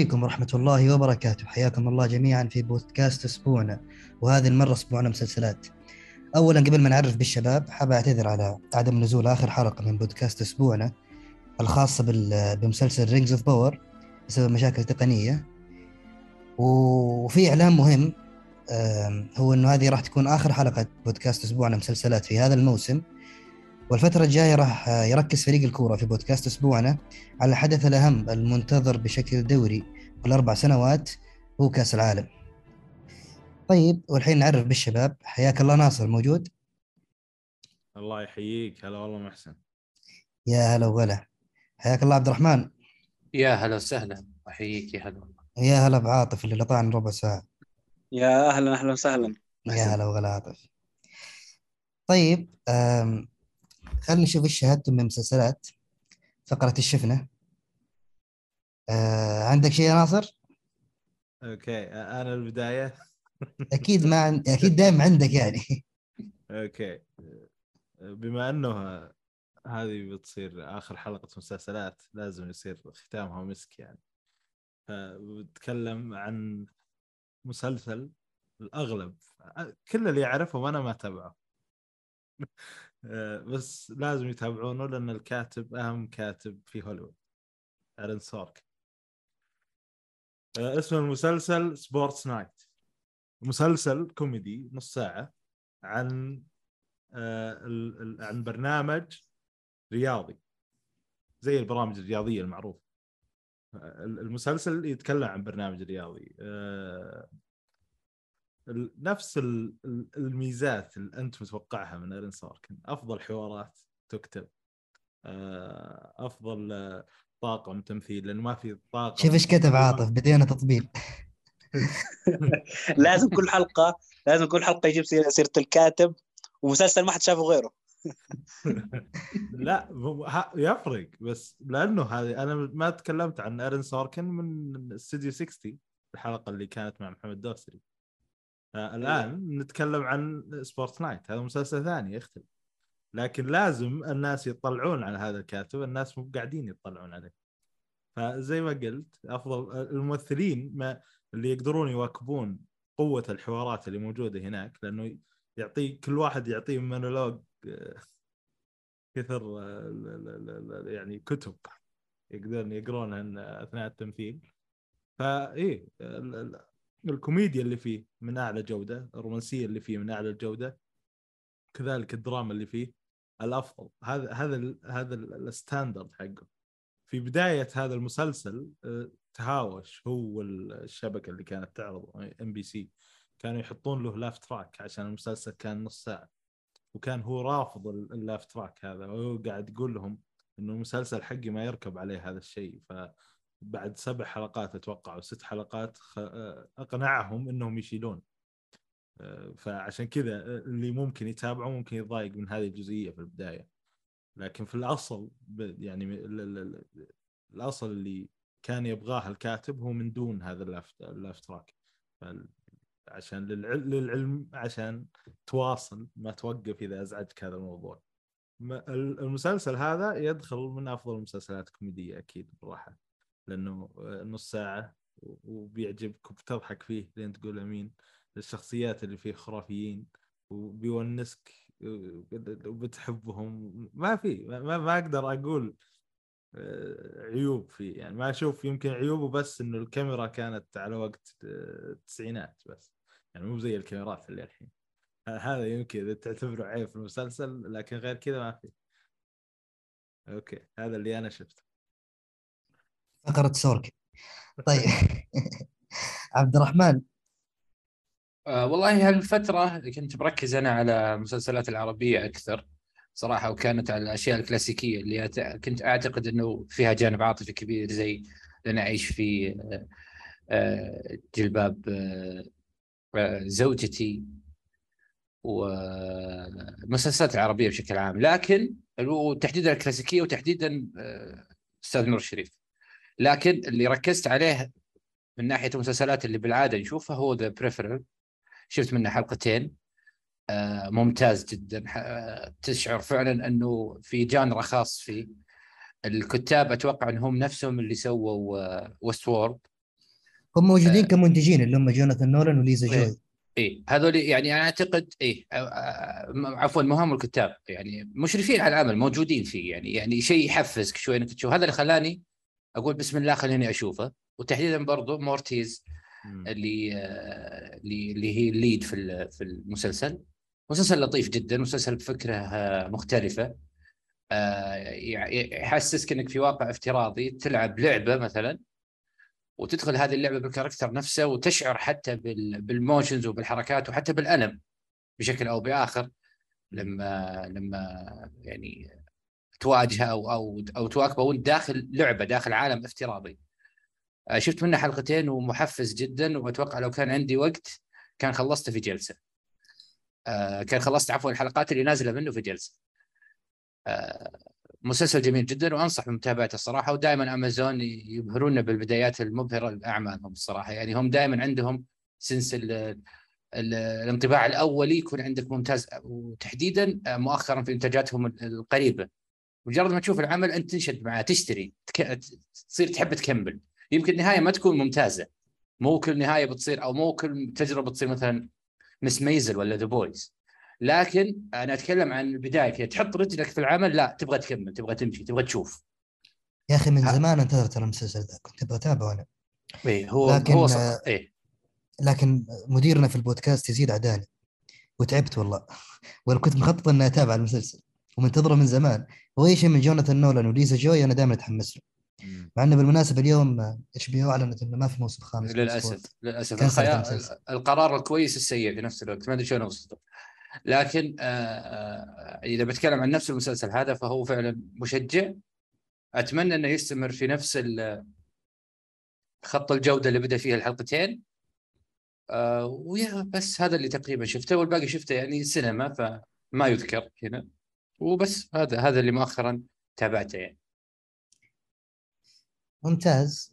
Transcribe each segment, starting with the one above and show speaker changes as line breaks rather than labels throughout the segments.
عليكم ورحمة الله وبركاته. حياكم الله جميعا في بودكاست أسبوعنا وهذه المرة أسبوعنا مسلسلات. أولا قبل ما نعرف بالشباب حاب أعتذر على عدم نزول آخر حلقة من بودكاست أسبوعنا الخاصة بمسلسل Rings of Power بسبب مشاكل تقنية. وفي إعلان مهم هو أنه هذه راح تكون آخر حلقة بودكاست أسبوعنا مسلسلات في هذا الموسم. والفترة الجاية راح يركز فريق الكورة في بودكاست أسبوعنا على الحدث الأهم المنتظر بشكل دوري كل أربع سنوات هو كأس العالم. طيب والحين نعرف بالشباب. حياك الله ناصر موجود؟
الله يحييك. هلا والله محسن.
يا هلا وغلا. حياك الله عبد الرحمن.
يا هلا وسهلا. أحييك يا هلا
يا هلا بعاطف اللي لطعن ربع ساعة.
يا أهلا أهلا وسهلا.
يا هلا وغلا عاطف. طيب خلينا نشوف إيش شاهدتم من مسلسلات فقرة ايش شفنا. آه عندك شيء يا ناصر؟
okay أنا البداية.
أكيد ما عن... أكيد دائما عندك يعني.
okay. بما أنه هذه بتصير آخر حلقة مسلسلات لازم يصير ختامها مسك يعني. فبتكلم عن مسلسل الأغلب كل اللي يعرفه وأنا ما أتابعه. بس لازم يتابعونه لأن الكاتب أهم كاتب في هوليوود Aaron Sorkin اسم المسلسل Sports Night مسلسل كوميدي نص ساعة عن عن برنامج رياضي. زي البرامج الرياضية المعروفة. المسلسل يتكلم عن برنامج رياضي. نفس الميزات اللي أنت متوقعها من Aaron Sorkin أفضل حوارات تكتب أفضل طاقم تمثيل لأنه ما في طاقم
شوف إيش كتب عاطف بدينا تطبيل
لازم كل حلقة لازم كل حلقة يجيب سيرة الكاتب ومسلسل ما حد شافه غيره.
لا يفرق بس لأنه هذه أنا ما تكلمت عن Aaron Sorkin من استوديو 60 الحلقة اللي كانت مع محمد دوسري. آه الان نتكلم عن Sports Night هذا مسلسل ثاني يختلف. لكن لازم الناس يطلعون على هذا الكاتب الناس مو قاعدين يطلعون عليه. فزي ما قلت أفضل الممثلين ما اللي يقدرون يواكبون قوة الحوارات اللي موجودة هناك لأنه يعطي كل واحد يعطيه مونولوج كثر يعني كتب يقدرون يقرونها أثناء التمثيل. فايه الكوميديا اللي فيه من أعلى جودة الرومانسية اللي فيه من أعلى الجوده كذلك الدراما اللي فيه الأفضل. هذا هذا هذا ال standard حقه. في بداية هذا المسلسل تهاوش هو الشبكة اللي كانت تعرض إم بي سي. كانوا يحطون له laugh track عشان المسلسل كان نص ساعة. وكان هو رافض ال laugh track هذا. وهو قاعد يقول لهم إنه المسلسل حقي ما يركب عليه هذا الشيء. فبعد سبع حلقات أتوقع أو ست حلقات أقنعهم إنهم يشيلون. فعشان كذا اللي ممكن يتابعه ممكن يتضايق من هذه الجزئية في البداية. لكن في الأصل يعني الأصل اللي كان يبغاه الكاتب هو من دون هذا اللاف تراك عشان للعلم عشان تواصل ما توقف إذا أزعجك هذا الموضوع. المسلسل هذا يدخل من أفضل المسلسلات الكوميدية أكيد بصراحه لأنه نص ساعة وبيعجبك وبتضحك فيه لين تقول أمين. الشخصيات اللي فيه خرافيين وبيونسك وبتحبهم. ما في ما, ما أقدر أقول عيوب فيه. يعني ما أشوف يمكن عيوبه بس إنه الكاميرا كانت على وقت التسعينات بس. يعني مو زي الكاميرات اللي الحين. هذا يمكن إذا تعتبره عيب في المسلسل لكن غير كذا ما في. أوكي هذا اللي أنا شفته.
فقرة سورك. طيب. عبد الرحمن.
آه والله هالفترة كنت مركز أنا على المسلسلات العربية أكثر صراحة وكانت على الأشياء الكلاسيكية اللي كنت أعتقد أنه فيها جانب عاطفي كبير زي أنا أعيش في جلباب زوجتي والمسلسلات العربية بشكل عام. لكن وتحديدا الكلاسيكية وتحديدا أستاذ نور الشريف. لكن اللي ركزت عليه من ناحية المسلسلات اللي بالعادة نشوفها هو The Peripheral شفت منه حلقتين. ممتاز جدا. تشعر فعلا إنه في genre خاص فيه. الكتاب أتوقع انهم نفسهم اللي سووا Westworld
هم موجودين
آه.
كمنتجين اللي هم جوناثان نولان وليزا
إيه.
جوي.
إيه. هذول يعني أنا أعتقد آه، آه، م- عفوا ما هم الكتاب. يعني مشرفين على العمل موجودين فيه. يعني يعني شيء يحفزك شوي إنك تشوف. هذا اللي خلاني أقول بسم الله خليني أشوفه. وتحديدا برضو
موريتز.
اللي اللي اللي هي ال lead في في المسلسل. مسلسل لطيف جدا مسلسل بفكرة آه، مختلفة. آه، يحسسك إنك في واقع افتراضي تلعب لعبة مثلا وتدخل هذه اللعبة بال character نفسه وتشعر حتى بال- بال motions وبالحركات وحتى بالألم بشكل أو بآخر. لما لما يعني تواجهه أو أو أو تواكبه وأنت داخل لعبة داخل عالم افتراضي. آه، شفت منه حلقتين ومحفز جدا وأتوقع لو كان عندي وقت كان خلصته في جلسة. آه، كان خلصت عفوا الحلقات اللي نازلة منه في جلسة. آه، مسلسل جميل جدا وأنصح بمتابعته الصراحة ودائما أمازون يبهرونا بالبدايات المبهرة لاعمالهم الصراحة يعني هم دائما عندهم sense ال- ال- الانطباع الاولي يكون عندك ممتاز وتحديدا مؤخرا في إنتاجاتهم القريبة مجرد ما تشوف العمل أنت تنشد معاه تشتري تك... تصير تحب تكمل. يمكن النهاية ما تكون ممتازة. مو كل نهاية بتصير أو مو كل تجربة تصير مثلا Mrs. Maisel ولا The Boys لكن أنا أتكلم عن البداية كذا تحط رجلك في العمل لا تبغى تكمل تبغى تمشي تبغى تشوف.
يا أخي من
ها.
زمان انتظرت المسلسل ذا كنت أبغى أتابعه أنا.
إيه هو
لكن،
هو صح. إيه
لكن مديرنا في البودكاست يزيد عداني وتعبت والله. ولا كنت مخطط إني أتابع المسلسل. ومنتظره من زمان. واي شيء من جوناثان نولان وليزا جوي أنا دائما أتحمس له. مع إنه بالمناسبة اليوم HBO أعلنت إنه ما في موسم خامس
للأسف
للأسف.
الخيار. القرار الكويس السيء في نفس الوقت ما أدري شلون وصلت لكن آه، آه، إذا بتكلم عن نفس المسلسل هذا فهو فعلا مشجع. أتمنى إنه يستمر في نفس خط الجودة اللي بدأ فيها الحلقتين. آه، ويا بس هذا اللي تقريبا شفته والباقي شفته يعني سينما فما يذكر هنا. وبس هذا هذا اللي مؤخرا تابعته يعني.
ممتاز.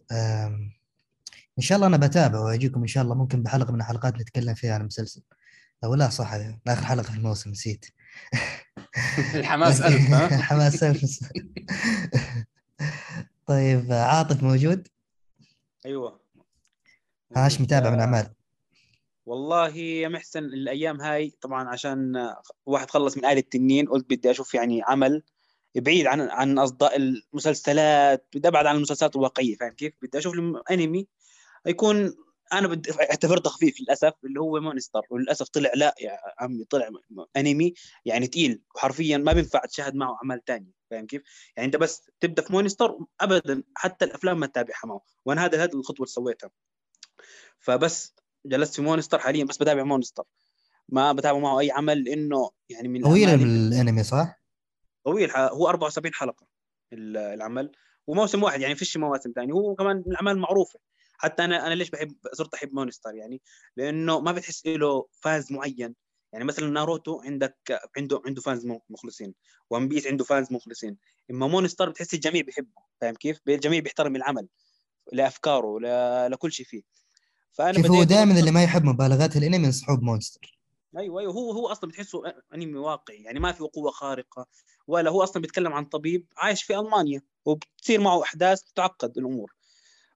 إن شاء الله أنا بتابع وأجيكم إن شاء الله ممكن بحلقة من الحلقات نتكلم فيها عن المسلسل أو لا صح هذا آخر حلقة في الموسم نسيت.
الحماس ألف ها؟
حماس ألف. طيب عاطف موجود؟
أيوه.
هاش متابع من أعمال.
والله يا محسن الأيام هاي طبعا عشان واحد خلص من آل التنين قلت بدي أشوف يعني عمل بعيد عن عن أصداء المسلسلات بدي ابعد عن المسلسلات الواقعية فاهم كيف؟ بدي أشوف انمي يكون أنا بدي اعتبرته خفيف للأسف اللي هو Monster وللأسف طلع لا يا عمي طلع أنمي يعني تقيل وحرفيا ما بينفع تشاهد معه اعمال تانية فاهم كيف؟ يعني أنت بس تبدأ في Monster ابدا حتى الأفلام ما تتابعها معه وأنا هذا هذه الخطوة اللي سويتها فبس جلست في Monster حاليا بس بتابع Monster. ما بتابع معه أي عمل لأنه يعني من
طويل الانمي صح؟
طويل هو 74 حلقة ال- العمل وموسم واحد يعني فيش مواسم ثانية هو كمان من الأعمال المعروفه حتى أنا أنا ليش بحب صرت أحب Monster يعني؟ لأنه ما بتحس له fans معين. يعني مثلا ناروتو عندك عنده عنده fans مخلصين. One Piece عنده fans مخلصين. إما مونستر بتحس الجميع بيحبه فاهم كيف؟ الجميع بيحترم العمل لأفكاره ل- لكل شيء فيه. فأنا
شوف هو دائما
مونستر-
اللي ما يحب مبالغات الأنمي ينصحوه بمونستر.
أيوه أيوه هو هو أصلا بتحسه أنمي واقعي يعني ما في قوة خارقة ولا هو أصلا بيتكلم عن طبيب عايش في ألمانيا وبتصير معه أحداث تعقد الأمور.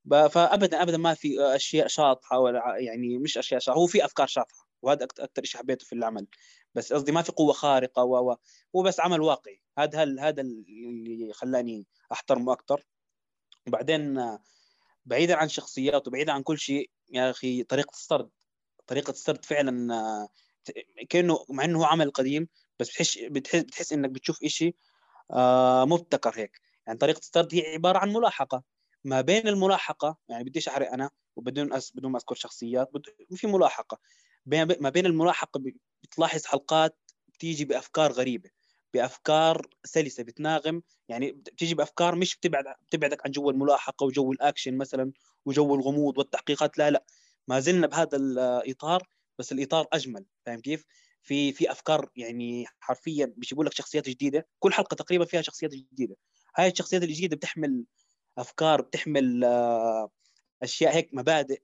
فابدا ابدا ما في أشياء شاطحة ولا يعني مش أشياء شاطحة هو في أفكار شاطحة وهذا أكثر شيء حبيته في العمل. بس قصدي ما في قوة خارقة و و- هو بس عمل واقعي. هذا هذا اللي خلاني أحترمه أكثر وبعدين بعيدا عن شخصيات وبعيدا عن كل شيء يا أخي طريقة السرد طريقة السرد فعلا آه، كأنه مع إنه هو عمل قديم بس بتحس بتحس, بتحس إنك بتشوف إشي آه مبتكر هيك. يعني طريقة السرد هي عبارة عن ملاحقة. ما بين الملاحقة يعني بديش أحرق أنا وبدون أس بدون ما أذكر شخصيات بد... في ملاحقة. ما بين الملاحقة بتلاحظ حلقات بتيجي بأفكار غريبة بأفكار سلسة بتناغم. يعني بتيجي بأفكار مش بتبعد بتبعدك عن جو الملاحقة وجو الأكشن مثلا. وجو الغموض والتحقيقات لا لا. ما زلنا بهذا الإطار بس الإطار أجمل فاهم كيف؟ في في أفكار يعني حرفيا بيجيبوا لك شخصيات جديدة كل حلقة تقريبا فيها شخصيات جديدة. هاي الشخصيات الجديدة بتحمل أفكار بتحمل آه، أشياء هيك مبادئ.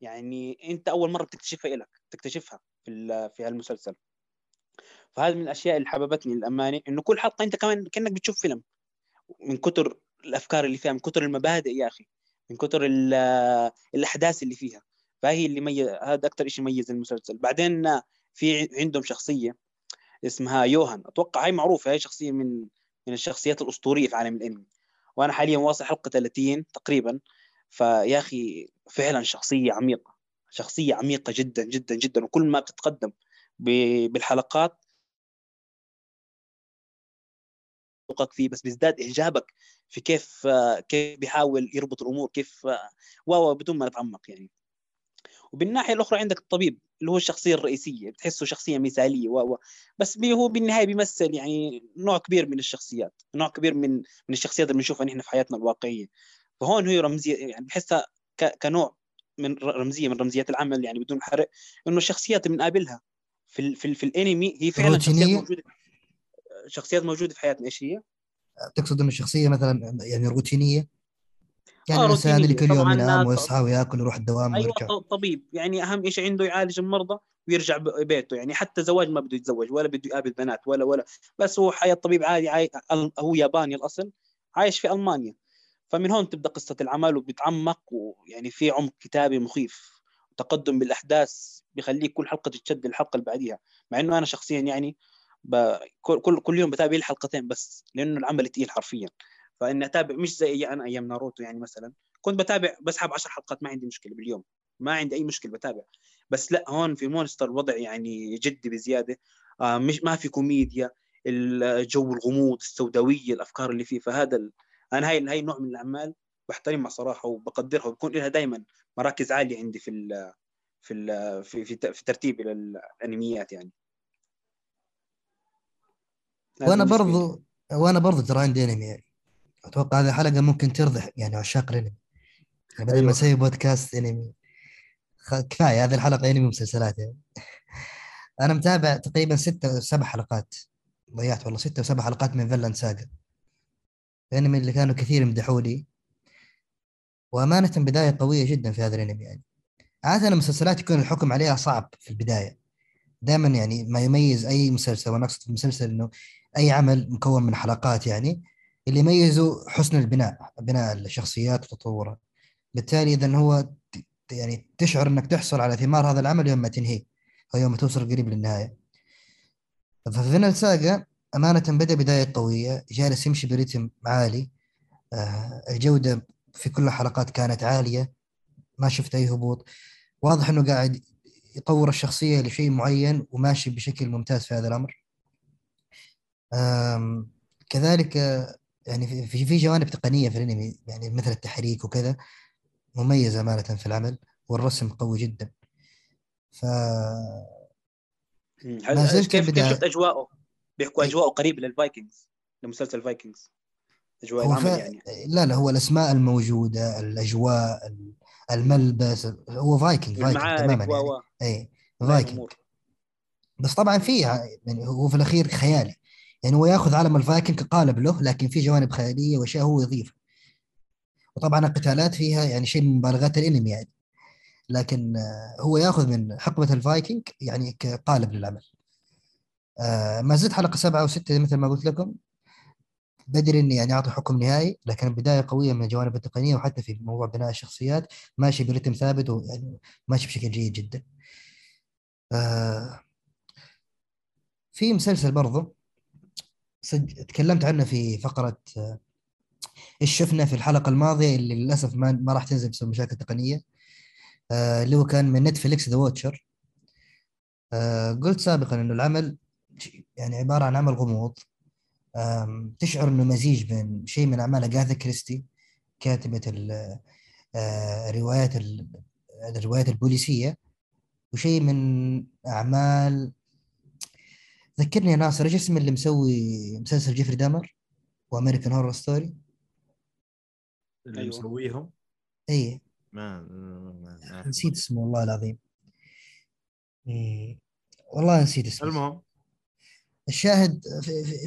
يعني أنت أول مرة بتكتشفها لك تكتشفها في في هالمسلسل. فهذه من الأشياء اللي حببتني للأمانة إنه كل حلقة أنت كمان كأنك بتشوف فيلم. من كتر الأفكار اللي فيها من كتر المبادئ يا أخي. من كثر ال- الأحداث اللي فيها. فهي اللي ميز هذا أكثر شيء يميز المسلسل. بعدين في عندهم شخصية اسمها يوهان. أتوقع هاي معروفة. هاي شخصية من من الشخصيات الأسطورية في عالم الأنمي. وأنا حاليا واصل حلقة 30 تقريبا. فيا أخي فعلا شخصية عميقة. شخصية عميقة جدا جدا جدا. وكل ما بتتقدم بالحلقات يعجبك فيه بس بيزداد إعجابك في كيف كيف بيحاول يربط الأمور كيف واو بدون ما نتعمق يعني وبالناحية الأخرى عندك الطبيب اللي هو الشخصية الرئيسية بتحسه شخصية مثالية و... و... بس هو بالنهاية بيمثل يعني نوع كبير من الشخصيات نوع كبير من من الشخصيات اللي بنشوفها نحن في حياتنا الواقعية فهون هي رمزية يعني بحسها. كنوع من رمزية من رمزيات العمل يعني بدون حرق إنه الشخصيات اللي بنقابلها في ال... في, ال... في الانمي هي فعلا شخصيات؟ موجودة شخصيات موجودة في حياتنا إيش هي؟
تقصد إنه الشخصية مثلا يعني روتينية؟ يعني
آه،
الإنسان اللي. كل يوم ينام ويصحى ويأكل ويروح الدوام
أيوه
ويرجع
طبيب. يعني أهم شيء عنده يعالج المرضى ويرجع بيته. يعني حتى زواج ما بده يتزوج ولا بده يقابل بنات ولا ولا. بس هو حياة طبيب عادي عاي... هو ياباني الأصل عايش في ألمانيا. فمن هون تبدأ قصة العمل وبيتعمق ويعني في عمق كتابي مخيف. تقدم بالأحداث بيخليك كل حلقة تتشد الحلقة اللي بعديها. مع إنه أنا شخصيا يعني. كل كل يوم بتابع لي حلقتين بس لأنه العمل تقيل حرفيا. فإني أتابع مش زي أنا أيام ناروتو يعني مثلا. كنت بتابع بسحب 10 حلقات ما عندي مشكلة باليوم. ما عندي أي مشكلة بتابع. بس لا هون في مونستر الوضع يعني جدي بزيادة. آه مش ما في كوميديا. الجو الغموض السوداوية الأفكار اللي فيه. فهذا ال... أنا هاي هاي نوع من الأعمال بحترمها صراحة وبقدرها وبكون لها دائما مراكز عالية عندي في ال في ال في في, في ترتيبي للأنميات يعني. وأنا.
برضو وأنا برضو ترى عندي أنمي يعني. أتوقع هذه الحلقة ممكن ترضح يعني عشاق الأنمي. يعني بدل
أيوة.
ما نسوي بودكاست انمي. كفاية هذه الحلقة أنمي ومسلسلات يعني. أنا متابع تقريبا ستة أو سبع حلقات. ضيعت والله ستة وسبع حلقات من فيلاند ساجا الأنمي اللي كانوا كثير يمدحوا لي. وأمانة بداية قوية جدا في هذا الأنمي يعني. عادة المسلسلات يكون الحكم عليها صعب في البداية. دائما يعني ما يميز أي مسلسل وأنا اقصد في المسلسل إنه أي عمل مكون من حلقات يعني اللي يميزه حسن البناء بناء الشخصيات وتطورها بالتالي اذا هو يعني تشعر إنك تحصل على ثمار هذا العمل يوم ما تنهيه أو يوم ما توصل قريب للنهاية. ففينال ساجا أمانة بدأ بداية قوية جالس يمشي برتم عالي. آه، الجودة في كل الحلقات كانت عالية ما شفت أي هبوط. واضح إنه قاعد يطور الشخصية لشيء معين وماشي بشكل ممتاز في هذا الأمر. كذلك يعني في- في جوانب تقنية في الأنمي يعني مثل التحريك وكذا مميزة أمانة في العمل والرسم قوي جدا ف. ما زلت
كيف كيف. شفت أجواءه؟ بيحكوا
إيه.
أجواءه قريبه لل Vikings لمسلسل Vikings
أجواء
العمل
ف...
يعني
لا لا هو الأسماء الموجودة الأجواء ال- الملبس هو فايكنج فايكنج تماما يعني اي فايكنج. بس طبعا في يعني هو في الأخير خيالي يعني هو ياخذ عالم الفايكنج كقالب له لكن في جوانب خيالية وأشياء هو يضيفها وطبعا القتالات فيها يعني شيء من مبالغات الإنمي يعني. لكن آه، هو ياخذ من حقبة الفايكنج يعني كقالب للعمل. آه، ما زلت حلقة سبعة وستة مثل ما قلت لكم. بدري إني يعني أعطي حكم نهائي لكن البداية قوية من الجوانب التقنية وحتى في موضوع بناء الشخصيات. ماشي برتم ثابت ويعني ماشي بشكل جيد جدا. آه في مسلسل برضو سج... تكلمت عنه في فقرة آه، إيش شفنا في الحلقة الماضية اللي للأسف ما ما راح تنزل بسبب مشاكل تقنية آه اللي هو كان من نتفليكس The Watcher آه قلت سابقا إنه العمل يعني عبارة عن عمل غموض. تشعر إنه مزيج بين شيء من اعمال اغاثا كريستي كاتبة ال- آه، الروايات ال- الروايات البوليسية وشيء من أعمال ذكرني يا ناصر إيش اسم اللي مسوي مسلسل جيفري دامر وأمريكان هورر ستوري؟
اللي
أيوة.
مسويهم؟
اي
ما,
نسيت اسمه والله العظيم. مم. والله نسيت اسمه.
المهم.
الشاهد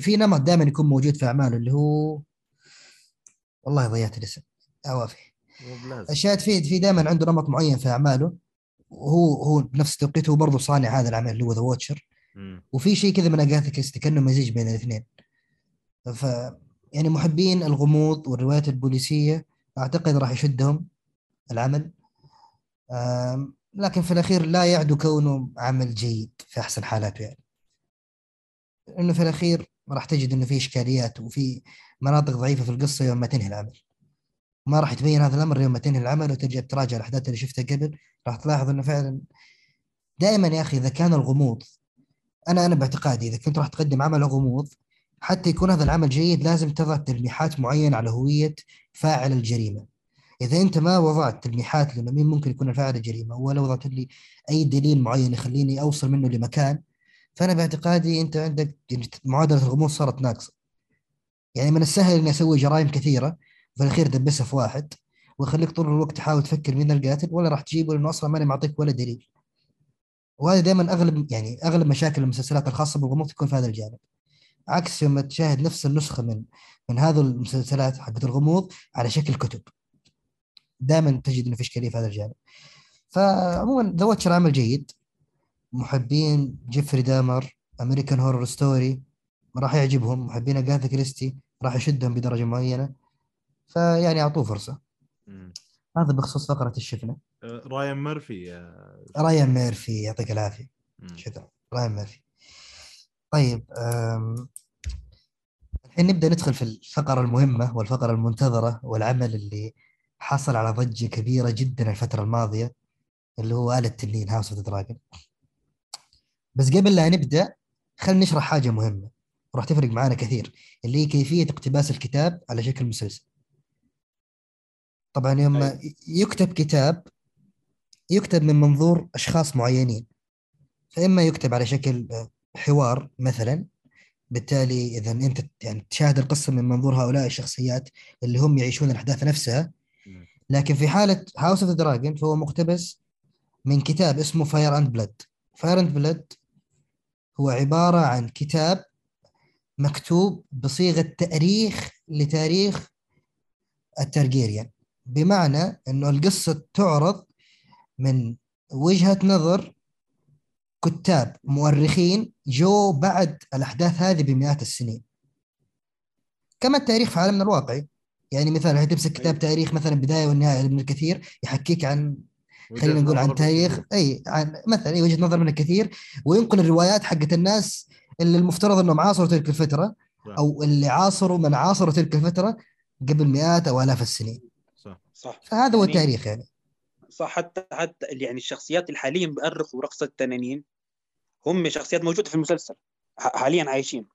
في, نمط دائما يكون موجود في أعماله اللي هو والله ضيعت الاسم. عوافي الشاهد في في دائما عنده نمط معين في أعماله. وهو هو بنفس التوقيت هو برضه صانع هذا العمل اللي هو The
Watcher.
وفي شيء كذا من اغاثا كريستي كأنه مزيج بين الاثنين. ف يعني محبين الغموض والروايات البوليسية أعتقد راح يشدهم العمل. لكن في الأخير لا يعدو كونه عمل جيد في أحسن حالاته يعني. لأنه في الأخير راح تجد إنه في إشكاليات وفي مناطق ضعيفة في القصة يوم ما تنهي العمل. ما راح يتبين هذا الأمر يوم ما تنهي العمل وترجع تراجع الأحداث اللي شفتها قبل. راح تلاحظ إنه فعلا دائما يا أخي إذا كان الغموض أنا أنا باعتقادي إذا كنت راح تقدم عمل غموض حتى يكون هذا العمل جيد لازم تضع تلميحات معينة على هوية فاعل الجريمة. إذا أنت ما وضعت تلميحات لأنه مين ممكن يكون فاعل الجريمة؟ ولا وضعت لي أي دليل معين يخليني أوصل منه لمكان. فأنا باعتقادي أنت عندك يعني معادلة الغموض صارت ناقصة. يعني من السهل إني أسوي جرائم كثيرة وفي الاخير دبسها في واحد ويخليك طول الوقت تحاول تفكر مين القاتل ولا راح تجيبه لأنه أصلا ماني معطيك ولا دليل. وهذا دائما أغلب يعني أغلب مشاكل المسلسلات الخاصة بالغموض تكون في هذا الجانب. عكس لما تشاهد نفس النسخة من من هذه المسلسلات حقت الغموض على شكل كتب. دائما تجد إنه في اشكاليه في هذا الجانب. فعموما The Watcher عمل جيد. محبين جيفري دامر American Horror Story راح يعجبهم. محبين أغاثا كريستي راح يشدهم بدرجة معينة. فيعني أعطوه
فرصة.
هذا بخصوص فقرة ايش
شفنا. رايان ميرفي آه،
رايان ميرفي يعطيك
العافية.
شكرا رايان ميرفي طيب. الحين نبدأ ندخل في الفقرة المهمة والفقرة المنتظرة والعمل اللي حصل على ضجة كبيرة جدا الفترة الماضية اللي هو آل التنين House of Dragon بس قبل لا نبدأ خلينا نشرح حاجة مهمة وراح تفرق معانا كثير اللي هي كيفية اقتباس الكتاب على شكل مسلسل طبعا يوم
أيوة.
يكتب كتاب يكتب من منظور أشخاص معينين. فإما يكتب على شكل آه، حوار مثلا بالتالي إذا أنت يعني تشاهد القصة من منظور هؤلاء الشخصيات اللي هم يعيشون الأحداث نفسها. لكن في حالة House of the Dragon فهو مقتبس من كتاب اسمه Fire and Blood Fire and Blood هو عبارة عن كتاب مكتوب بصيغة تأريخ لتاريخ ال Targaryen بمعنى إنه القصة تعرض من وجهة نظر كتاب مؤرخين جو بعد الأحداث هذه بمئات السنين. كما التاريخ في عالمنا الواقعي. يعني مثلا تمسك كتاب تاريخ مثلا بداية والنهاية لابن الكثير يحكيك عن خلينا نقول عن تاريخ. أي عن مثلا وجهة نظر من الكثير. وينقل الروايات حقت الناس اللي المفترض إنهم عاصروا تلك الفترة
صح.
أو اللي عاصروا من عاصروا تلك الفترة قبل مئات أو آلاف السنين.
صح.
صح.
فهذا هو
يعني-
التاريخ يعني.
صح حتى حتى يعني الشخصيات اللي حاليا بيأرخوا رقصة التنانين هم شخصيات موجودة في المسلسل حاليا عايشين.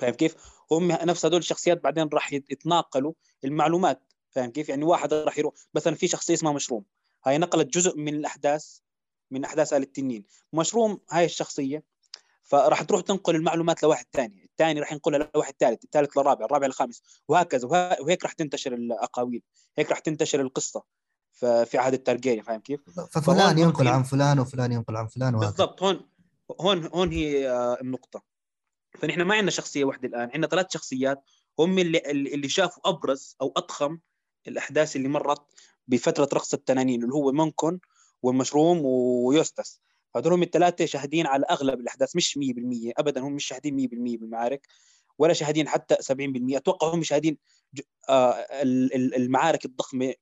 فاهم كيف؟ هم نفس هذول الشخصيات بعدين راح يت- يتناقلوا المعلومات. فاهم كيف؟ يعني واحد راح يروح مثلا في شخصية اسمها مشروم. هاي نقلت جزء من الأحداث من أحداث آل التنين. مشروم هاي الشخصية فراح تروح تنقل المعلومات لواحد ثاني الثاني راح ينقلها لواحد ثالث الثالث للرابع الرابع للخامس وهكذا. وه- وهيك راح تنتشر الأقاويل. هيك راح تنتشر القصة. في عهد الترجيريان فاهم كيف؟
ففلان ينقل عن فلان وفلان ينقل عن فلان وهكذا.
بالضبط هون هون هون هي آه، النقطة. فنحن ما عندنا شخصية واحدة الآن عندنا ثلاث شخصيات هم اللي اللي شافوا أبرز أو أضخم الأحداث اللي مرت بفترة رقص التنانين اللي هو مونكون والمشروم ويوستس. هذول هم الثلاثة شاهدين على أغلب الأحداث مش 100% أبدا هم مش شاهدين 100% بالمعارك ولا شاهدين حتى 70% أتوقع هم شاهدين آه، ال- ال- المعارك الضخمة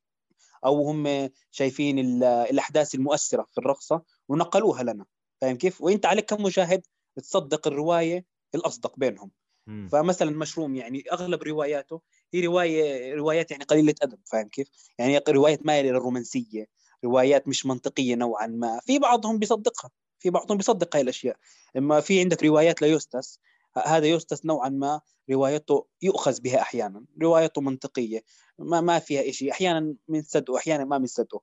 أو هم شايفين ال- الأحداث المؤثرة في الرقصة ونقلوها لنا فاهم كيف؟ وأنت عليك كمشاهد تصدق الرواية الأصدق بينهم
مم.
فمثلا مشروم يعني أغلب رواياته هي رواية روايات يعني قليلة أدب فاهم كيف؟ يعني روايات مايله للرومانسية روايات مش منطقية نوعا ما في بعضهم بيصدقها في بعضهم بيصدق هاي الأشياء إما في عندك روايات ليوستس ه- هذا يوستس نوعا ما روايته يؤخذ بها أحيانا. روايته منطقية ما ما فيها شيء أحيانا بنصدقه أحيانا ما بنصدقه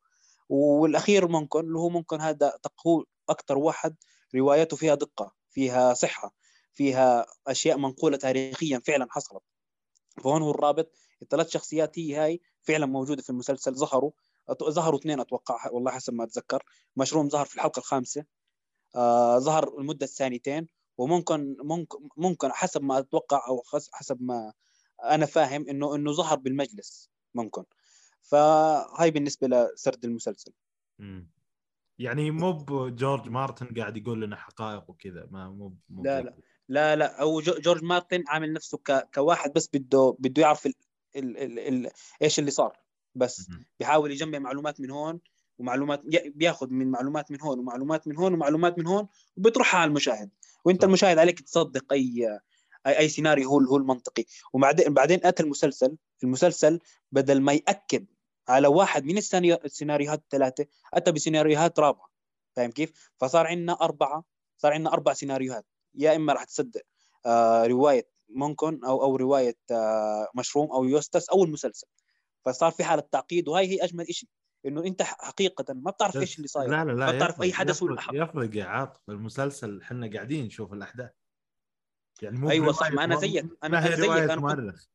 والأخير ممكن اللي هو ممكن هذا هو أكثر واحد روايته فيها دقة فيها صحة فيها أشياء منقولة تاريخيا فعلا حصلت. فهون هو الرابط. الثلاث شخصيات هي هاي فعلا موجودة في المسلسل. ظهروا ظهروا اثنين أتوقع والله حسب ما أتذكر. مشروم ظهر في الحلقة الخامسة. آه ظهر المدة الثانيتين. وممكن ممكن ممكن حسب ما أتوقع أو حسب ما أنا فاهم إنه إنه ظهر بالمجلس ممكن فهاي بالنسبة لسرد المسلسل
مم. يعني مو بجورج مارتن قاعد يقول لنا حقائق وكذا ما مو
لا، لا. لا لا أو جو- جورج مارتن عامل نفسه ك... كواحد بس بده بده يعرف ال... ال... ال... ال... إيش اللي صار بس
مهم.
بيحاول يجمع معلومات من هون ومعلومات بياخذ من معلومات من هون ومعلومات من هون ومعلومات من هون وبيطرحها على المشاهد وانت. المشاهد عليك تصدق أي أي, أي سيناريو هو هو المنطقي. وبعدين بعدين اتى المسلسل المسلسل بدل ما يأكد على واحد من السيناريو- السيناريوهات الثلاثة أتى بسيناريوهات رابعة. فاهم كيف؟ فصار عندنا أربعة صار عندنا أربع سيناريوهات. يا إما راح تصدق آه رواية مونكون أو أو رواية آه مشروم أو يوستس أو المسلسل. فصار في حالة تعقيد وهي هي أجمل شيء إنه أنت حقيقه ما بتعرف إيش اللي صاير
لا لا لا
ما بتعرف
أي
حدث
يفرق,
الأحق.
يفرق يا عاطف المسلسل إحنا قاعدين نشوف الأحداث يعني مو برواية
صح، ما أنا
مؤ-
زيك، أنا-
ما هي
أنا زيك، كنت-
مؤرخ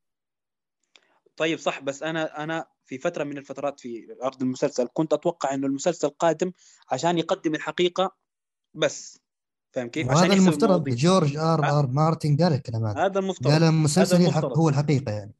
طيب صح بس أنا أنا في فترة من الفترات في عرض المسلسل كنت أتوقع إنه المسلسل قادم عشان يقدم الحقيقة بس فاهم كيف؟ عشان يحسم
المفترض. جورج R.R. مارتن قال الكلام هذا
هذا المفترض
قال المسلسل
هذا.
هو الحقيقة يعني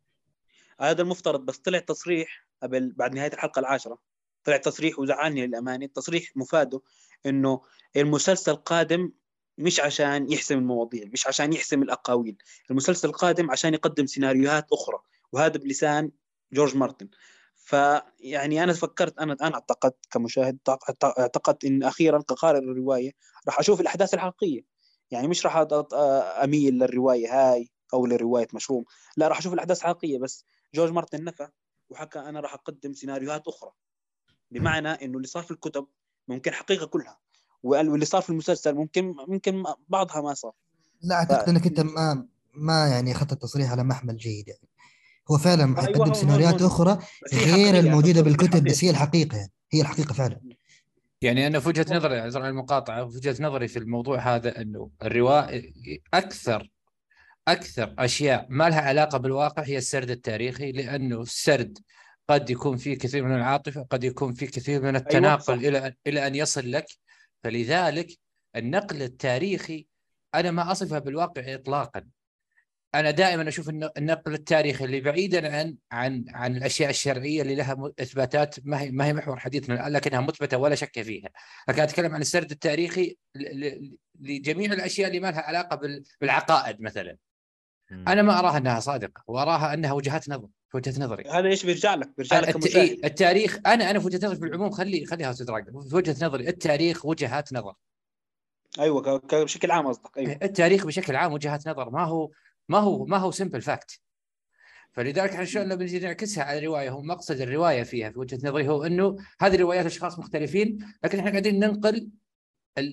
هذا المفترض بس طلع تصريح قبل بعد نهاية الحلقة العاشرة طلع تصريح وزعلني للأمانة التصريح مفاده إنه المسلسل قادم مش عشان يحسم المواضيع مش عشان يحسم الأقاويل المسلسل قادم عشان يقدم سيناريوهات أخرى وهذا بلسان جورج مارتن. فيعني أنا فكرت أنا أنا اعتقدت كمشاهد اعتق- اعتقدت إن أخيرا كقارئ الروايه راح أشوف الأحداث الحقيقية. يعني مش راح أميل للرواية هاي أو لرواية مشروم لا راح أشوف الأحداث الحقيقية بس جورج مارتن نفى وحكى أنا راح أقدم سيناريوهات أخرى. بمعنى إنه اللي صار في الكتب ممكن حقيقة كلها واللي صار في المسلسل ممكن ممكن بعضها ما صار.
لا أعتقد إنك أنت ما ما يعني أخذت التصريح على محمل جيد يعني. هو فعلا
أيوة،
حيقدم
هو-
سيناريوهات
أخرى
غير
الموجودة
بالكتب. بس هي الحقيقة يعني هي الحقيقة فعلا.
يعني أنا في وجهة نظري عذرا عن المقاطعة في وجهة نظري في الموضوع هذا إنه الرواية أكثر أكثر أشياء ما لها علاقة بالواقع هي السرد التاريخي لأنه السرد قد يكون فيه كثير من العاطفة قد يكون فيه كثير من التناقل
صح.
إلى إلى أن يصل لك. فلذلك النقل التاريخي أنا ما اصفها بالواقع اطلاقا. أنا دائما أشوف النقل التاريخي اللي بعيدا عن عن عن الأشياء الشرعية اللي لها إثباتات ما هي ما هي محور حديثنا الآن لكنها مثبتة ولا شك فيها. لكن أتكلم عن السرد التاريخي لجميع الأشياء اللي ما لها علاقة بال- بالعقائد مثلا. أنا ما أراها أنها صادقة وأراها أنها وجهات نظر. في وجهة نظري.
هذا إيش بيرجع لك؟ بيرجع لك
الت- التاريخ أنا أنا في وجهة نظري في العموم خلي خليها أستاذ راقب في وجهة نظري التاريخ وجهات نظر.
أيوه ك- بشكل عام قصدك أيوه.
التاريخ بشكل عام وجهات نظر. ما هو ما هو ما هو سمبل فاكت فلذلك إحنا شلون لما بنجي نعكسها على الرواية؟ هو مقصد الرواية فيها في وجهة نظري هو إنه هذه روايات أشخاص مختلفين لكن إحنا قاعدين ننقل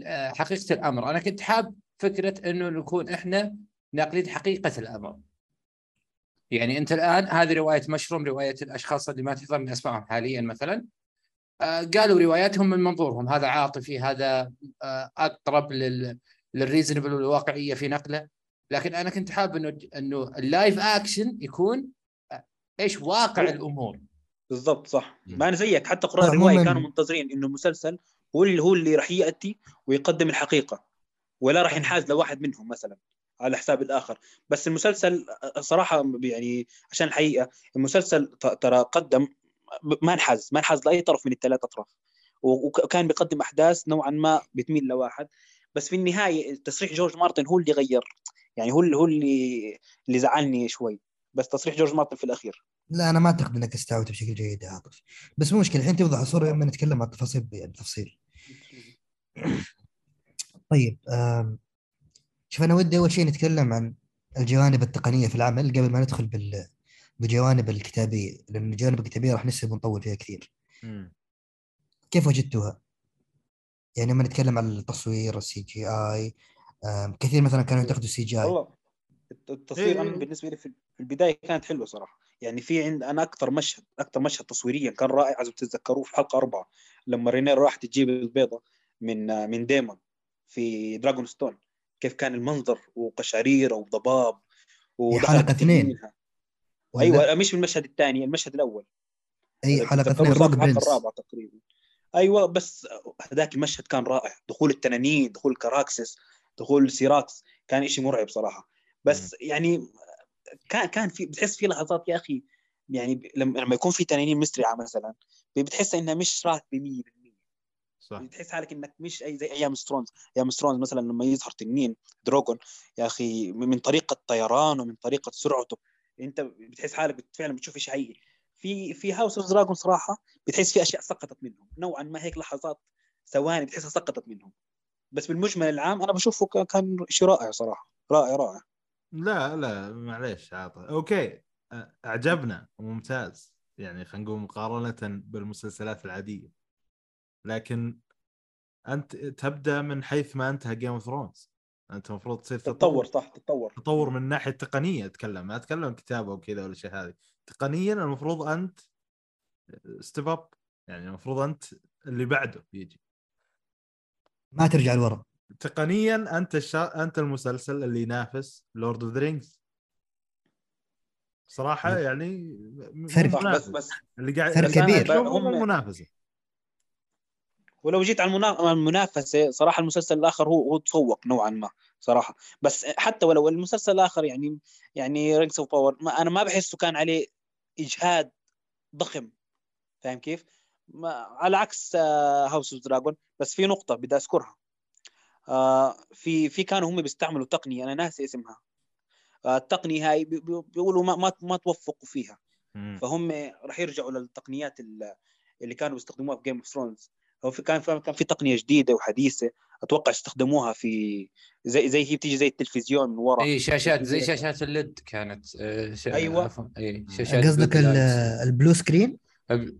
آه، حقيقة الأمر. أنا كنت حاب فكرة إنه نكون إحنا ناقلين حقيقة الأمر. يعني انت الآن هذه رواية مشروم رواية الأشخاص اللي ما تحضرني أسمائهم حاليا مثلا آه، قالوا رواياتهم من منظورهم هذا عاطفي هذا آه، أقرب لل لل reasonable والواقعيه في نقله. لكن أنا كنت حاب إنه إنه ال live action يكون آه، إيش واقع الأمور.
بالضبط صح. ما أنا زيك حتى قراء
عموماً-
الرواية كانوا منتظرين إنه المسلسل هو اللي هو اللي راح يأتي ويقدم الحقيقة ولا راح ينحاز لواحد منهم مثلا. على حساب الآخر. بس المسلسل صراحة يعني عشان الحقيقة المسلسل ترى قدم ما انحاز ما انحاز لأي طرف من الثلاث أطراف. وكان بيقدم أحداث نوعا ما بتميل لواحد. بس في النهاية تصريح جورج مارتن هو اللي غير. يعني هو اللي هو اللي اللي زعلني شوي. بس تصريح جورج مارتن في الأخير.
لا أنا ما أعتقد إنك استوعبت بشكل جيد يا عاطف بس مو مشكلة الحين توضح الصورة لما نتكلم عن التفاصيل بتفصيل طيب شوف أنا ودي أول شيء نتكلم عن الجوانب التقنية في العمل قبل ما ندخل بال بجوانب الكتابية لأن الجوانب الكتابية راح نسب ونطول فيها كثير
مم.
كيف وجدتوها؟ يعني لما نتكلم عن التصوير ال CGI كثير مثلا كانوا ينتقدوا ال CGI
والله الت- التصوير
إيه.
أنا بالنسبة لي في في البداية كانت حلوة صراحة يعني في عند أنا أكثر مشهد أكثر مشهد تصويريا كان رائع اذا بتتذكروه في حلقة أربعة لما رينير راحت تجيب البيضة من من ديمون في دراجون ستون كيف كان المنظر وقشعريره وضباب تجيب
اثنين.
أيوه مش في المشهد الثاني المشهد الأول.
اي
حلقة
اثنين روك برنس
الرابعة تقريبا. أيوه بس هذاك المشهد كان رائع. دخول التنانين دخول كراكسس دخول سيراكس كان شيء مرعب صراحة. بس يعني كان كان في بتحس في لحظات يا أخي يعني لما لما يكون في تنانين مسرعه مثلا بتحس إنها مش راكبة 100%
صح.
بتحس حالك إنك مش اي زي أيام سترونز. أيام سترونز مثلا لما يظهر تنين دروجون يا أخي من طريقة طيرانه من طريقة سرعته. أنت بتحس حالك فعلا بتشوف شيء حقيقي في في House of Dragon صراحة بتحس في أشياء سقطت منهم. نوعا ما هيك لحظات ثواني بتحسها سقطت منهم. بس بالمجمل العام أنا بشوفه كان شيء رائع صراحة. رائع رائع.
لا لا معليش عاطف. أوكي. أعجبنا. وممتاز يعني خلينا نقول مقارنة بالمسلسلات العادية. لكن أنت تبدأ من حيث ما أنتهى Game of Thrones أنت المفروض تصير
تتطور صح تتطور
تطور من ناحية تقنية أتكلم. ما أتكلم كتابة وكذا ولا شيء هذه تقنيا المفروض أنت step up يعني المفروض أنت اللي بعده يجي
ما ترجع لورا.
تقنيا أنت الشا... أنت المسلسل اللي ينافس Lord of the Rings صراحة يعني
بس. بس
اللي قاعد
فرق كبير.
هم-
منافسه
ولو جيت على المنا- المنافسة صراحة المسلسل الآخر هو هو تفوق نوعا ما صراحة. بس حتى ولو المسلسل الآخر يعني يعني Rings of Power ما أنا ما بحسه كان عليه إجهاد ضخم. فاهم كيف؟ ما على عكس House of Dragon بس في نقطة بدي أذكرها. آه، في في كانوا هم بيستعملوا تقنية أنا ناسي اسمها. آه، التقنية هاي بي- بي- بيقولوا ما ما ما توفقوا فيها.
مم.
فهم راح يرجعوا للتقنيات ال- اللي كانوا بيستخدموها في Game of Thrones هو في كان في كان في تقنية جديدة وحديثة أتوقع استخدموها في زي زي هي بتيجي زي التلفزيون من ورا
إي شاشات زي شاشات ال LED كانت ش...
أيوة.
عفواً، إي شاشات
قصدك ال-
lights.
ال blue
screen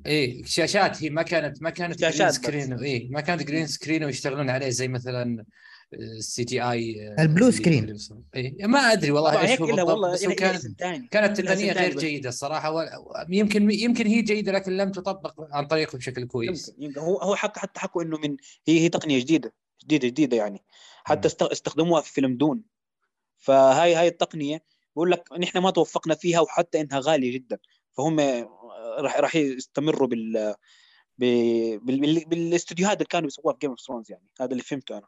إي شاشات هي ما كانت ما كانت
شاشات green.
screen إي ما كانت green screen ويشتغلون عليه زي مثلا ال CGI ال
blue screen.
اي ما أدري والله إيش
هيك
هو بالضبط
والله
بس كانت كانت تقنيه غير. جيدة الصراحة و... يمكن يمكن هي جيدة لكن لم تطبق عن طريقه بشكل كويس.
يمكن يمكن. هو هو حتى حتى حكوا إنه من هي هي تقنية جديدة جديدة جديدة يعني. حتى است- استخدموها في فيلم Dune. فهاي هاي التقنية بقول لك نحن ما توفقنا فيها وحتى إنها غالية جدا. فهم راح راح يستمروا بال بال- بالاستديوهات اللي كانوا يسووها في Game of Thrones يعني. هذا اللي فهمته أنا.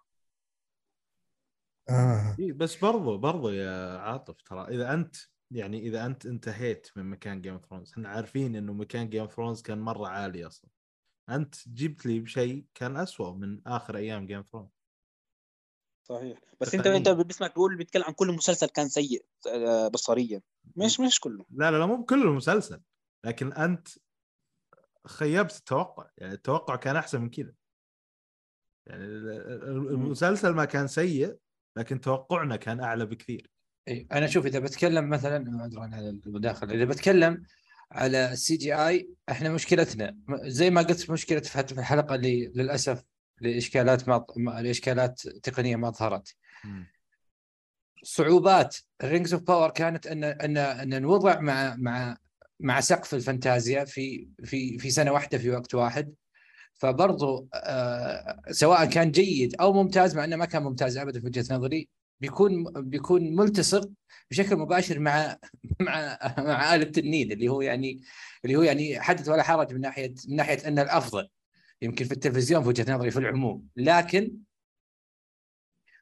آه.
إيه بس برضو برضو يا عاطف ترى إذا أنت يعني إذا أنت انتهيت من مكان Game of Thrones إحنا عارفين إنه مكان Game of Thrones كان مرة عالي أصلا. أنت جبت لي بشيء كان أسوأ من آخر أيام جيم اوف ثرونز
صحيح. بس
أنت.
أنت بسمعك بيقول بيتكلم عن كل مسلسل كان سيء آه، بصريا. مش مش كله.
لا لا لا مو بكل المسلسل. لكن أنت خيبت التوقع يعني التوقع كان أحسن من كذا يعني ال- ال- المسلسل ما كان سيء لكن توقعنا كان أعلى بكثير.
إيه، أنا شوف إذا بتكلم مثلا عذرا على المداخلة إذا بتكلم على ال CGI إحنا مشكلتنا زي ما قلت مشكلة في الحلقة اللي للأسف لإشكالات ما ما- لإشكالات تقنية ما ظهرت. صعوبات Rings of Power كانت ان ان أن انوضع مع مع مع سقف الفانتازيا في في في سنة واحدة في وقت واحد. فبرضو آه سواء كان جيد أو ممتاز مع إنه ما كان ممتاز ابدا في وجهة نظري بيكون بيكون ملتصق بشكل مباشر مع مع مع آل التنين اللي هو يعني اللي هو يعني حدث ولا حرج من ناحية من ناحية انه الأفضل يمكن في التلفزيون في وجهة نظري في العموم. لكن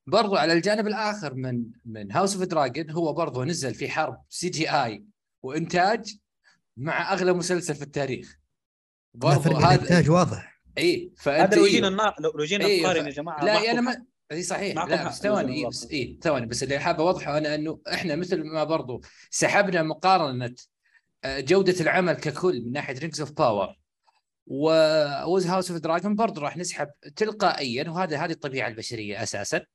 برضو على الجانب الآخر من من House of Dragon هو برضو نزل في حرب CGI وإنتاج مع أغلى مسلسل في التاريخ. برضو هذا
الإنتاج واضح.
اي فأنت
هذا لو
إيه.
جينا لو جينا
إيه،
نقارن يا جماعة
لا
أنا.
ما اي صحيح لا. بس ثواني إيه بس اي ثواني بس اللي حاب أوضحه أنا إنه إحنا مثل ما برضو سحبنا مقارنة آه، جودة العمل ككل من ناحية Rings of Power ووز House of Dragon برضو راح نسحب تلقائيا وهذا هذه الطبيعة البشرية أساسا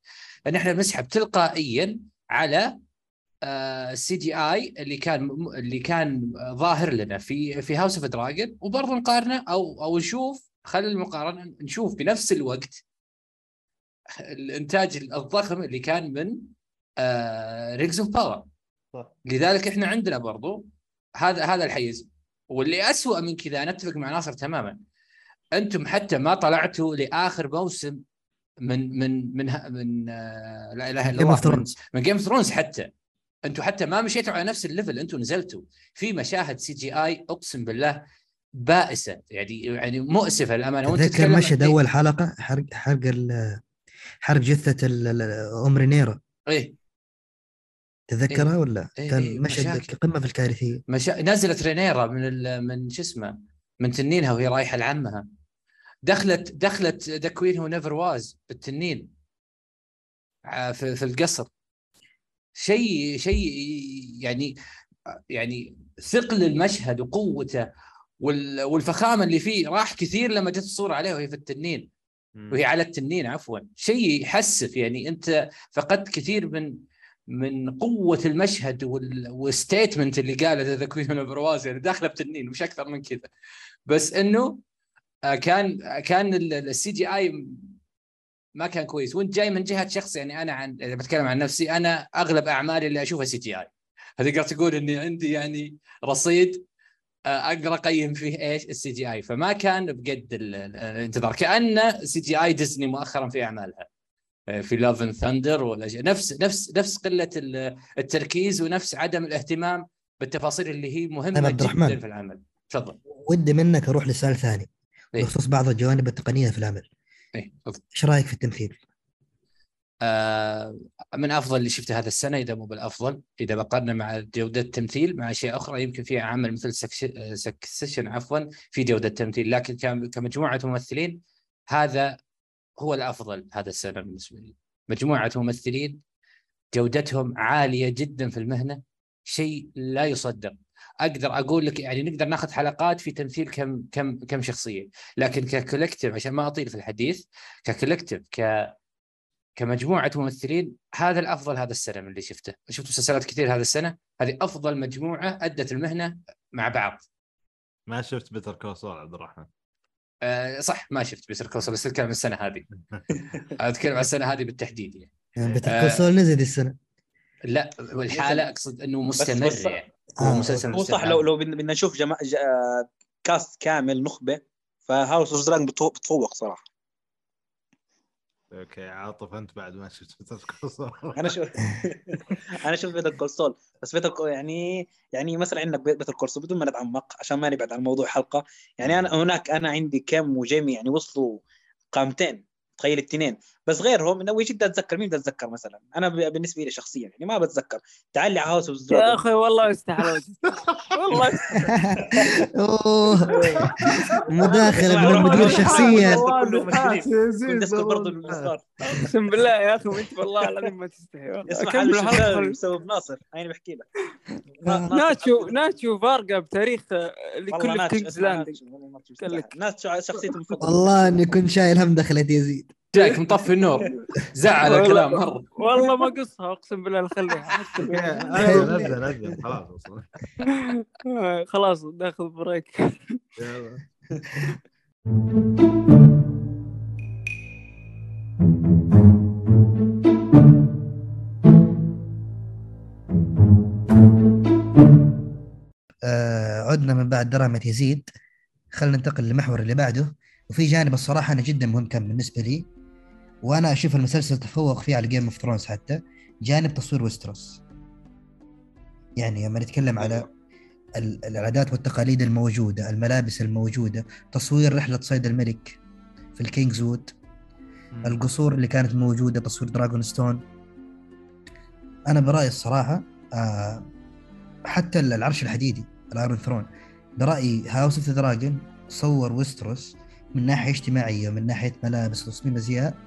إن إحنا بنسحب تلقائيا على ال CGI اللي كان اللي كان ظاهر لنا في في House of Dragon وبرضه نقارنه أو أو نشوف خلي المقارنة نشوف بنفس الوقت الإنتاج الضخم اللي كان من Rings of
Power.
لذلك إحنا عندنا برضو هذا هذا الحيز. واللي أسوأ من كذا أنا أتفق مع ناصر تماما. أنتم حتى ما طلعتوا لآخر موسم من من من ه- من آه، لا
إله إلا
الله. من Game of Thrones حتى. أنتم حتى ما مشيتوا على نفس ال level أنتم نزلتوا في مشاهد CGI أقسم بالله بائسة. يعني يعني مؤسفة للامانه وأنت
تذكر
تتكلم-
مشهد
إيه،
أول حلقة؟ حرق حرق حرق جثة ام رينيرا
إيه.
تذكرها ولا؟
إيه،
كان
إيه،
مشهد. قمة في الكارثيه
مشا... نزلت رينيرا من ال... من شو اسمه؟ من تنينها وهي رايحة لعمها. دخلت دخلت the Queen Who Never Was بالتنين. في, في القصر. شيء شيء يعني يعني ثقل المشهد وقوته والفخامة اللي فيه راح كثير لما جت الصورة عليه وهي في التنين. وهي على التنين عفوا. شيء يحسف يعني أنت فقدت كثير من من قوة المشهد وال statement اللي قاله the Queen Who Never Was يعني داخله بتنين مش أكثر من كذا. بس إنه آه، كان كان ال CGI ما كان كويس. وأنت جاي من جهة شخص يعني أنا عن إذا بتكلم عن نفسي أنا أغلب أعمالي اللي أشوفها CGI فتقدر تقول إني عندي يعني رصيد آه، أقدر اقيم فيه إيش؟ ال CGI فما كان بقد ال- ال- الانتظار. كانه CGI ديزني مؤخرا في أعمالها. آه، في Love and Thunder ولا شيء نفس نفس نفس قلة ال- التركيز ونفس عدم الاهتمام بالتفاصيل اللي هي مهمة
عبد الرحمن.
جدا في العمل. تفضل.
ودي منك أروح لسؤال ثاني
إيه.
بخصوص بعض الجوانب التقنية في العمل.
تفضل.
إيش رأيك في التمثيل؟
آه، من أفضل اللي شفته هذا السنة إذا مو بالأفضل إذا بقارنه مع جوده التمثيل مع اشياء أخرى يمكن في عمل مثل Succession عفوا في جوده تمثيل لكن كم- كمجموعة ممثلين هذا هو الأفضل هذا السنة بالنسبة لي. مجموعة ممثلين جودتهم عالية جدا في المهنة شيء لا يصدق. أقدر أقول لك يعني نقدر ناخذ حلقات في تمثيل كم كم كم شخصية. لكن ك collective عشان ما أطيل في الحديث ك collective ك كمجموعة ممثلين هذا الأفضل هذا السنة من اللي شفته شفت مسلسلات كثير هذا السنة هذه أفضل مجموعة أدت المهنة مع بعض
ما شفت Better Call Saul عبد الرحمن
أه صح ما شفت Better Call Saul بس أتكلم عن السنة هذه أتكلم عن السنة هذه بالتحديد يعني
يعني Better
آه.
Call Saul نزل السنة
لا والحالة أقصد إنه مستمر
بس-
يعني هو
آه.
مسلسل
هو صح
مستمر.
لو لو بدنا بدنا نشوف جما... ج... آه، cast كامل نخبة ف House of Dragon بتفوق صراحة
okay عاطف أنت بعد ما شفت Better Call
Saul أنا شوف أنا شوف Better Call Saul بس بيتر يعني يعني مثلا عندك بيتر كول سول بدون ما نتعمق عشان ما نبعد عن موضوع الحلقة يعني انا هناك أنا عندي كم وجيمي يعني وصلوا قامتين تخيل الاثنين بس غيرهم انه بدي اتذكر مين بدي اتذكر مثلا أنا بالنسبة لي شخصيا يعني ما بتذكر تعال لي على هاوس اوف
يا أخي والله يستحل والله
اوه مداخله من المدير شخصيا.
ندخل برضه المسار
اقسم بالله يا أخي وانت والله العظيم ما تستحي والله.
اسمع شغال مسوي بناصر أنا بحكي لك
آه.
ناتشو ناتشو فارقه بتاريخ آه، لكل
King's
Landing
ناتشو، شخصيته المفضله
والله اني كنت شايل هم دخلة يزيد
جاك مطفي النور. زعل الكلام مرة.
والله ما قصها اقسم بالله خليها.
نزل نزل خلاص
خلاص ناخذ break.
يلا.
آه عدنا من بعد درامة يزيد. خلينا ننتقل للمحور اللي بعده. وفي جانب الصراحة أنا جدا مهم كان بالنسبة لي. وأنا أشوف المسلسل تفوق فيه على Game of Thrones حتى جانب تصوير ويستروس يعني لما نتكلم على ال- العادات والتقاليد الموجودة الملابس الموجودة تصوير رحلة صيد الملك في ال Kingswood القصور اللي كانت موجودة تصوير Dragonstone أنا برأيي الصراحة آه حتى العرش الحديدي ال Iron Throne برأيي House of Dragon صور ويستروس من ناحية اجتماعية ومن ناحية ملابس وتصميم أزياء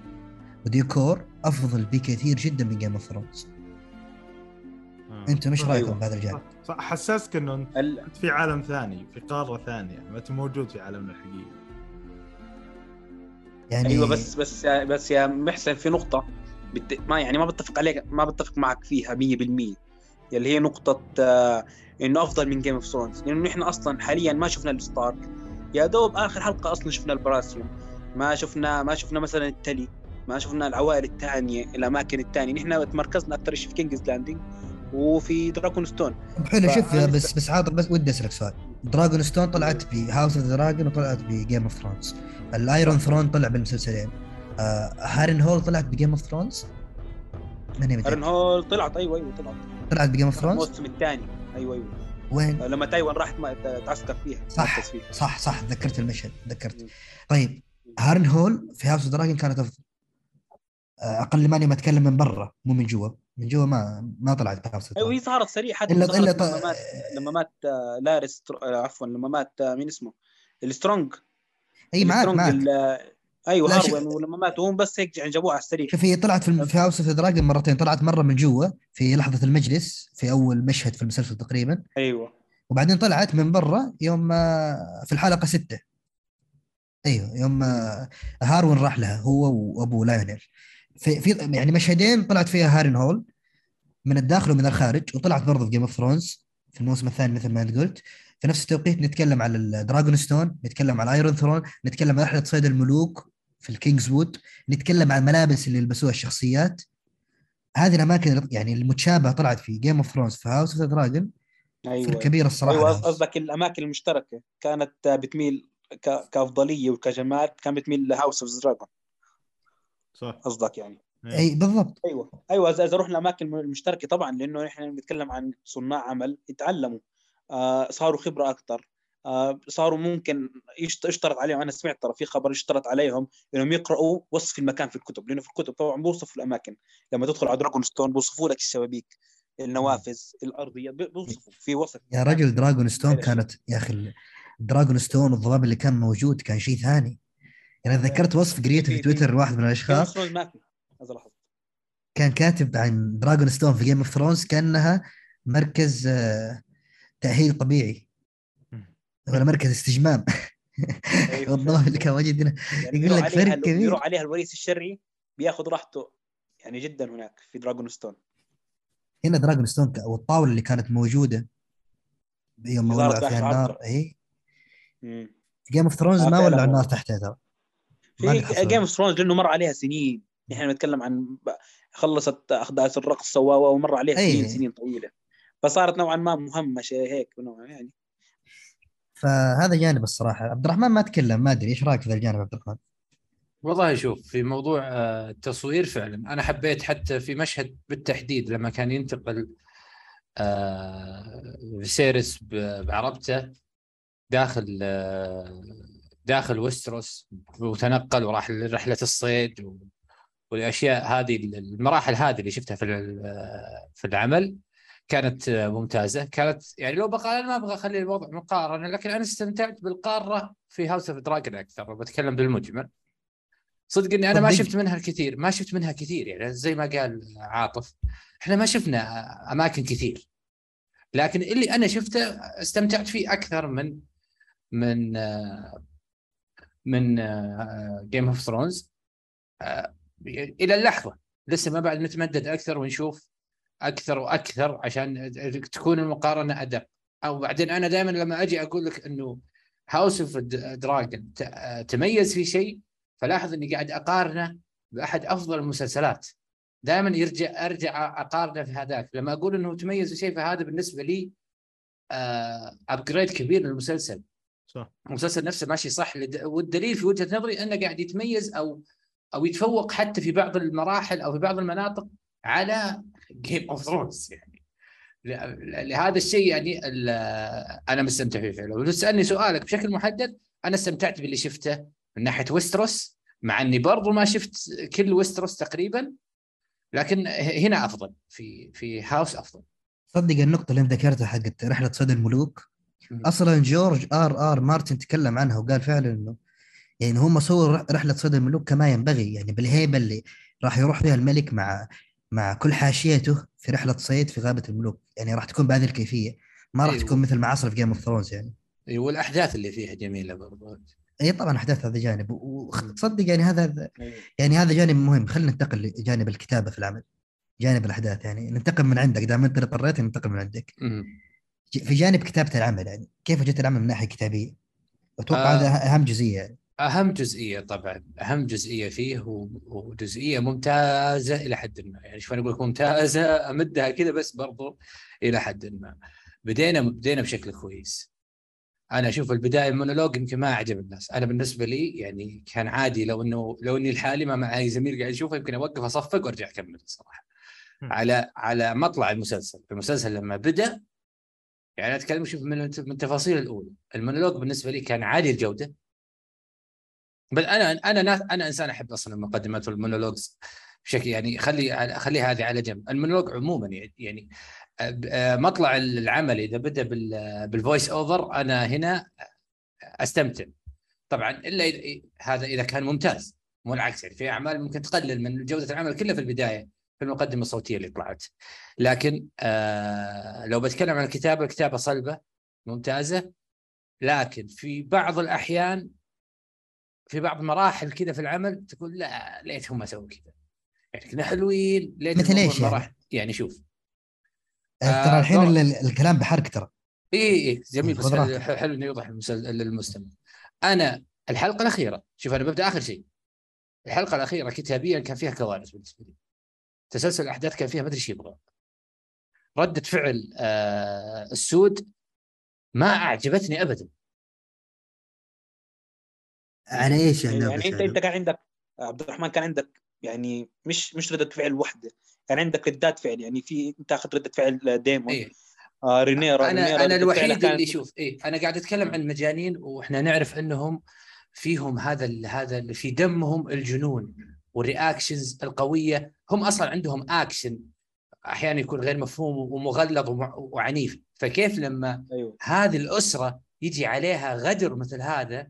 وديكور أفضل بكثير جدا من Game of
Thrones.
أنتم إيش رايكم
أيوة.
بهذا الجانب؟
صح حسسك إنه أنت
ال-
أنت في عالم ثاني في قارة ثانية ما أنت موجود في عالمنا الحقيقي.
يعني
أيوه بس بس بس يا محسن في نقطة بت... ما يعني ما بتفق عليك ما بتفق معك فيها 100% اللي هي نقطة آه إنه أفضل من Game of Thrones لأنه نحن أصلا حاليا ما شفنا الستارك. يا دوب آخر حلقة أصلا شفنا الباراثيون. ما شفنا ما شفنا مثلا التلي. ما شفنا العوائل الثانية الأماكن الثانية نحن تمركزنا أكثر شيء في King's Landing وفي Dragonstone
حلو شوف بس بس عاطف بس ودي أسألك سؤال. Dragonstone طلعت ب House of Dragon وطلعت ب Game of Thrones ال Iron Throne طلع بالمسلسلين. آه Harrenhal طلعت ب Game of Thrones
ماني
متأكد.
هول طلعت أيوه أيوه طلعت.
طلعت ب Game of Thrones
الموسم الثاني. أيوه أيوه.
وين؟
لما تايون راحت ما- تعسكر فيها
صح.
فيها.
صح صح تذكرت المشهد تذكرت. طيب Harrenhal في House Dragon كانت أفضل. آه، أقل ماني ما أتكلم من برا مو من جوا. من جوا ما ما طلعت ب
House أيوه هي
Dragon
ظهرت سريع حتى ظهرت
إلا
لما مات لما مات آه، لارس آه، عفوا لما مات آه، مين اسمه؟ السترونج.
إي
ال- آه،
أيوه
هاروين ولما مات هم بس هيك يعني جابوه على السريع.
شوف هي طلعت في في House of Dragon مرتين طلعت مرة من جوا في لحظة المجلس في أول مشهد في المسلسل تقريبا.
أيوه.
وبعدين طلعت من برا يوم في الحلقة ستة. أيوه يوم هاروين راح لها هو وأبو لايونيل في, في يعني مشهدين طلعت فيها Harrenhal من الداخل ومن الخارج وطلعت برضه في Game of Thrones في الموسم الثاني مثل ما انت قلت في نفس التوقيت نتكلم على ال Dragonstone نتكلم على ال Iron Throne نتكلم عن رحلة صيد الملوك في ال Kingswood نتكلم عن الملابس اللي يلبسوها الشخصيات هذه الأماكن يعني المتشابهة طلعت في Game of Thrones في House of the Dragon
أيوه
فرق كبير
الصراحة
أيوه.
قصدك الأماكن المشتركة كانت بتميل. كأفضلية وكجمال كان بتميل ل House of Dragon
صح.
قصدك يعني.
أي بالضبط.
أيوه. أيوه اذا إذا رحنا الأماكن المشتركة طبعا لأنه نحن بنتكلم عن صناع عمل يتعلموا. آه صاروا خبرة أكثر آه صاروا ممكن يشت- يشترط عليهم أنا سمعت ترى في خبر يشترط عليهم إنهم يقرأوا وصف المكان في الكتب لأنه في الكتب طبعا بيوصفوا الأماكن. لما تدخل على Dragonstone بيوصفوا لك الشبابيك النوافذ الأرضية بيوصفوا في وصف.
يا رجل
Dragonstone.
كانت يا أخي Dragonstone والضباب اللي كان موجود كان شيء ثاني. يعني ذكرت وصف قريته في تويتر لواحد من
الأشخاص.
كان كاتب عن Dragonstone في Game of Thrones كأنها مركز آه، تأهيل طبيعي. ولا مركز استجمام.
أيوة.
والضباب اللي كان موجود هنا.
يعني
يقول لك فرق كبير.
بيروح عليها الوريث الشرعي بياخذ راحته يعني جدا هناك في Dragonstone
هنا Dragonstone والطاولة اللي كانت موجودة يوم ما
وزارة
ولع فيها النار. اي Game of
Thrones
ما ولعوا النار
والله.
تحتها ترى.
في. Game of Thrones لأنه مر عليها سنين. نحن بنتكلم عن خلصت أحداث الرقص سواوا ومر عليها
أي.
سنين سنين طويلة. فصارت نوعا ما مهمشة هيك نوعا يعني.
فهذا جانب الصراحة. عبد الرحمن ما تكلم ما أدري إيش رأيك في الجانب عبد الرحمن؟
والله شوف في موضوع آه، التصوير فعلا أنا حبيت حتى في مشهد بالتحديد لما كان ينتقل آه، فيسيرس بعربته داخل آه، داخل وستروس وتنقل وراح لرحلة الصيد و- والأشياء هذه المراحل هذه اللي شفتها في في العمل كانت ممتازة. كانت يعني لو بقى أنا ما أبغى أخلي الوضع مقارنة لكن أنا استمتعت بالقارة في House of Dragon أكثر وبتكلم بالمجمل. صدق إني أنا ما. شفت منها الكثير ما شفت منها كثير يعني زي ما قال عاطف إحنا ما شفنا أماكن كثير. لكن اللي أنا شفته استمتعت فيه أكثر من من من Game of Thrones إلى اللحظة. لسه ما بعد نتمدد أكثر ونشوف أكثر وأكثر عشان تكون المقارنة أدق. أو بعدين أنا دائما لما أجي أقول لك إنه House of Dragon تميز في شيء فلاحظ إني قاعد أقارنه بأحد أفضل المسلسلات. دائما يرجع أرجع أقارنه في هذاك. لما أقول إنه تميز في شيء فهذا بالنسبة لي upgrade كبير للمسلسل.
صح.
المسلسل نفسه ماشي صح. لد- والدليل في وجهة نظري أنه قاعد يتميز أو أو يتفوق حتى في بعض المراحل أو في بعض المناطق على Game of Thrones يعني. ل- لهذا الشيء يعني ال- أنا مستمتع فيه فعلا. ولو تسألني سؤالك بشكل محدد أنا استمتعت باللي شفته من ناحية ويستروس مع إني برضو ما شفت كل ويستروس تقريبا لكن هنا أفضل في في House أفضل.
صدق النقطة اللي أنت ذكرتها حقت رحلة صيد الملوك أصلا جورج آر آر مارتن تكلم عنها وقال فعلا إنه يعني هم صوروا رحلة صيد الملوك كما ينبغي يعني بالهيبة اللي راح يروح فيها الملك مع مع كل حاشيته في رحلة صيد في غابة الملوك يعني راح تكون بهذه الكيفية ما راح
أيوة.
تكون مثل ما صار في Game of Thrones يعني.
إي، والأحداث اللي فيها جميلة برضو.
أي طبعا أحداث هذا جانب وتصدق يعني هذا
أيوة.
يعني هذا جانب مهم. خلينا ننتقل لجانب الكتابة في العمل جانب الأحداث يعني. ننتقل من عندك دام أنت اللي اضطريت ننتقل من عندك.
مم.
في جانب كتابة العمل يعني كيف جت العمل من ناحية كتابية؟ أتوقع
آه.
هذا أهم جزئية يعني.
أهم جزئية طبعا أهم جزئية فيه و- وجزئية ممتازة إلى حد ما. يعني شوف أنا أقول لك ممتازة أمدها كذا بس برضو إلى حد ما. بدينا بدينا بشكل كويس. أنا أشوف البداية المونولوج يمكن ما أعجب الناس. أنا بالنسبة لي يعني كان عادي لو إنه لو إني لحالي ما معي زميل قاعد يشوفه يمكن أوقف أصفق وأرجع أكمل
الصراحة.
على على مطلع المسلسل. المسلسل لما بدأ يعني أتكلم شوف من التفاصيل الأولى. المونولوج بالنسبة لي كان عالي الجودة. بل أنا أنا نا- أنا إنسان أحب أصلا المقدمات وال monologues بشكل يعني خلي خلي هذه على جنب. المونولوج عموما يعني آه، آه، مطلع العمل إذا بدأ بال- بال voice over أنا هنا أستمتع. طبعا إلا إذا هذا إذا كان ممتاز. مو العكس يعني في أعمال ممكن تقلل من جودة العمل كله في البداية. في المقدمة الصوتية اللي طلعت. لكن آه لو بتكلم عن الكتابه الكتابة صلبة ممتازة. لكن في بعض الأحيان في بعض مراحل كذا في العمل تقول لا ليتهم ما سووا كذا. يعني كنا حلوين
مثل إيش يعني؟
يعني شوف
آه، ترى
آه،
الحين
طبعاً.
ال- ال- الكلام بحرق ترى.
إي إي جميل. بس. حلو إنه يوضح للمستمع أنا الحلقة الأخيرة. شوف أنا ببدأ آخر شيء. الحلقة الأخيرة كتابيا كان فيها كوارث بالنسبة لي. تسلسل الاحداث كان فيها ما أدري إيش يبغى. ردة فعل آه السود ما أعجبتني ابدا.
على إيش يعني
يعني انت أنت كان عندك عبد الرحمن كان عندك يعني مش مش ردة فعل واحدة كان عندك ردات فعل يعني في أنت أخذت ردة فعل ديمون.
اي
آه رينيرا
أنا
رينيرا أنا
الوحيد اللي شوف اي أنا قاعد أتكلم عن المجانين وإحنا نعرف إنهم فيهم هذا ال- هذا في دمهم الجنون وال reactions القوية هم أصلا عندهم اكشن أحيانا يكون غير مفهوم ومغلظ وعنيف. فكيف لما
أيوه.
هذه الأسرة يجي عليها غدر مثل هذا؟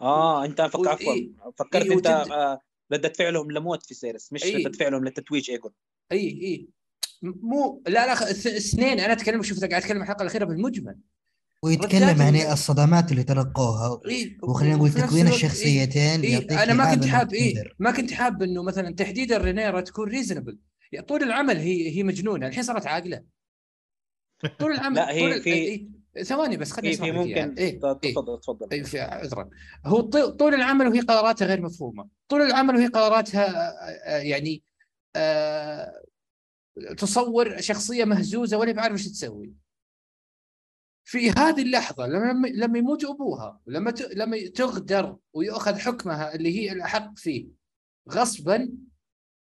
آه أنت فك
و-
عفوا.
إيه.
فكرت
إيه،
أنت
وتبدأ-
آه ردة فعلهم لموت فيسيرس مش
إيه.
ردة فعلهم لتتويج ايجون
اي اي مو لا لا الاثنين أنا أتكلم شوف قاعد أتكلم الحلقة الأخيرة بالمجمل.
ويتكلم عن
ال-
الصدمات اللي تلقوها.
إيه،
وخلينا نقول تكوين
إيه،
الشخصيتين
إيه
يعطيك
أنا ما كنت حاب
تقدر.
ما كنت حاب إنه مثلا تحديد الرينيرا تكون reasonable طول العمل هي هي مجنونة. الحين صارت عاقلة. طول العمل
لا، هي
طول
في-
إيه ثواني بس خليني
في. ممكن
إيه إيه
تفضل تفضل.
إيه في عذرا. هو طول العمل وهي قراراتها غير مفهومة. طول العمل وهي قراراتها آه، آه، يعني آه، تصور شخصية مهزوزة ولا بعرف إيش تسوي. في هذه اللحظة لما لما يموت أبوها ولما لما تغدر ويؤخذ حكمها اللي هي الاحق فيه غصبا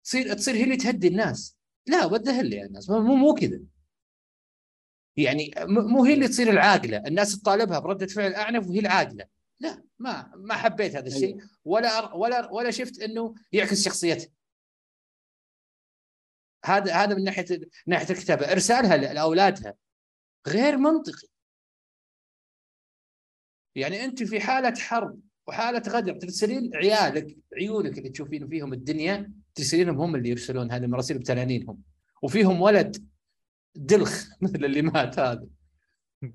تصير تصير هي اللي تهدي الناس. لا ودهل يا الناس مو مو كذا. يعني مو هي اللي تصير العاقلة. الناس تطالبها بردة فعل أعنف وهي العاقلة. لا ما ما حبيت هذا الشيء. ولا أر- ولا ولا شفت إنه يعكس شخصيتها هذا هذا من ناحية ناحية الكتابة. إرسالها لأولادها. غير منطقي. يعني أنت في حالة حرب وحالة غدر ترسلين عيالك عيونك اللي تشوفين فيهم الدنيا ترسلينهم هم اللي يرسلون هذه المراسيل بتنانينهم وفيهم ولد دلخ مثل اللي مات هذا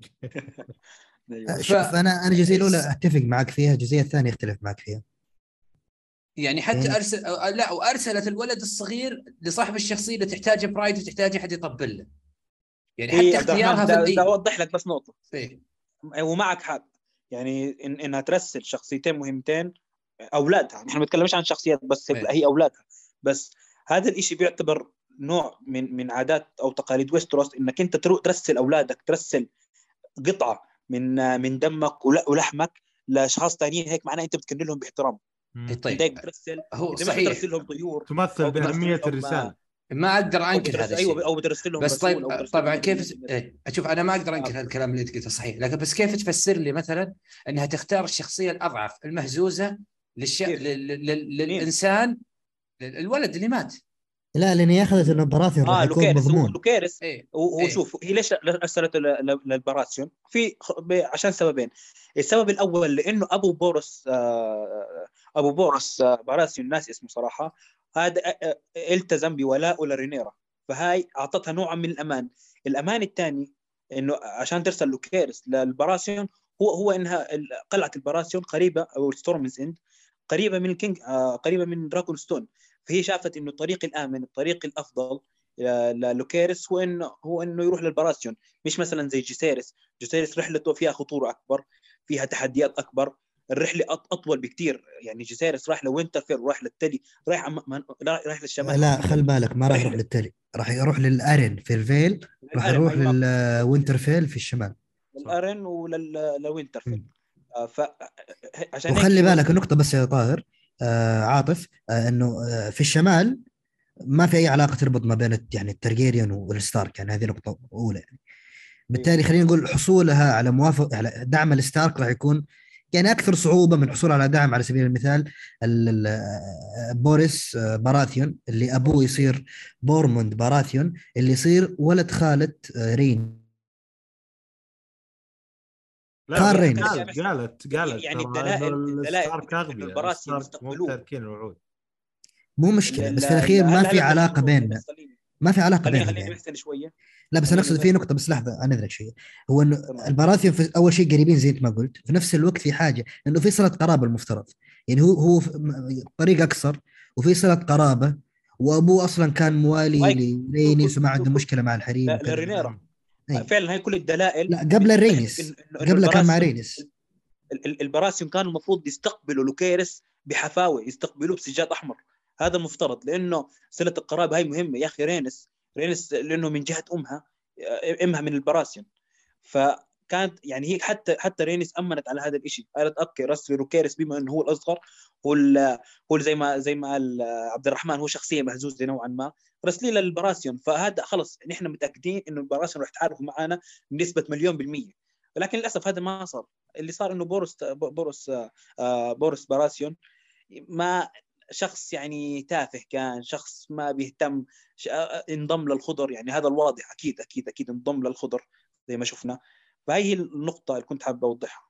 أيوة.
شوف أنا أنا الجزئية الأولى أتفق معك فيها الجزئية الثانية أختلف معك فيها
يعني حتى
يعني-
ارسل أو- لا وأرسلت الولد الصغير لصاحب الشخصية اللي تحتاج برايد وتحتاج أحد يطبل له يعني
هي
حتى
عبد
اختيارها في الإيه.
أوضح لك بس نقطة
إيه.
ومعك حق يعني إن إنها ترسل شخصيتين مهمتين أولادها. نحن ما بنتكلمش عن شخصيات بس
إيه.
هي أولادها. بس هذا الإشي بيعتبر نوع من من عادات أو تقاليد ويستروس إنك أنت تروح ترسل أولادك ترسل قطعة من من دمك ول- ولحمك لأشخاص ثانيين هيك معناه أنت بتكن لهم باحترام.
طيب.
هيك بترسل
هو صحيح.
بترسل لهم طيور.
تمثل بأهمية
لهم-
الرسالة.
ما أقدر
أنكر
هذا الشيء.
أيوه أو بترسل لهم
بس طيب طبعا كيف إيه. أشوف أنا ما أقدر أنكر هالكلام اللي أنت قلته صحيح. لكن بس كيف تفسر لي مثلا إنها تختار الشخصية الأضعف المهزوزة للش... لل... لل... للإنسان لل- الولد اللي مات.
لا لأن هي أخذت إنه براثيون
آه
يكون
لوكيرس لوكيرس.
إيه
هو
إيه.
شوف هي ليش ارسلته ل- ل- للباراسيون في خ- ب- عشان سببين. السبب الأول لأنه أبو بورس آه، أبو بورس آه، باراسيون ناس اسمه صراحة هذا آه، آه، التزم بولائه لرينيرا فهاي أعطتها نوعا من الأمان. الأمان الثاني إنه عشان ترسل لوكيرس للباراسيون هو هو إنها قلعة الباراسيون قريبة أو Storm's End قريبة من ال King آه، قريبة من Dragonstone فهي شافت إنه الطريق الآمن الطريق الأفضل للوكيرس هو إنه هو إنه يروح للباراسيون مش مثلا زي جيسيرس. جيسيرس رحلته فيها خطورة أكبر فيها تحديات أكبر. الرحلة أطول بكثير يعني جيسيرس راح لوينترفيل راح للتلي. رايح أم- رايح للشمال.
لا خل بالك ما راح يروح. للتلي. راح يروح للارن في الفيل راح يروح
أيوة،
للوينترفيل في الشمال.
للارن وللوينترفيل. آه، ف عشان
وخلي بالك النقطة بس يا طاهر آه عاطف آه إنه آه في الشمال ما في أي علاقة تربط ما بين يعني الترجيريان والستارك. يعني هذه نقطة أولى. يعني بالتالي خلينا نقول حصولها على موافق على دعم الستارك راح يكون يعني أكثر صعوبة من الحصول على دعم على سبيل المثال ال- ال- بوريس آه، باراثيون اللي أبوه يصير بورموند باراثيون اللي يصير ولد خالة آه، رين
لا
كار
بس
رينز.
قالت قالت قالت
يعني
ترى
الدلائل- الدلائل البراسي.
تاركين الوعود
مو مشكلة
ال-
بس في
ال-
الأخير ما في
بيوصلوا
بيننا. ما في
علاقة
بينهم
خليني
يعني.
محسن شوية
لا بس
أنا
أقصد في
بس-
نقطة بس لحظة انذرك شيء هو إنه
تمام.
البراثيوم في أول شيء قريبين زي ما قلت في نفس الوقت في حاجة انه في صلة قرابة المفترض يعني هو هو طريق أقصر وفي صلة قرابة وأبوه أصلا كان موالي. لرينيس وما عنده مشكلة مع الحريم.
لرينيرا. فعلا هاي كل الدلائل
لا قبل الرينيس قبله كان مع رينيس
ال- ال- البراسيوم كانوا المفروض يستقبلوا لوكيرس بحفاوة يستقبلوه بسجاد أحمر هذا المفترض لأنه صلة القرابة هاي مهمة يا أخي رينس رينس لأنه من جهة أمها أمها من البراسيوم فكانت يعني هي حتى حتى رينس أمنت على هذا الشيء قالت okay رسلي لوكيرس بما إنه هو الأصغر هو هو زي ما زي ما قال عبد الرحمن هو شخصية مهزوزة نوعا ما. رسلي للبراسيون. فهذا خلص نحن متأكدين إنه البراسيون راح يتعاركوا معنا بنسبة مليون بالمية. ولكن للأسف هذا ما صار. اللي صار إنه بورس بورس آه، بورس براسيون ما شخص يعني تافه كان شخص ما بيهتم ش- انضم للخضر يعني هذا الواضح أكيد أكيد أكيد انضم للخضر زي ما شفنا. فهي هي النقطة اللي كنت حابب أوضحها.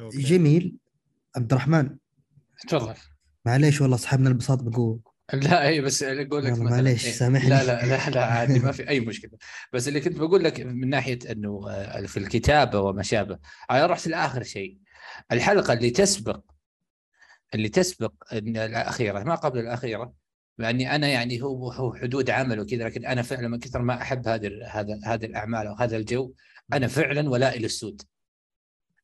أوكي.
جميل. عبد الرحمن.
تفضل.
معليش والله صاحبنا البساط بقوة.
لا أي بس أقول لك
معليش،
إيه،
سامحني.
لا لا لا لا عادي ما في أي مشكلة. بس اللي كنت بقول لك من ناحية إنه آه، في الكتابة وما شابه أنا رحت لآخر شيء. الحلقة اللي تسبق اللي تسبق إن الأخيرة ما قبل الأخيرة لاني أنا يعني هو هو حدود عمل وكذا لكن أنا فعلا من كثر ما أحب هذه هذا هذه الأعمال وهذا الجو أنا فعلا ولائي للسود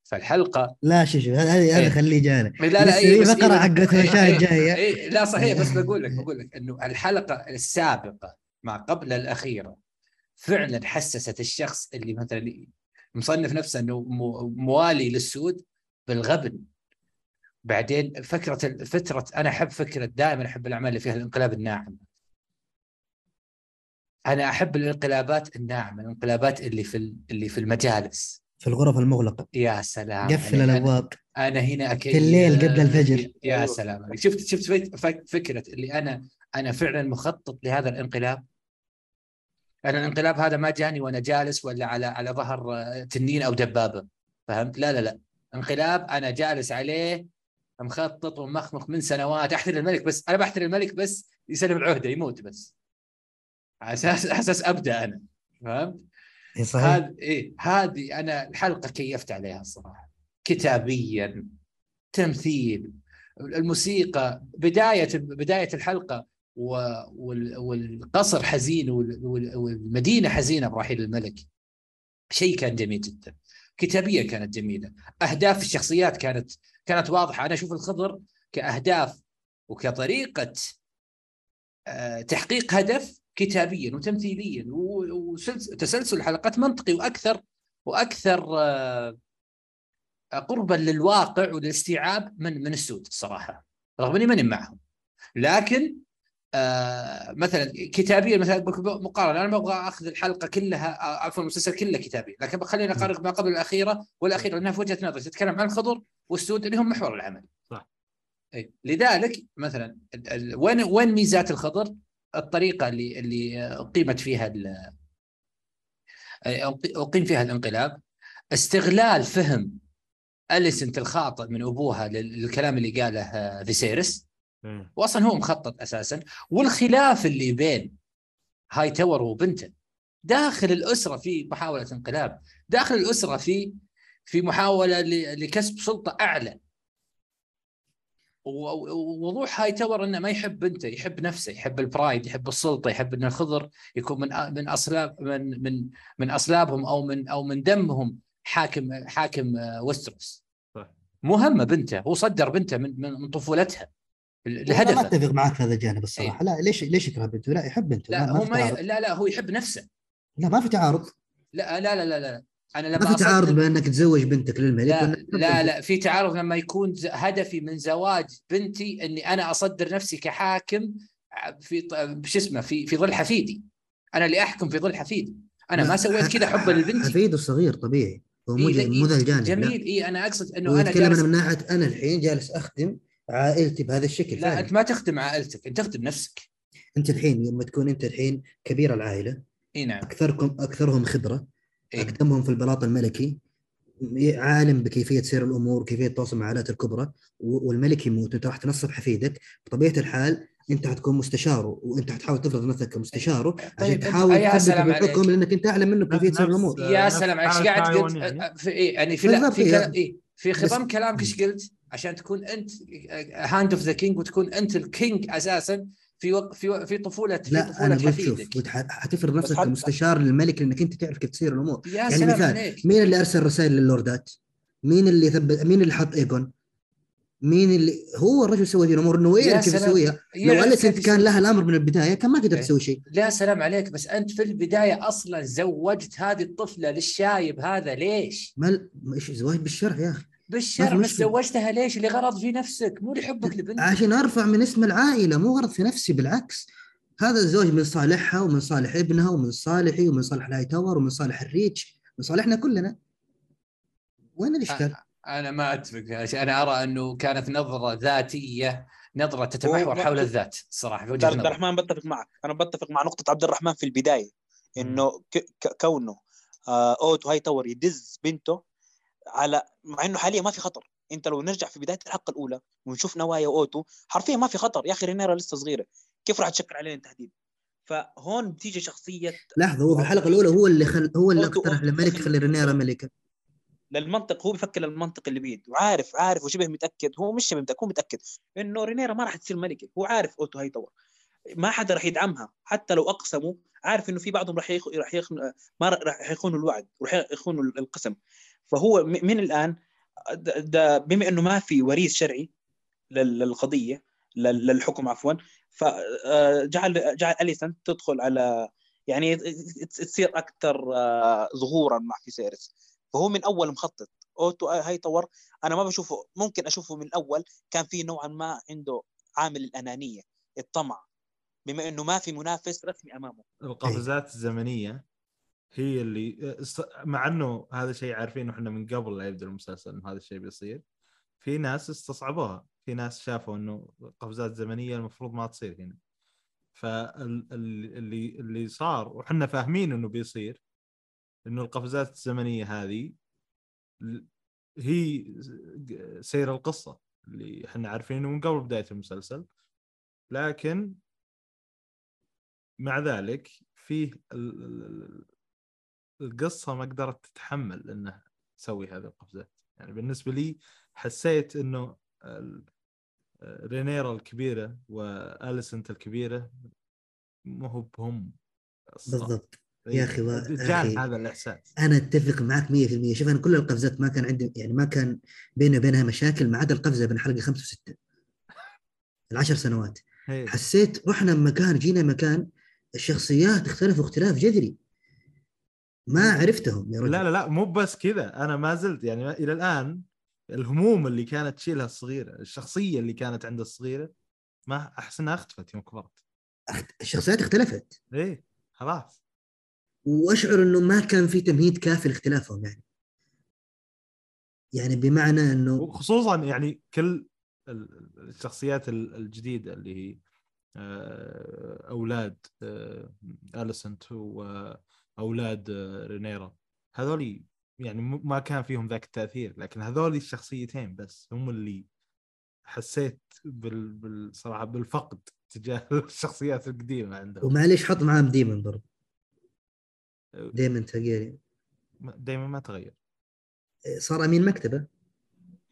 فالحلقة
لا شوف شوف هذا هذا
إيه.
خليه جانا
لا لا بس
فقرة
إيه
حقت
إيه إيه
الجاية.
إيه لا صحيح بس بقول لك بقول لك إنه الحلقة السابقة مع قبل الأخيرة فعلا حسست الشخص اللي مثلا مصنف نفسه إنه مو- موالي للسود بالغبن. بعدين فكرة فتره أنا أحب فكرة دائما أحب الأعمال اللي فيها الانقلاب الناعم. أنا أحب الانقلابات الناعمة الانقلابات اللي في ال- اللي في المجالس.
في الغرف المغلقة.
يا سلام.
قفل
أنا- أنا- أنا هنا أكيد.
في الليل قبل الفجر.
يا. سلام شفت شفت فك- فك- فكرة اللي أنا أنا فعلا مخطط لهذا الانقلاب؟ أنا الانقلاب هذا ما جاني وأنا جالس ولا على على ظهر تنين أو دبابة. فهمت؟ لا لا لا. انقلاب أنا جالس عليه مخطط ومخمخ من سنوات. احترم الملك بس أنا بحترم الملك بس يسلم العهدة يموت بس. على أساس على أساس أبدأ أنا فهمت؟
إيه صحيح.
هذه إيه هذه أنا الحلقة كيفت عليها الصراحه كتابيا تمثيل الموسيقى بداية بداية الحلقة والقصر حزين وال- وال- والمدينة حزينة برحيل الملك شيء كان جميل جدا. كتابيا كانت جميلة. أهداف الشخصيات كانت كانت واضحة. أنا أشوف الخضر كأهداف وكطريقة آه، تحقيق هدف كتابيا وتمثيليا وتسلسل الحلقات منطقي وأكثر وأكثر آه، قربا للواقع وللاستيعاب من من السود الصراحه رغم إني ماني معهم. لكن آه مثلا كتابيا مثلا مقارنة أنا ما أبغى أخذ الحلقة كلها عفوا المسلسل كله كتابي لكن خليني أقارن ما قبل الأخيرة والأخيرة لأنها في وجهة نظري تتكلم عن الخضر والسود اللي هم محور العمل
صح.
أي. لذلك مثلا ال- ال- وين وين ميزات الخضر؟ الطريقة اللي اللي أقيمت فيها أقيم فيها الانقلاب استغلال فهم أليسنت الخاطئ من أبوها لل- للكلام اللي قاله فيسيرس. واصلا هو مخطط أساسا. والخلاف اللي بين هايتاور وبنته داخل الأسرة في محاولة انقلاب داخل الأسرة في في محاولة لكسب سلطة أعلى. ووضوح هاي تاور إنه ما يحب بنته يحب نفسه يحب البرايد يحب السلطة يحب ان الخضر يكون من من اصلاب من من من أصلابهم أو من أو من دمهم حاكم حاكم آه، وستروس.
صح.
مهمة بنته هو صدر بنته من من طفولتها.
أنا ما
لهدفه
أتفق معك في هذا الجانب الصراحة. لا ليش ليش يكره بنته؟ لا يحب بنته
لا
ما,
هو ما ي... لا لا هو يحب نفسه.
لا ما في تعارض.
لا لا لا لا, لا. أنا لما
ما في تعارض
أصدق-
بانك تزوج بنتك للملك
لا لا. لا. في تعارض لما يكون هدفي من زواج بنتي إني أنا أصدر نفسي كحاكم في شو اسمه في في ظل حفيدي. أنا اللي أحكم في ظل حفيدي. أنا ما سويت كذا حبا لبنتي.
حفيده الصغير طبيعي. هو مو
إيه، إيه،
مو ذا الجانب
جميل. اي أنا أقصد
لا.
إنه
أنا
جالس
أنا من ناحية أنا الحين جالس أخدم عائلتي بهذا الشكل
لا
فعلا.
أنت ما تخدم عائلتك أنت تخدم نفسك.
أنت الحين لما تكون أنت الحين كبير العائلة
إي نعم.
اكثركم أكثرهم خبرة
إيه.
أقدمهم في البلاط الملكي عالم بكيفية سير الأمور وكيفيه التواصل مع العائلات الكبرى والملك يموت وانت راح تنصب حفيدك. بطبيعة الحال أنت حتكون مستشاره وأنت حتحاول تفرض نفسك كمستشاره عشان
طيب، أنت-
تحاول
يا
تثبت
عليك.
لأنك أنت أعلم منه كيفية
نفس-
الأمور.
يا سلام إيش
حالة
قاعد قلت
يعني.
في يعني في
بالضبط
في في
بس-
خضم كلامك إيش قلت؟ عشان تكون أنت Hand of the King وتكون أنت ال King أساسا في وق... في. في طفولة في
لا طفولة أنا شوف حتفرض نفسك كمستشار للملك لانك أنت تعرف كيف تصير الأمور
يا
يعني
سلام
مثال
عليك
مين اللي أرسل رسائل للوردات؟ مين اللي ثبت مين اللي حط ايجون؟ مين اللي هو الرجل سوى ذي الأمور
إنه
يعرف كيف. يسويها لو اليسنت كان. لها الأمر من البداية كان ما قدر
إيه.
تسوي شيء
لا سلام عليك بس أنت في البداية أصلا زوجت هذه الطفلة للشايب هذا ليش؟
ما إيش زواج بالشرع يا أخي
بالشرع
في
بس
مشكلة.
زوجتها ليش؟ لغرض في نفسك مو لحبك لبنتك.
عشان أرفع من اسم العائلة مو غرض في نفسي بالعكس. هذا الزواج من صالحها ومن صالح ابنها ومن صالحي ومن صالح الهاي تاور ومن صالح الريتش من صالحنا كلنا. وين الاشكال؟
أنا ما أتفق أنا أرى أنه كانت نظرة ذاتية نظرة تتمحور حول الذات الصراحه في
عبد وجهة
نظري.
عبد الرحمن بتفق معك. أنا بتفق مع نقطة عبد الرحمن في البداية إنه ك- ك- كونه آه، اوتو هاي تاور يدز بنته على مع إنه حاليا ما في خطر. أنت لو نرجع في بداية الحلقة الأولى ونشوف نوايا أوتو حرفيا ما في خطر. يا أخي رينيرا لسه صغيرة. كيف راح تشكل علينا تهديد فهون بتيجي شخصية
لحظة هو في الحلقة الأولى هو اللي خل هو اللي اقترح للملك يخلي رينيرا ملكة.
للمنطق هو بفكر للمنطق اللي بيد وعارف عارف وشبه متأكد. هو مش شبه متأكد هو متأكد إنه رينيرا ما راح تصير ملكة. هو عارف أوتو هاي تاور ما حدا راح يدعمها. حتى لو أقسموا عارف إنه في بعضهم راح يخ... راح يخ... ما راح يخونوا الوعد وراح يخونوا القسم. فهو من الآن ده- بما إنه ما في وريث شرعي لل- للقضية لل- للحكم عفوا فجعل جعل أليسن تدخل على يعني تصير أكثر آه، ظهورا مع فيسيرس فهو من أول مخطط. أوتو هاي تاور أنا ما بشوفه ممكن أشوفه من الأول. كان في نوعا ما عنده عامل الأنانية الطمع. بما إنه ما في منافس رسمي أمامه.
القفزات الزمنية. هي اللي مع إنه هذا شيء عارفينه إحنا من قبل لا يبدا المسلسل إنه هذا الشيء بيصير. في ناس استصعبوها. في ناس شافوا إنه قفزات زمنية المفروض ما تصير هنا. فاللي اللي صار وحنا فاهمين إنه بيصير إنه القفزات الزمنية هذه هي سير القصة اللي إحنا عارفينه من قبل بداية المسلسل. لكن مع ذلك فيه القصة ما قدرت تتحمل إنها تسوي هذه القفزات يعني بالنسبة لي حسيت إنه رينيرا الكبيرة وآليسنت الكبيرة مو هو بهم.
بالضبط يا أخي، و-
جاني
أخي.
هذا الإحساس
أنا أتفق معك 100% شوف أنا كل القفزات ما كان عندي يعني ما كان بيني وبينها مشاكل ما عدا القفزة بين حلقة خمسة وستة العشر سنوات
هي.
حسيت رحنا مكان جينا مكان الشخصيات اختلفوا اختلاف جذري ما عرفتهم يا رجل.
لا لا لا مو بس كذا. أنا ما زلت يعني إلى الآن الهموم اللي كانت تشيلها الصغيرة الشخصية اللي كانت عند الصغيرة ما أحس إنها اختفت يوم كبرت.
الشخصيات اختلفت.
إيه خلاص.
وأشعر إنه ما كان في تمهيد كافي لاختلافهم يعني. يعني بمعنى إنه
وخصوصا يعني كل ال- الشخصيات ال- الجديدة اللي هي آه، أولاد آه، أليسنت واولاد آه، رينيرا. هذول يعني ما كان فيهم ذاك التأثير لكن هذول الشخصيتين بس هم اللي حسيت بال... بالصراحه بالفقد تجاه الشخصيات القديمة عندهم.
ومعليش حط معاهم ديمن برضه ديمن تارجيري
دائما ما تغير.
صار أمين مكتبة.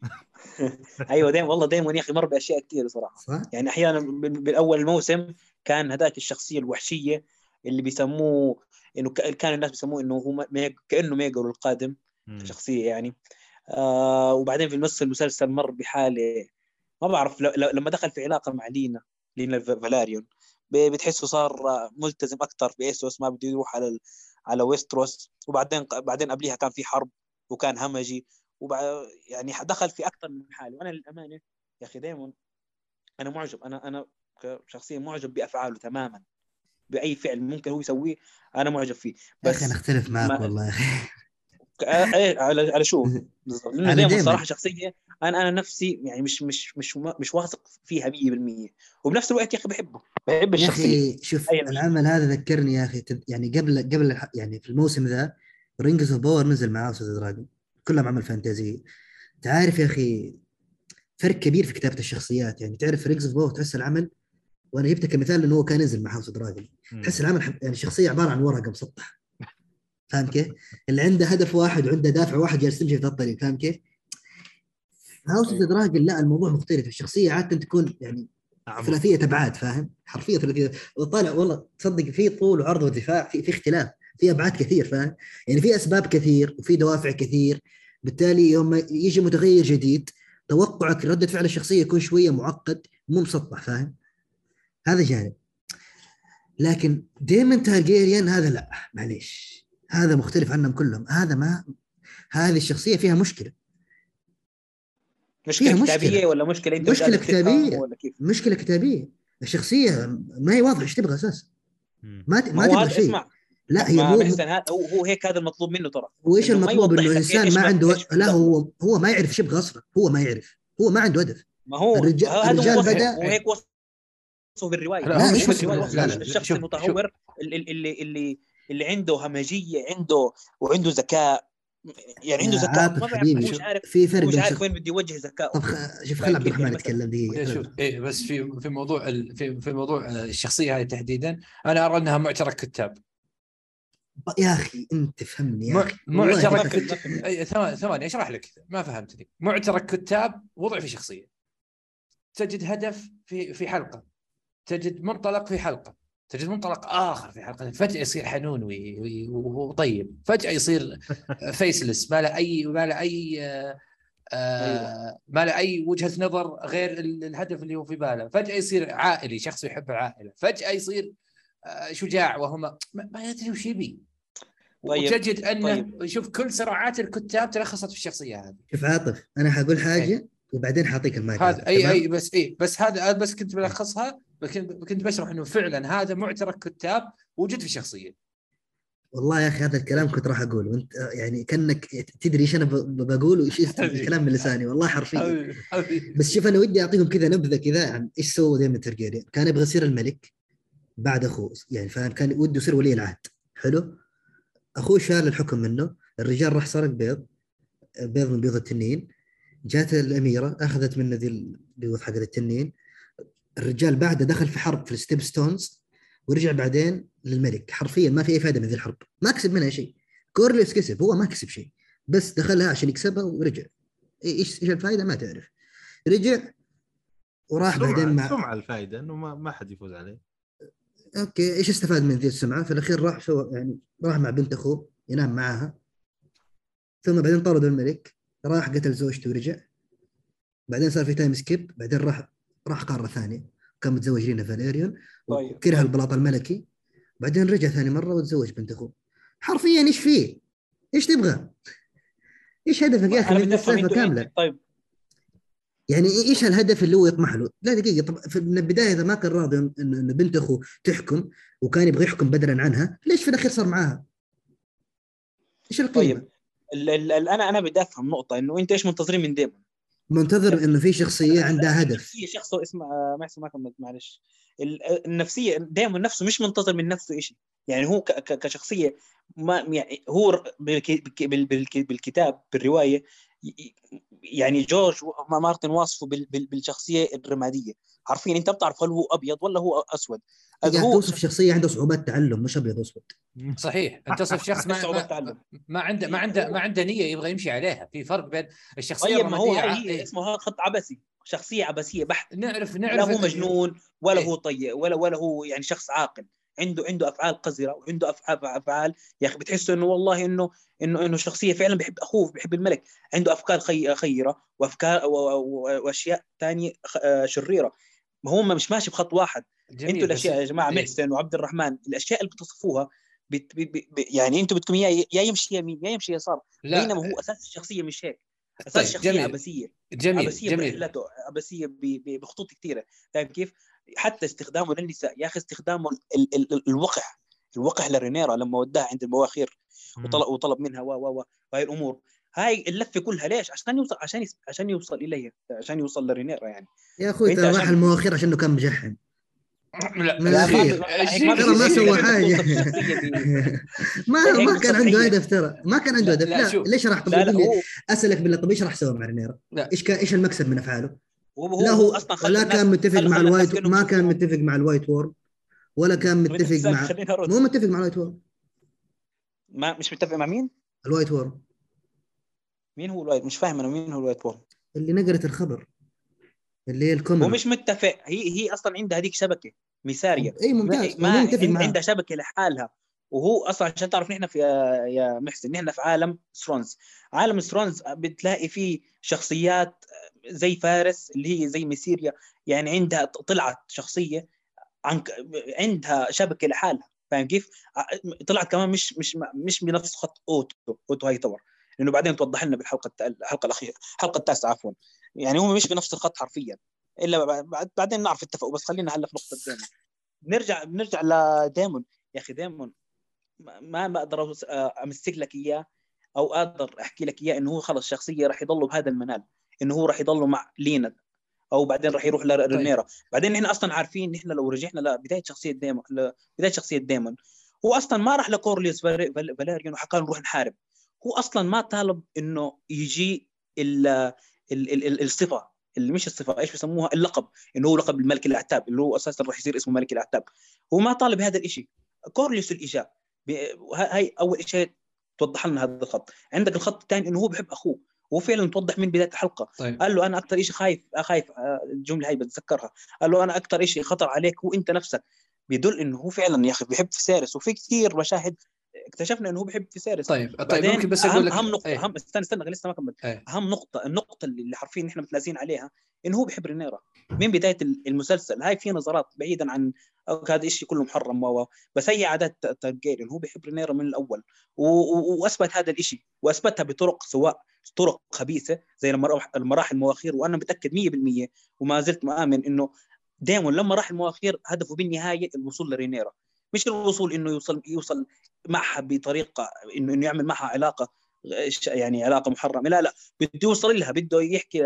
أيوه دايما والله دايما يا أخي مر بأشياء كثير صراحة.
صح؟
يعني أحيانا بال- بالأول الموسم كان هذاك الشخصية الوحشية اللي بيسموه إنه كان الناس بيسموه إنه هو ميج... كأنه ميجر القادم. كشخصية يعني. آه وبعدين في نص المسلسل مر بحالة ما بعرف ل... لما دخل في علاقة مع لينا لينا فالاريون ب- بتحسه صار ملتزم أكثر بايسوس ما بده يروح على ال... على ويستروس. وبعدين بعدين قبليها كان في حرب وكان همجي. وبعد يعني دخل في أكثر من حالة. وأنا للأمانة يا أخي دايما أنا معجب أنا أنا كشخصيا معجب بأفعاله تماما. بأي فعل ممكن هو يسويه أنا معجب فيه.
يا
بس
أخي أنا أختلف معك
ما-
والله. يا أخي
ك- إيه على على شو؟ بالضبط.
لأنه
دائما. صراحة شخصية أنا أنا نفسي يعني مش مش مش مش واثق فيها 100% وبنفس الوقت يا أخي بحبه. بحب
يا
الشخصية.
أخي شوف. العمل هذا ذكرني يا أخي يعني قبل قبل يعني في الموسم ذا Rings of Power نزل مع House of the Dragon كلهم عمل فانتازي. تعرف يا أخي فرق كبير في كتابة الشخصيات. يعني تعرف Rings of Power تحس العمل وأنا جبتك كمثال لأنه هو كان ينزل مع House
Dragon.
تحس العمل حب- يعني الشخصية عبارة عن ورقة مسطحة فاهم كيف؟ اللي عنده هدف واحد وعنده دافع واحد جالس تمشي في الطريق فاهم كيف؟ House
أيوة.
Dragon لا الموضوع مختلف الشخصية عادة تكون يعني. ثلاثية أبعاد فاهم؟ حرفيا ثلاثية وطالع والله تصدق في طول وعرض وارتفاع في في اختلاف في أبعاد كثير فاهم؟ يعني في أسباب كثير وفي دوافع كثير بالتالي يوم ما يجي متغير جديد توقعك ردة فعل الشخصية يكون شوية معقد مو مسطح فاهم؟ هذا جانب. لكن ديمن تارجيريان هذا لا. معليش. هذا مختلف عنهم كلهم. هذا ما هذه الشخصية فيها مشكلة.
مشكلة
فيها
كتابية
مشكلة.
ولا مشكلة أنت
مشكلة
مش قادر تفهم
كتابية.
ولا كيف؟
مشكلة كتابية. الشخصية ما هي واضحة. إيش تبغى
أساسا.
ما ت-
ما
تبغى
هذا
شيء.
اسمع.
لا هي
ما
مو
هو هو هيك هذا المطلوب منه ترى. وإيش
المطلوب إنه
لك
إنسان
إيش
ما عنده لا. هو هو ما يعرف إيش يبغى أصلا. هو ما يعرف. هو ما عنده هدف.
ما هو
الرجال-
هذا
الرجال بدأ-
هو هيك وصفه بالرواية.
لا،
لا، لا،
الشخص المتهور اللي اللي اللي اللي عنده همجية عنده وعنده ذكاء. يعني عنده ذكاء. ما هو مش عارف
في فرق
مش عارف وين بده يوجه ذكائه.
طب خ- شوف
فاهم
خل عبد؟ الرحمن. يتكلم دقيقة
شوف إيه بس في في موضوع ال- في في موضوع الشخصية هذه تحديدا أنا أرى أنها معترك كتاب.
يا أخي أنت فهمني يا أخي.
معترك
ما في-
كت-
ما في-
أي، ثواني ثواني أشرح لك ما فهمتني. معترك كتاب وضع في شخصية. تجد هدف في في حلقة. تجد منطلق في حلقة تجد منطلق آخر في حلقة فجأة يصير حنون وطيب فجأة يصير فيسلس ما له أي ما له أي آه، آه، ما له أي وجهة نظر غير ال- الهدف اللي هو في باله فجأة يصير عائلي شخص يحب العائلة فجأة يصير آه، شجاع وهو ما, ما يدري وش يبي.
طيب،
وتجد أنه
طيب.
شوف كل صراعات الكتاب تلخصت في الشخصية هذه.
شوف عاطف أنا حقول حاجة وبعدين حاعطيك المايك
هذا اي؟ أي بس إي بس هذا بس كنت بلخصها كنت بشرح إنه فعلا هذا معترك كتاب وجد في الشخصيه
والله يا أخي هذا الكلام كنت راح أقوله. وانت يعني كأنك تدري إيش أنا بقول وإيش الكلام من لساني والله حرفيا. بس شوف أنا ودي أعطيكم كذا نبذة كذا عن إيش سوى دائما ترجيريان كان يبغى يصير الملك بعد أخوه يعني فاهم؟ كان وده يصير ولي العهد. حلو؟ أخوه شال الحكم منه الرجال راح سرق بيض بيض من بيض التنين. جات الأميرة أخذت منه ذي البيض حق التنين. الرجال بعده دخل في حرب في ال Stepstones ورجع بعدين للملك. حرفيا ما في أي فائده من ذي الحرب. ما كسب منها شيء. كورليوس كسب هو ما كسب شيء. بس دخلها عشان يكسبها ورجع. إيش إيش الفائده ما تعرف. رجع وراح
سمعة-
بعدين مع
سمعة الفائده إنه ما, ما حد يفوز عليه.
أوكي إيش استفاد من ذي السمعة؟ في الأخير راح سوى يعني راح مع بنت أخوه ينام معاها. ثم بعدين طردوا الملك. راح قتل زوجته ورجع بعدين صار في time skip بعدين راح راح قارة ثانية كان متزوج لينا فاليريون
طيب.
وكره البلاط الملكي بعدين رجع ثاني مرة وتزوج بنت أخوه حرفيا إيش فيه؟ إيش تبغى؟ إيش هدفك يا
أخي
من السالفه
كاملة؟ طيب
يعني إيش الهدف اللي هو يطمح له؟ لا دقيقة طب من البداية إذا ما كان راضي ان بنت أخوه تحكم وكان يبغى يحكم بدلا عنها، ليش في الأخير صار معاها؟ إيش القيمة؟
طيب أنا أنا بدي أفهم نقطة إنه أنت إيش منتظرين من ديمون؟
منتظر إنه في شخصية عندها هدف.
في شخص اسمه آه، ما اسمه معلش. ال- النفسية دائما نفسه مش منتظر من نفسه شيء يعني هو كشخصية ما يعني هو بالكتاب بالرواية يعني جورج ما- مارتن واصفه بال- بال- بالشخصية الرمادية. حرفيا أنت بتعرف هل هو أبيض ولا هو أسود.
قاعد
هو
توصف شخصية عنده صعوبات تعلم مش أبيض وأسود.
صحيح. أنت تصف شخص ما
صعوبة
ما,
تعلم.
ما عنده ما عنده ما عنده نية يبغى يمشي عليها. في فرق بين الشخصية
طيب ما هو هي
ع-
اسمه هذا خط عبسي شخصية عبسيه بحت.
نعرف
لا
نعرف
هو مجنون ولا
إيه.
هو طيب ولا ولا هو يعني شخص عاقل. عنده عنده أفعال قذرة وعنده افعال أفعال يا أخي بتحسه إنه والله إنه إنه إنه شخصية فعلا بيحب أخوه بيحب الملك. عنده أفكار خي خيرة وأفكار وأشياء ثانية شريرة. ما هو مش ماشي بخط واحد.
أنتوا
الأشياء يا جماعة
إيه.
محسن وعبد الرحمن الأشياء اللي بتصفوها بت بي بي يعني أنتوا بدكم اياه يا يمشي يمين يا يمشي يسار. بينما هو أساس الشخصية مش هيك. أساس
طيب،
الشخصية
جميل.
عبثيه
جميل
عبثيه
جميل.
برحلاته عبثيه بخطوط كثيره فاهم كيف؟ حتى استخدامه للنساء يا أخي استخدامه ال ال ال الوقح الوقح لرينيرا لما وداها عند المواخير وطلب وطلب منها و و و وهي الأمور هاي اللفة كلها ليش؟ عشان يوصل عشان يس- عشان يوصل إليها عشان يوصل لرينيرا يعني
يا
أخوي
ترى راح
عشان-
المواخير عشان إنه كان مجحم
لا
من
لا،
الأخير.
ما-
ترى ما. سوى
حاجة
ما ما كان عنده. هدف ترى ما كان عنده هدف
لا،.
ليش راح أسألك بالله طب إيش راح سوى مع رينيرا؟ إيش كان إيش المكسب من أفعاله؟
وهو
لا
هو
هو
أصلا خلى
لا
الناس-
كان متفق مع الوايت ما كان. متفق مع الوايت وورم ولا كان متفق مع. مو متفق مع الوايت وورم
ما مش متفق مع مين؟
الوايت وورم
مين هو الوايت؟ مش فاهم أنا مين هو الوايت وورم
اللي نقلت الخبر. اللي هي الكومن
هو مش متفق. هي هي أصلا عندها هذيك شبكة ميساريه
اي ممتاز.
ما
ما
عندها شبكة لحالها. وهو أصلا عشان تعرف نحن في يا محسن نحن في عالم ثرونز عالم ثرونز بتلاقي فيه شخصيات زي فاريس اللي هي زي ميسيريا. يعني عندها طلعت شخصية عن عندها شبكة لحالها. فاهم كيف؟ طلعت كمان مش مش مش بنفس خط اوتو أوتو هايتاور لأنه بعدين توضح لنا بالحلقة الحلقة الأخيرة الحلقة التاسعة عفوا. يعني هم مش بنفس الخط حرفيا. إلا بعد بعدين نعرف اتفقوا. بس خلينا هلأ في نقطة ديمون بنرجع بنرجع لديمون يا أخي ديمون ما بقدر أمسك لك إياه أو أقدر أحكي لك إياه إنه هو خلص شخصية راح يضل بهذا المنوال. إنه هو راح يضل مع لينا. أو بعدين راح يروح لرينيرا بعدين نحن أصلا عارفين نحن لو رجعنا لبدايه شخصية ديمون بداية شخصية ديمون. هو أصلا ما راح لكورليوس فال- فال- فاليريون وحكى له نروح نحارب. هو أصلا ما طالب إنه يجي ال ال ال ال الصفة. اللي مش الصفة إيش بسموها؟ اللقب. إنه هو لقب الملك الاعتاب اللي هو أساسا راح يصير اسمه ملك الاعتاب هو ما طالب بهذا الشيء كورليوس الاجاب هاي أول شيء توضح لنا هذا الخط. عندك الخط الثاني إنه هو بحب أخوه. وهو فعلا توضح من بداية الحلقة.
طيب.
قال له أنا أكثر شيء خايف خايف آه، الجملة هاي بتذكرها. قال له أنا أكثر شيء خطر عليك هو أنت نفسك. بيدل إنه هو فعلا يا أخي بيحب فيسيرس وفي كثير مشاهد اكتشفنا إنه هو بيحب فيسيرس
طيب طيب
بعدين
ممكن بس أقول لك
أهم نقطة
إيه.
اهم استنى استنى لسه ما كملت
إيه.
أهم نقطة النقطة اللي حرفيا نحن متنازعين عليها إنه هو بيحب رينيرا. من بداية المسلسل هاي في نظرات بعيدا عن هذا الشيء كله محرم و بس هي عادات تارجيريان هو بيحب رينيرا من الأول. و... و... وأثبت هذا الشيء وأثبتها بطرق سواء طرق خبيثة زي المراحل المواخير وأنا متأكد 100% وما زلت مآمن إنه ديمون لما راح المواخير هدفه بالنهاية الوصول لرينيرا. مش الوصول إنه يوصل يوصل معها بطريقة إنه إنه يعمل معها علاقة يعني علاقة محرمة. لا لا بده يوصل لها بده يحكي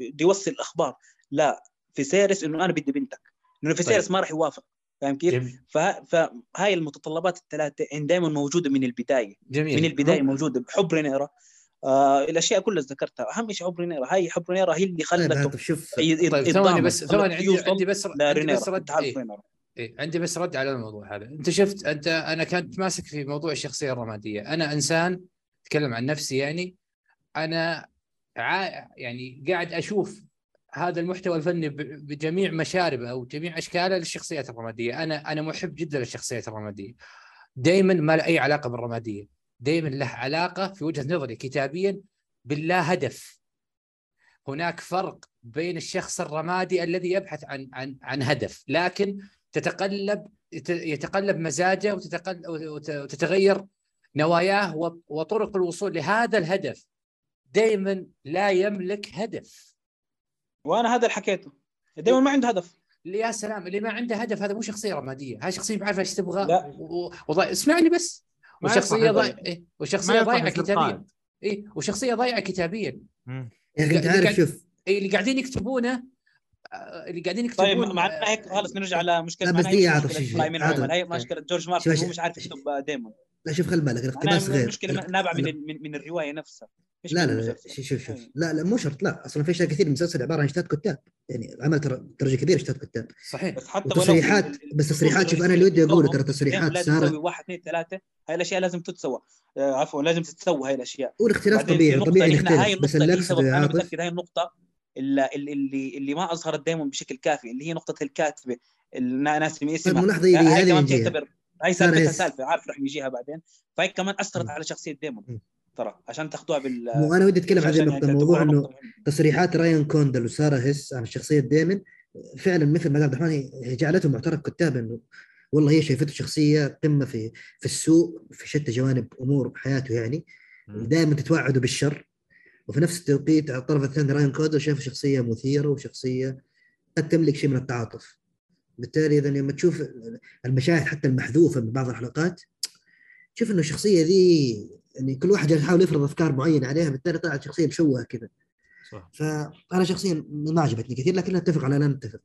بده يوصل الأخبار. لفيسيرس إنه أنا بدي بنتك لأنه فيسيرس
طيب.
ما راح يوافق. فاهم كيف؟ فه- فهاي المتطلبات الثلاثة دائما موجودة من البداية.
جميل.
من البداية موجودة حب رينيرا. آه الأشياء كلها ذكرتها. أهم شيء حب رينيرا. هاي حب رينيرا هي اللي
طيب
خلته
شوف.
طيب ثواني بس ثواني عندي عندي بس عندي بس رد إيه. إيه عندي بس رد على الموضوع هذا. أنت شفت أنت أنا كنت ماسك في موضوع الشخصية الرماديه أنا إنسان أتكلم عن نفسي يعني. أنا عا يعني قاعد أشوف هذا المحتوى الفني بجميع مشاربه أو جميع أشكاله للشخصيات الرماديه أنا أنا محب جدا للشخصيات الرماديه دائما ما له أي علاقة بالرماديه دائما له علاقة في وجهة نظري كتابيا باللا هدف. هناك فرق بين الشخص الرمادي الذي يبحث عن عن عن هدف لكن تتقلب يت- يتقلب مزاجه وتتقل وت- وتتغير نواياه و- وطرق الوصول لهذا الهدف دائما لا يملك هدف
وأنا هذا اللي حكيته دائما ما عنده هدف
اللي يا سلام اللي ما عنده هدف هذا مو شخصية رمادية هاي شخصية ما عارفه إيش تبغى
لا.
و- و- وضا... اسمعني بس وشخصية
ضايعة.
إيه؟
ما
وشخصيه
ضايعة
كتابيا. اي وشخصية ضايعة كتابيا.
يا أخي أنت
اللي
عارف شوف
إيه اللي قاعدين يكتبونه اللي قاعدين يكتبون
طيب
آه،
معناها هيك خلص نرجع لمشكلة
لا، بس
هي
عاطف،
هي مشكلة جورج مارتن هو. مش عارف يكتب ديمون
لا شوف خلي بالك الاقتباس غير.
المشكلة نابعه من من, من الرواية نفسها.
لا لا لا. شوف شوف
إيه.
لا لا مو شرط لا أصلا في أشياء كثير. من المسلسل عبارة عن اشتات كتاب. يعني عمل ترى درجه كبيرة اشتات كتاب.
صحيح.
بس حتى ال-
بس تصريحات شوف أنا اللي ودي
أقوله
ترى تصريحات ساره
واحد اثنين ثلاثة. هاي الأشياء لازم تتسوى. آه، عفوا لازم تتسوى هاي الأشياء.
والاختلاف طبيعي طبيعي نختلف بس
النقطة
اللي
أقصده هاي النقطة اللي اللي اللي ما أظهرت دائما بشكل كافي اللي هي نقطة الكاتبة اللي ناسي
طيب
اسمها
ملاحظه هي
هاي
هذه
كمان تعتبر هاي سالفتها
هيس.
سالفة عارف رح يجيها بعدين فهي كمان أثرت
م.
على شخصية ديمون. ترى عشان تاخذوها بال
مو أنا ودي أتكلم عن هذه
النقطة
موضوع
إنه.
تصريحات رايان كوندل وسارة هيس عن شخصيه ديمن فعلا مثل ما قال عبد الرحمن هي جعلته معترف كتاب إنه والله هي شايفته شخصية قمة في في السوء في شتى جوانب أمور حياته يعني. دائما تتوعده بالشر وفي نفس التوقيت على الطرف الثاني راين كودر شايفه شخصية مثيرة وشخصية قد تملك شيء من التعاطف. بالتالي إذا لما تشوف المشاهد حتى المحذوفة من بعض الحلقات تشوف إنه الشخصية ذي يعني كل واحد يحاول يفرض أفكار معينة عليها بالتالي طلعت شخصية مشوهة كذا.
صح.
فانا شخصيا ما عجبتني كثير لكن أتفق على لا نتفق.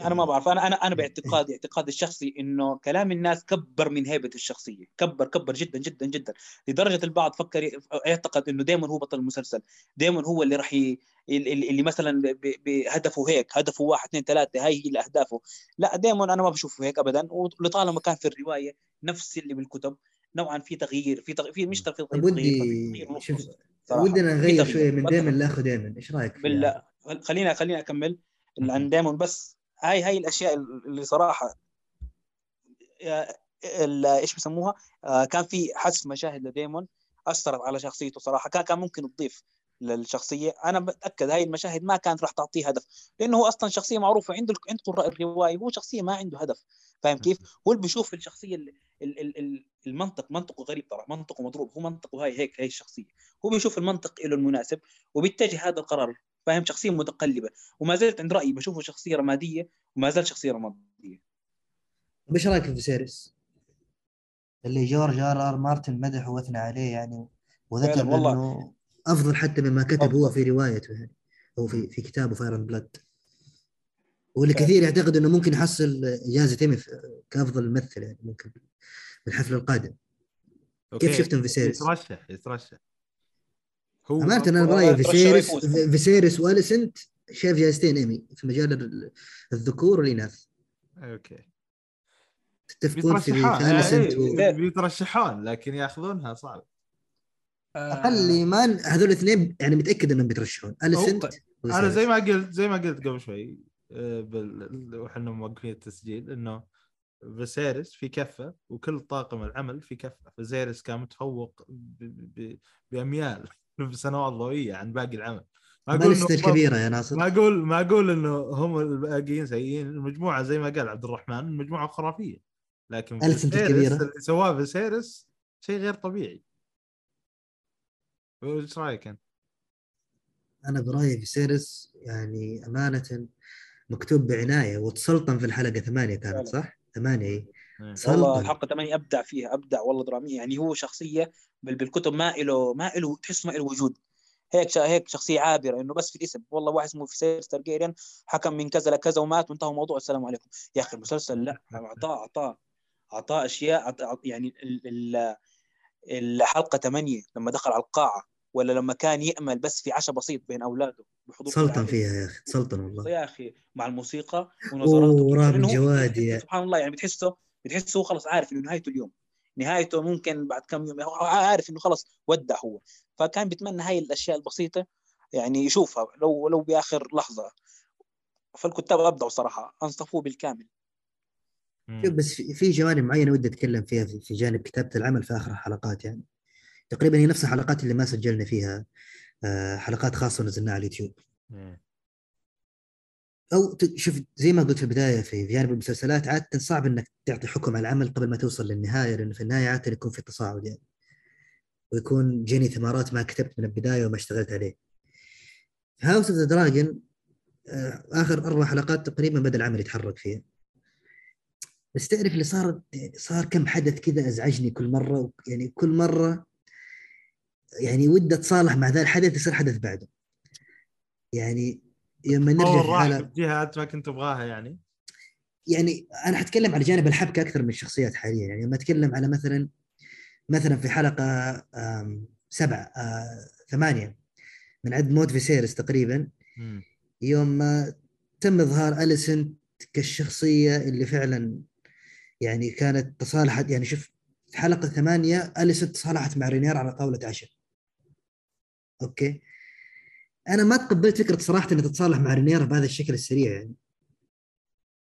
أنا ما بعرف. أنا أنا أنا باعتقادي اعتقادي الشخصي إنه كلام الناس كبر من هيبة الشخصية. كبر كبر جدا جدا جدا. لدرجة البعض فكر يعتقد إنه دائما هو بطل المسلسل. دائما هو اللي راح ي... اللي اللي مثلا ب- بهدفه هيك هدفه واحد اثنين ثلاثة هاي هي الاهدافه لا دائما أنا ما بشوفه هيك ابدا. ولطالما كان في الرواية نفس اللي بالكتب نوعا في تغيير في تغيير في مش تغيير تغيير
ودي
تغيير نص
شوف
نص صراحة.
ودنا نغير. شوية من دايما لاخو دايما. إيش رأيك؟ فيها؟
بال خلينا خلينا أكمل. اللي عن دايمون بس هاي هاي الأشياء اللي صراحة آه، إيش بسموها؟ آه، كان في حذف مشاهد لديمون أثرت على شخصيته صراحة. كان كان ممكن تضيف للشخصية. أنا بتأكد هاي المشاهد ما كانت راح تعطيه هدف لأنه هو أصلا شخصية معروفة عنده عنده قراء الرواية. هو شخصية ما عنده هدف. فاهم كيف؟ هو اللي بيشوف الشخصية ال- ال- ال- ال- المنطق منطقه غريب ترى منطقه مضروب هو منطقه هاي هيك هاي الشخصية. هو بيشوف المنطق له المناسب وبيتجه هذا القرار فاهم؟ شخصية متقلبة. وما زلت عند رأيي بشوفه شخصية رمادية وما زال شخصية
رمادية. إيش رأيك في فيسيريس؟ اللي جورج آر آر مارتن مدح وأثنى عليه يعني وذكر
والله.
إنه أفضل حتى مما كتب هو. في روايته يعني أو في في كتابه فاير آند بلاد واللي كثير يعتقد إنه ممكن يحصل جائزه ايمي كأفضل ممثل يعني ممكن. بالحفل القادم.
أوكي.
كيف شفتم فيسيريس؟
يترشح يترشح. هو
أمانة
أنا
برايي فيسيريس. فيسيريس واليسنت شايف جائزتين ايمي في مجال ال- الذكور والإناث.
أوكي.
تتفقون في اليسنت و...
إيه، بيترشحون لكن ياخذونها صعب.
أقل أما هذول الاثنين يعني متأكد إنهم بيترشحون. اليسنت
أنا زي ما قلت زي ما قلت قبل شوي آه، بال... وإحنا موقفين التسجيل إنه فيسيريس في كفة وكل طاقم العمل في كفة فيسيريس كان متفوق ب... ب... بأميال بسنوات ضوئيه عن باقي العمل ما
ما أقول
إنه-
الكبيره يا ناصر
ما أقول ما أقول إنه هم الباقيين سيئين المجموعة زي ما قال عبد الرحمن المجموعه خرافية لكن. اللي سواه فيسيريس شيء غير طبيعي إيش رأيك أنت؟
أنا برأيي فيسيريس يعني أمانة مكتوب بعناية وتسلطن في الحلقة ثمانية كانت. صح؟ ثمانية. هي
إيه.
والله الحلقة 8 أبدع فيها أبدع والله دراميا يعني هو شخصية بال- بالكتب ما له ما له تحس ما له وجود. هيك شا- هيك شخصية عابرة إنه بس في الاسم. والله واحد اسمه فيسيرس تارجيريان حكم من كذا لكذا ومات وانتهى الموضوع السلام عليكم. يا أخي المسلسل لا أعطاه أعطاه أعطاه أشياء يعني ال- ال- الحلقة 8 لما دخل على القاعة. ولا لما كان يأمل بس في عشاء بسيط بين أولاده بحضور العائلة.
فيها يا أخي تسلطن والله.
يا أخي مع الموسيقى ونظراته
رامي
لأنه هو
جواد يا-
سبحان الله يعني بتحسه بتحسه هو خلص عارف إنه نهايته اليوم. نهايته ممكن بعد كم يوم هو عارف إنه خلص ودع هو. فكان بيتمنى هاي الأشياء البسيطة يعني يشوفها لو لو باخر لحظة. فالكتاب أبدعوا صراحة أنصفوه بالكامل.
شوف بس في في جوانب معينة ودي أتكلم فيها في في جانب كتابة العمل في آخر الحلقات يعني. تقريبا هي نفس الحلقات اللي ما سجلنا فيها آه، حلقات خاصة نزلناها على اليوتيوب. أو شوف زي ما قلت في البداية في جانب المسلسلات عادة صعب إنك تعطي حكم على العمل قبل ما توصل للنهاية لأنه في النهاية عادة يكون في تصاعد يعني ويكون جاني ثمرات ما كتبت من البداية وما اشتغلت عليه. هاوس اوف ذا دراجون آخر أربع حلقات تقريبا بدأ العمل يتحرك فيها. بس تعرف اللي صار صار كم حدث كذا أزعجني كل مرة يعني كل مرة يعني ودي أتصالح مع ذا الحدث يصير حدث بعده. يعني لما نرجع في
بجهه أنت ما كنت تبغاها يعني
يعني أنا حتكلم على جانب الحبكة أكثر من الشخصيات حاليا يعني لما أتكلم على مثلا مثلا في حلقة سبعة آه، ثمانية من عند موت فيسيرس تقريبا
مم.
يوم ما تم إظهار أليسن كالشخصية اللي فعلا يعني كانت تصالحت يعني شوف في حلقة ثمانية أليسن تصالحت مع رينير على طاولة عشاء okay؟ أنا ما تقبلت فكرة صراحة انها تتصالح مع رينير بهذا الشكل السريع يعني.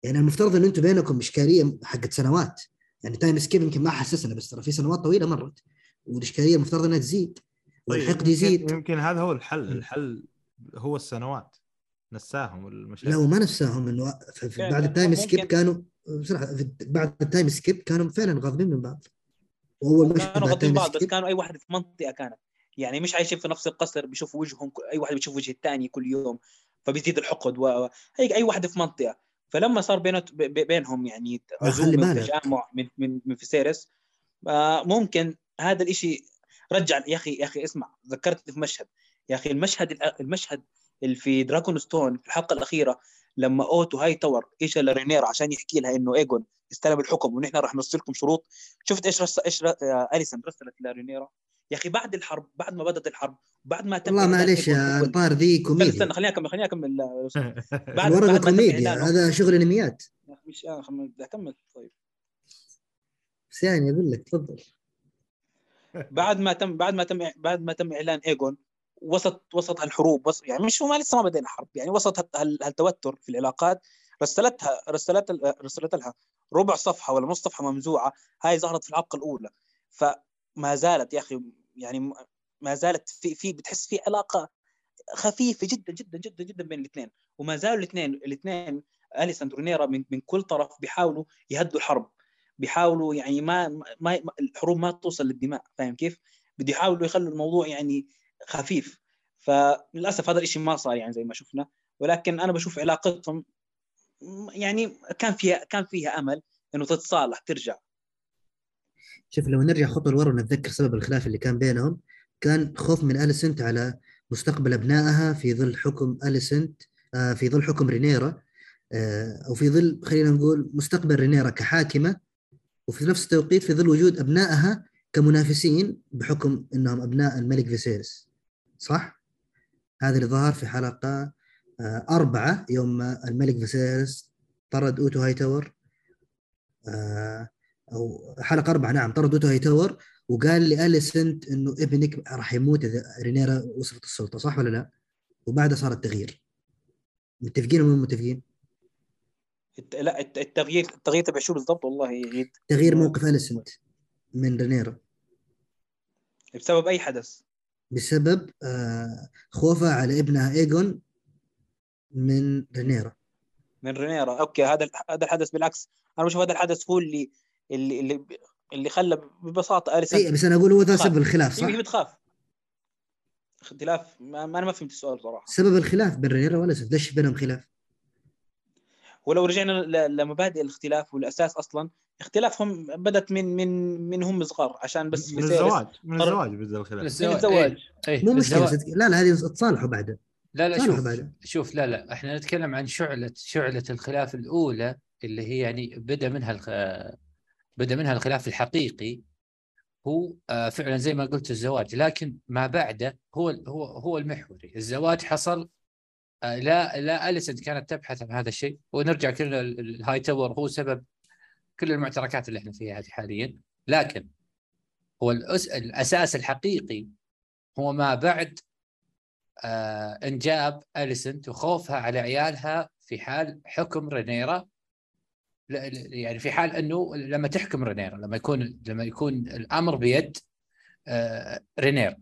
يعني المفترض إن أنتم بينكم إشكالية حقت سنوات. يعني time skip يمكن ما حسسنا بس ترى في سنوات طويلة مرت. والإشكالية المفترض إنها تزيد والحقد
طيب، يمكن-
يزيد.
يمكن هذا هو الحل. الحل هو السنوات. نساهم المشاكل.
لا وما نفسهم إنه في- في
فعلا،
بعد ال
time
skip كانوا بصراحة في بعد ال time skip كانوا فعلا غاضبين من بعض. وأول مشهد
كانوا غاضبين
التايم
بعض بس كانوا أي واحد في منطقة كانت. يعني مش عايشين في نفس القصر بيشوفوا وجههم أي واحد بيشوف وجه الثاني كل يوم فبيزيد الحقد و هيك أي واحد في منطقة. فلما صار بينه ب- ب- بينهم يعني
عزومة.
وتجمع من من من فيسيرس آه، ممكن هذا الاشي رجع يا أخي يا أخي اسمع ذكرتني في مشهد. يا أخي المشهد المشهد اللي في دراكون ستون في الحلقة الأخيرة لما أوتو هاي تاور اجى لرينيرا عشان يحكي لها إنه إيجون استلم الحكم ونحن راح نرسل لكم شروط. شفت إيش رس... إيش ر... آه، أليسن رسلت لرينيرا؟ يا أخي بعد الحرب بعد ما بدأت الحرب بعد ما تم
والله معليش يا انطار ذي
استنى
كوميديا.
استنى خليني أكمل خليني أكمل بعد
الورقه
بعد ما تم
كوميديا هذا شغل انميات
مش آه، أكمل طيب.
بس يعني أقول لك تفضل.
بعد ما تم بعد ما تم بعد ما تم إعلان ايجون وسط وسط هالحروب وسط يعني مش ما لسه ما بدينا حرب يعني وسط هال- هال- هالتوتر في العلاقات رسلتها رسلت رسلت لها ربع صفحة ولا نص صفحة ممزوعة هاي ظهرت في الحلقة الأولى. فما زالت يا أخي يعني ما زالت في في بتحس في علاقة خفيفة جدا جدا جدا جدا بين الاثنين. وما زالوا الاثنين الاثنين أليساندرو رونيرا من من كل طرف بيحاولوا يهدوا الحرب. بيحاولوا يعني ما ما ما- الحروب ما توصل للدماء فاهم كيف؟ بده يحاولوا يخلوا الموضوع يعني خفيف. فللأسف هذا الشيء ما صار يعني زي ما شفنا. ولكن أنا بشوف علاقتهم يعني كان فيها كان فيها أمل إنه تتصالح ترجع.
شوف لو نرجع خطوه لورا ونتذكر سبب الخلاف اللي كان بينهم كان خوف من أليسنت على مستقبل أبنائها في ظل حكم أليسنت آه، في ظل حكم رينيرا آه، أو في ظل خلينا نقول مستقبل رينيرا كحاكمة وفي نفس التوقيت في ظل وجود أبنائها كمنافسين بحكم إنهم أبناء الملك فيسيرس صح؟ هذا اللي ظهر في حلقة آه، أربعة يوم الملك فيسيرس طرد أوتو هاي تاور أو حلقة أربعة نعم. طرد أوتو هاي تاور وقال لأليسنت إنه ابنك راح يموت إذا رينيرا وصلت السلطة صح ولا لا؟ وبعدها صار التغيير. متفقين ولا مو متفقين؟
لا الت- التغيير التغيير تبع شو بالضبط؟ والله يعيد
تغيير موقف أليسنت من رينيرا.
بسبب أي حدث؟
بسبب آه، خوفها على ابنها ايجون من رينيرا.
من رينيرا. okay هذا هذا الحدث بالعكس. أنا بشوف هذا الحدث هو اللي اللي اللي, اللي خلى ببساطة اليسن
اي بس أنا أقول هو
خاف.
سبب الخلاف صح؟
هي بتخاف اختلاف ما ما- أنا ما فهمت السؤال صراحة
سبب الخلاف بين رينيرا واليسنت ليش بينهم خلاف؟
ولو رجعنا ل- لمبادئ الاختلاف والأساس أصلا اختلافهم بدت من من من هم صغار عشان بس
من الزواج من
قرر-
الزواج بدا الخلاف
من
الزواج. إيه،
مو مشكلة. لا لا هذه تصالحوا بعدها
لا لا شوف
بعدها.
شوف لا لا إحنا نتكلم عن شعلة شعلة الخلاف الأولى اللي هي يعني بدأ منها. بدا منها الخلاف الحقيقي هو آه، فعلا زي ما قلت الزواج لكن ما بعده هو هو هو المحوري. الزواج حصل آه، لا لا اليسنت كانت تبحث عن هذا الشيء. ونرجع كلنا ال- ال- الهاي تاور هو سبب كل المعتركات اللي إحنا فيها حاليا. لكن هو. الأساس الحقيقي هو ما بعد آه انجاب اليسنت وخوفها على عيالها في حال حكم رينيرا. يعني في حال أنه لما تحكم رينيرا لما يكون لما يكون الأمر بيد آه رينيرا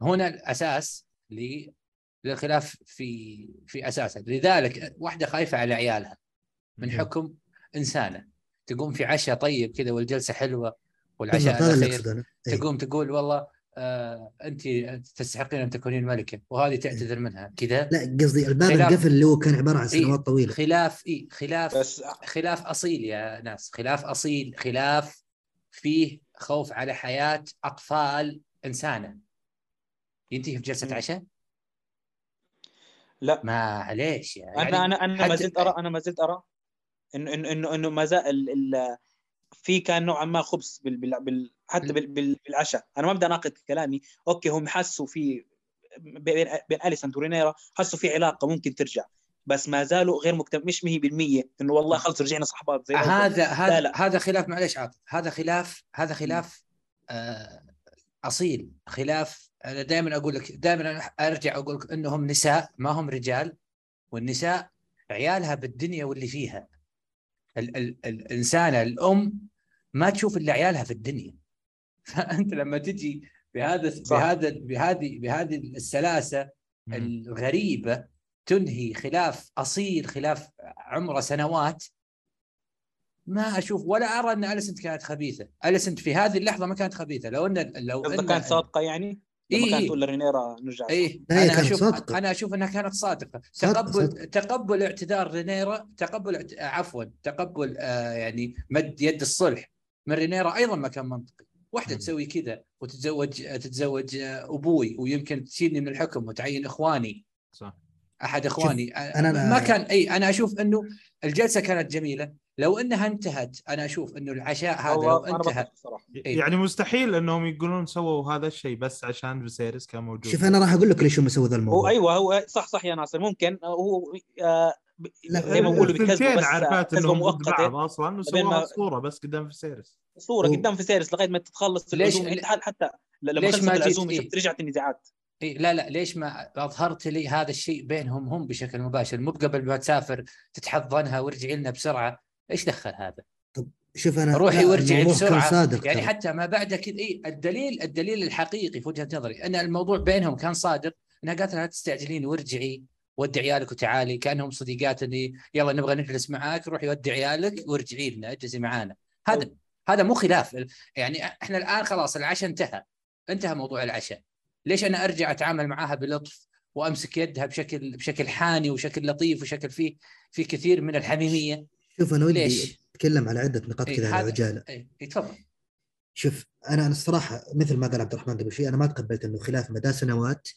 هنا الأساس للخلاف في في أساسه. لذلك واحدة خايفة على عيالها من حكم إنسانه. تقوم في عشاء طيب كذا والجلسة حلوة والعشاء
الأخير إيه.
تقوم تقول والله انت تستحقين أن تكونين ملكة وهذه تعتذر منها. كذا؟
لا قصدي الباب
خلاف-
القفل اللي هو كان عبارة عن
إيه،
سنوات طويلة.
خلاف إي خلاف
بس
خلاف أصيل يا ناس خلاف أصيل خلاف فيه خوف على حياة أطفال إنسانة. ينتهي في
جلسة.
عشاء؟
لا.
معليش يعني
أنا أنا أنا ما زلت ارى أنا ما زلت أرى انه انه انه إنه ما زال ال- ال- في كان نوعا ما خبث بال بال بال حتى بال بال بالعشاء. أنا ما بدي اناقض كلامي. أوكي هم حسوا في بين بين اليسون ورينيرا حسوا في علاقة ممكن ترجع بس ما زالوا غير مكتمل مش مهي بالمية إنه والله خلص رجعنا صحبات زي.
هذا هذا
لا.
هذا خلاف معليش عاطف هذا خلاف هذا خلاف آه أصيل. خلاف أنا دائما أقول لك دائما أرجع أقول لك إنهم نساء ما هم رجال والنساء عيالها بالدنيا واللي فيها. ال ال الإنسانة الأم ما تشوف إلا عيالها في الدنيا. فأنت لما تجي بهذا
صح.
بهذا بهذه بهذه السلاسة الغريبة تنهي خلاف أصيل خلاف عمره سنوات. ما أشوف ولا أرى إن أليسنت كانت خبيثة، أليسنت في هذه اللحظة ما كانت خبيثة. لو إن لو إن
كانت صادقة يعني؟
إيه
كانت
إيه.
تقول لرينيرا نرجع
هي
أنا
كانت
أشوف
صادقة.
أنا أشوف إنها كانت صادقة
صادقة،
تقبل
صادقة.
تقبل اعتذار رينيرا تقبل اعت- عفوا تقبل آه يعني مد يد الصلح من رينيرا أيضا ما كان منطقي واحدة
مم.
تسوي كذا وتتزوج تتزوج آه، أبوي ويمكن تشيلني من الحكم وتعين إخواني
صح
أحد إخواني
أنا-
أنا ما كان إي أنا أشوف إنه الجلسة كانت جميلة لو إنها انتهت أنا أشوف إنه العشاء هذا لو انتهى إيه.
يعني مستحيل إنهم يقولون سووا هذا الشيء بس عشان فيسيريس كان موجود.
شوف أنا راح أقول لك ليش هم سووا ذا
هو
الموضوع
أيوه هو صح صح يا ناصر ممكن. هو آه زي ما بقولوا بيكذبوا بس
إنهم ضد بعض
أصلا
وسووا صوره بس قدام فيسيريس
صورة
قدام في سيرس لغاية ما تتخلص
ليش-
حتى لما
ليش ما
العزومه
إيه؟
رجعت النزاعات.
إيه لا لا ليش ما أظهرت لي هذا الشيء بينهم هم بشكل مباشر؟ مو قبل ما تسافر تتحضنها وارجعي لنا بسرعة. إيش دخل هذا؟
شوف أنا
روحي وارجعي بسرعة.
صادق
يعني. حتى ما بعد كذا اي الدليل الدليل الحقيقي في وجهة نظري أن الموضوع بينهم كان صادق إنها قالت لها تستعجلين وارجعي ودي عيالك وتعالي كأنهم صديقات اللي يلا نبغى نجلس معاك روحي ودي عيالك وارجعي لنا اجلسي معانا. هذا هذا مو خلاف. يعني إحنا الآن خلاص العشاء انتهى انتهى موضوع العشاء. ليش أنا أرجع أتعامل معاها بلطف وأمسك يدها بشكل بشكل حاني وشكل لطيف وشكل فيه في كثير من الحميمية؟
شوف أنا ودي؟ أتكلم على عدة نقاط
إيه،
كذا على عجاله
اي إيه، تفضل.
شوف أنا أنا الصراحة مثل ما قال عبد الرحمن قبل شوي أنا ما تقبلت إنه خلاف مدى سنوات.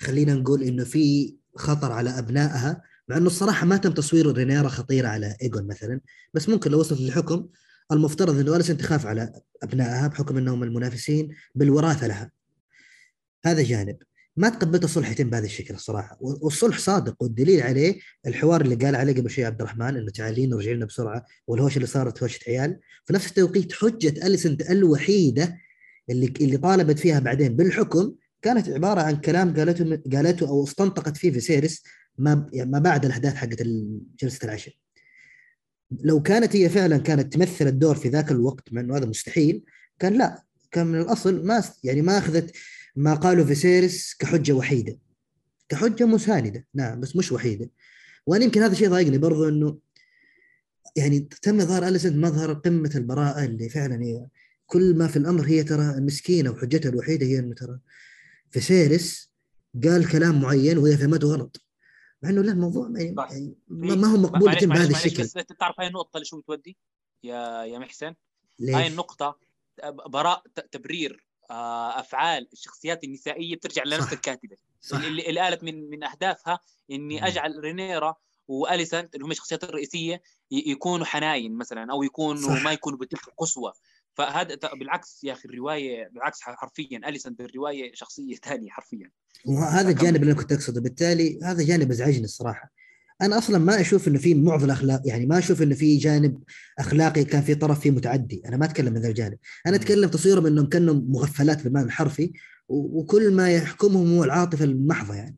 خلينا نقول إنه في خطر على أبنائها مع إنه الصراحة ما تم تصوير رينيرا خطيرة على إيجون مثلا. بس ممكن لو وصلت للحكم المفترض إنه اليسن تخاف على أبنائها بحكم إنهم المنافسين بالوراثة لها. هذا جانب. ما تقبلت الصلح يتم بهذا الشكل الصراحة. والصلح صادق والدليل عليه الحوار اللي قال عليه قبل شوي عبد الرحمن إنه تعالين ورجعي لنا بسرعة والهوشه اللي صارت هوشه عيال. في نفس التوقيت حجة اليسنت الوحيده اللي اللي طالبت فيها بعدين. بالحكم كانت عبارة عن كلام قالته قالته أو استنطقت فيه فيسيرس ما يعني ما بعد الأحداث حقت جلسة العشاء. لو كانت هي فعلا كانت تمثل الدور في ذاك الوقت مع إنه هذا مستحيل كان لا. كان من الأصل ما يعني ما أخذت ما قاله فيسيرس كحجة وحيدة. كحجة مساندة نعم بس مش وحيدة. وأنا يمكن هذا الشيء ضايقني برضو إنه يعني تم إظهار أليسنت مظهر قمة البراءة اللي فعلا هي كل ما في الأمر هي ترى مسكينه وحجتها الوحيدة هي إنه ترى فيسيرس قال كلام معين وهي فهمته غلط مع إنه لا الموضوع. يعني ما هو مقبول يتم بهذا الشكل
بس انت تعرف هاي النقطة اللي شو بتودي يا يا محسن هاي
ليش؟
النقطه براء تبرير أفعال الشخصيات النسائية بترجع لنفس. الكاتبة.
صح.
اللي, اللي قالت من من أهدافها
إني.
أجعل رينيرا واليسنت اللي هم الشخصيات الرئيسية يكونوا حناين مثلا أو يكونوا
صح.
ما يكونوا بتلك قسوه فهذا بالعكس يا أخي الرواية بالعكس حرفيا اليسنت بالرواية شخصية ثانية حرفيا.
وهذا الجانب اللي أنا كنت أقصده. بالتالي هذا جانب ازعجني الصراحة. أنا أصلا ما أشوف إنه في معضله أخلاق يعني ما أشوف إنه في جانب أخلاقي كان في طرف فيه متعدي. أنا ما أتكلم من ذا الجانب.
أنا.
أتكلم تصويرهم انهم كانوا مغفلات بالمعنى الحرفي وكل ما يحكمهم هو العاطفة المحضة يعني.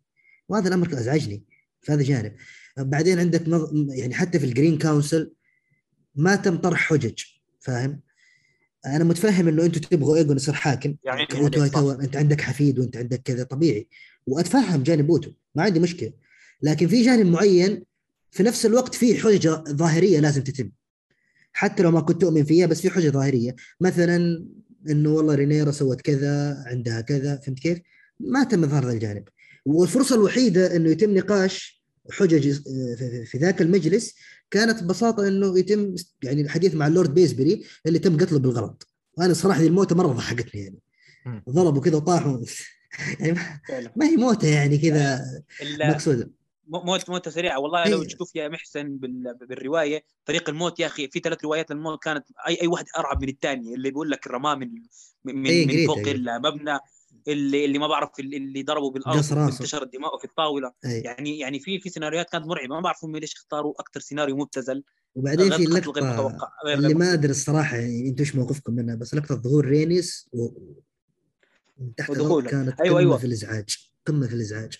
وهذا الأمر أزعجني في هذا جانب بعدين عندك نظ... يعني حتى في ال Green Council ما تم طرح حجج فاهم؟ أنا متفهم إنه أنتم تبغوا ايجون يصير حاكم.
يعني
أنت عندك حفيد وأنت عندك كذا طبيعي. وأتفهم جانب أوتو ما عندي مشكلة. لكن في جانب معين في نفس الوقت في حجه ظاهرية لازم تتم. حتى لو ما كنت تؤمن فيها بس في حجه ظاهرية. مثلا إنه والله رينيرا سوت كذا عندها كذا فهمت كيف؟ ما تم اظهار ذا الجانب. والفرصة الوحيدة إنه يتم نقاش حجج آه، في- ذاك المجلس كانت ببساطة إنه يتم يعني الحديث مع اللورد بيسبري اللي تم قتله بالغلط. وأنا صراحة دي الموتة مرة ضحكتني يعني. ضربوا كذا وطاحوا. يعني ما- هي موتة يعني كذا
مقصودة. موت موتة سريعة والله لو
إيه.
تشوف يا محسن بال- بالرواية طريق الموت يا أخي في ثلاث روايات للموت كانت اي أي واحد أرعب من الثانية اللي بيقول لك رماه من من,
إيه،
من فوق. المبنى اللي اللي ما بعرف اللي, ضربوا
بالأرض.
انتشر دماؤه في الطاولة
أي.
يعني يعني في في سيناريوهات كانت مرعبة ما بعرف هم ليش اختاروا أكثر سيناريو مبتذل
وبعدين في
قتل غير
اللقطه
متوقع غير
اللي ما. أدري الصراحة يعني أنتم إيش موقفكم منها بس لقطة ظهور رينيس و... تحت
ودخوله.
كانت
أيوة،
قمة
أيوة.
في الإزعاج قمة في
الإزعاج.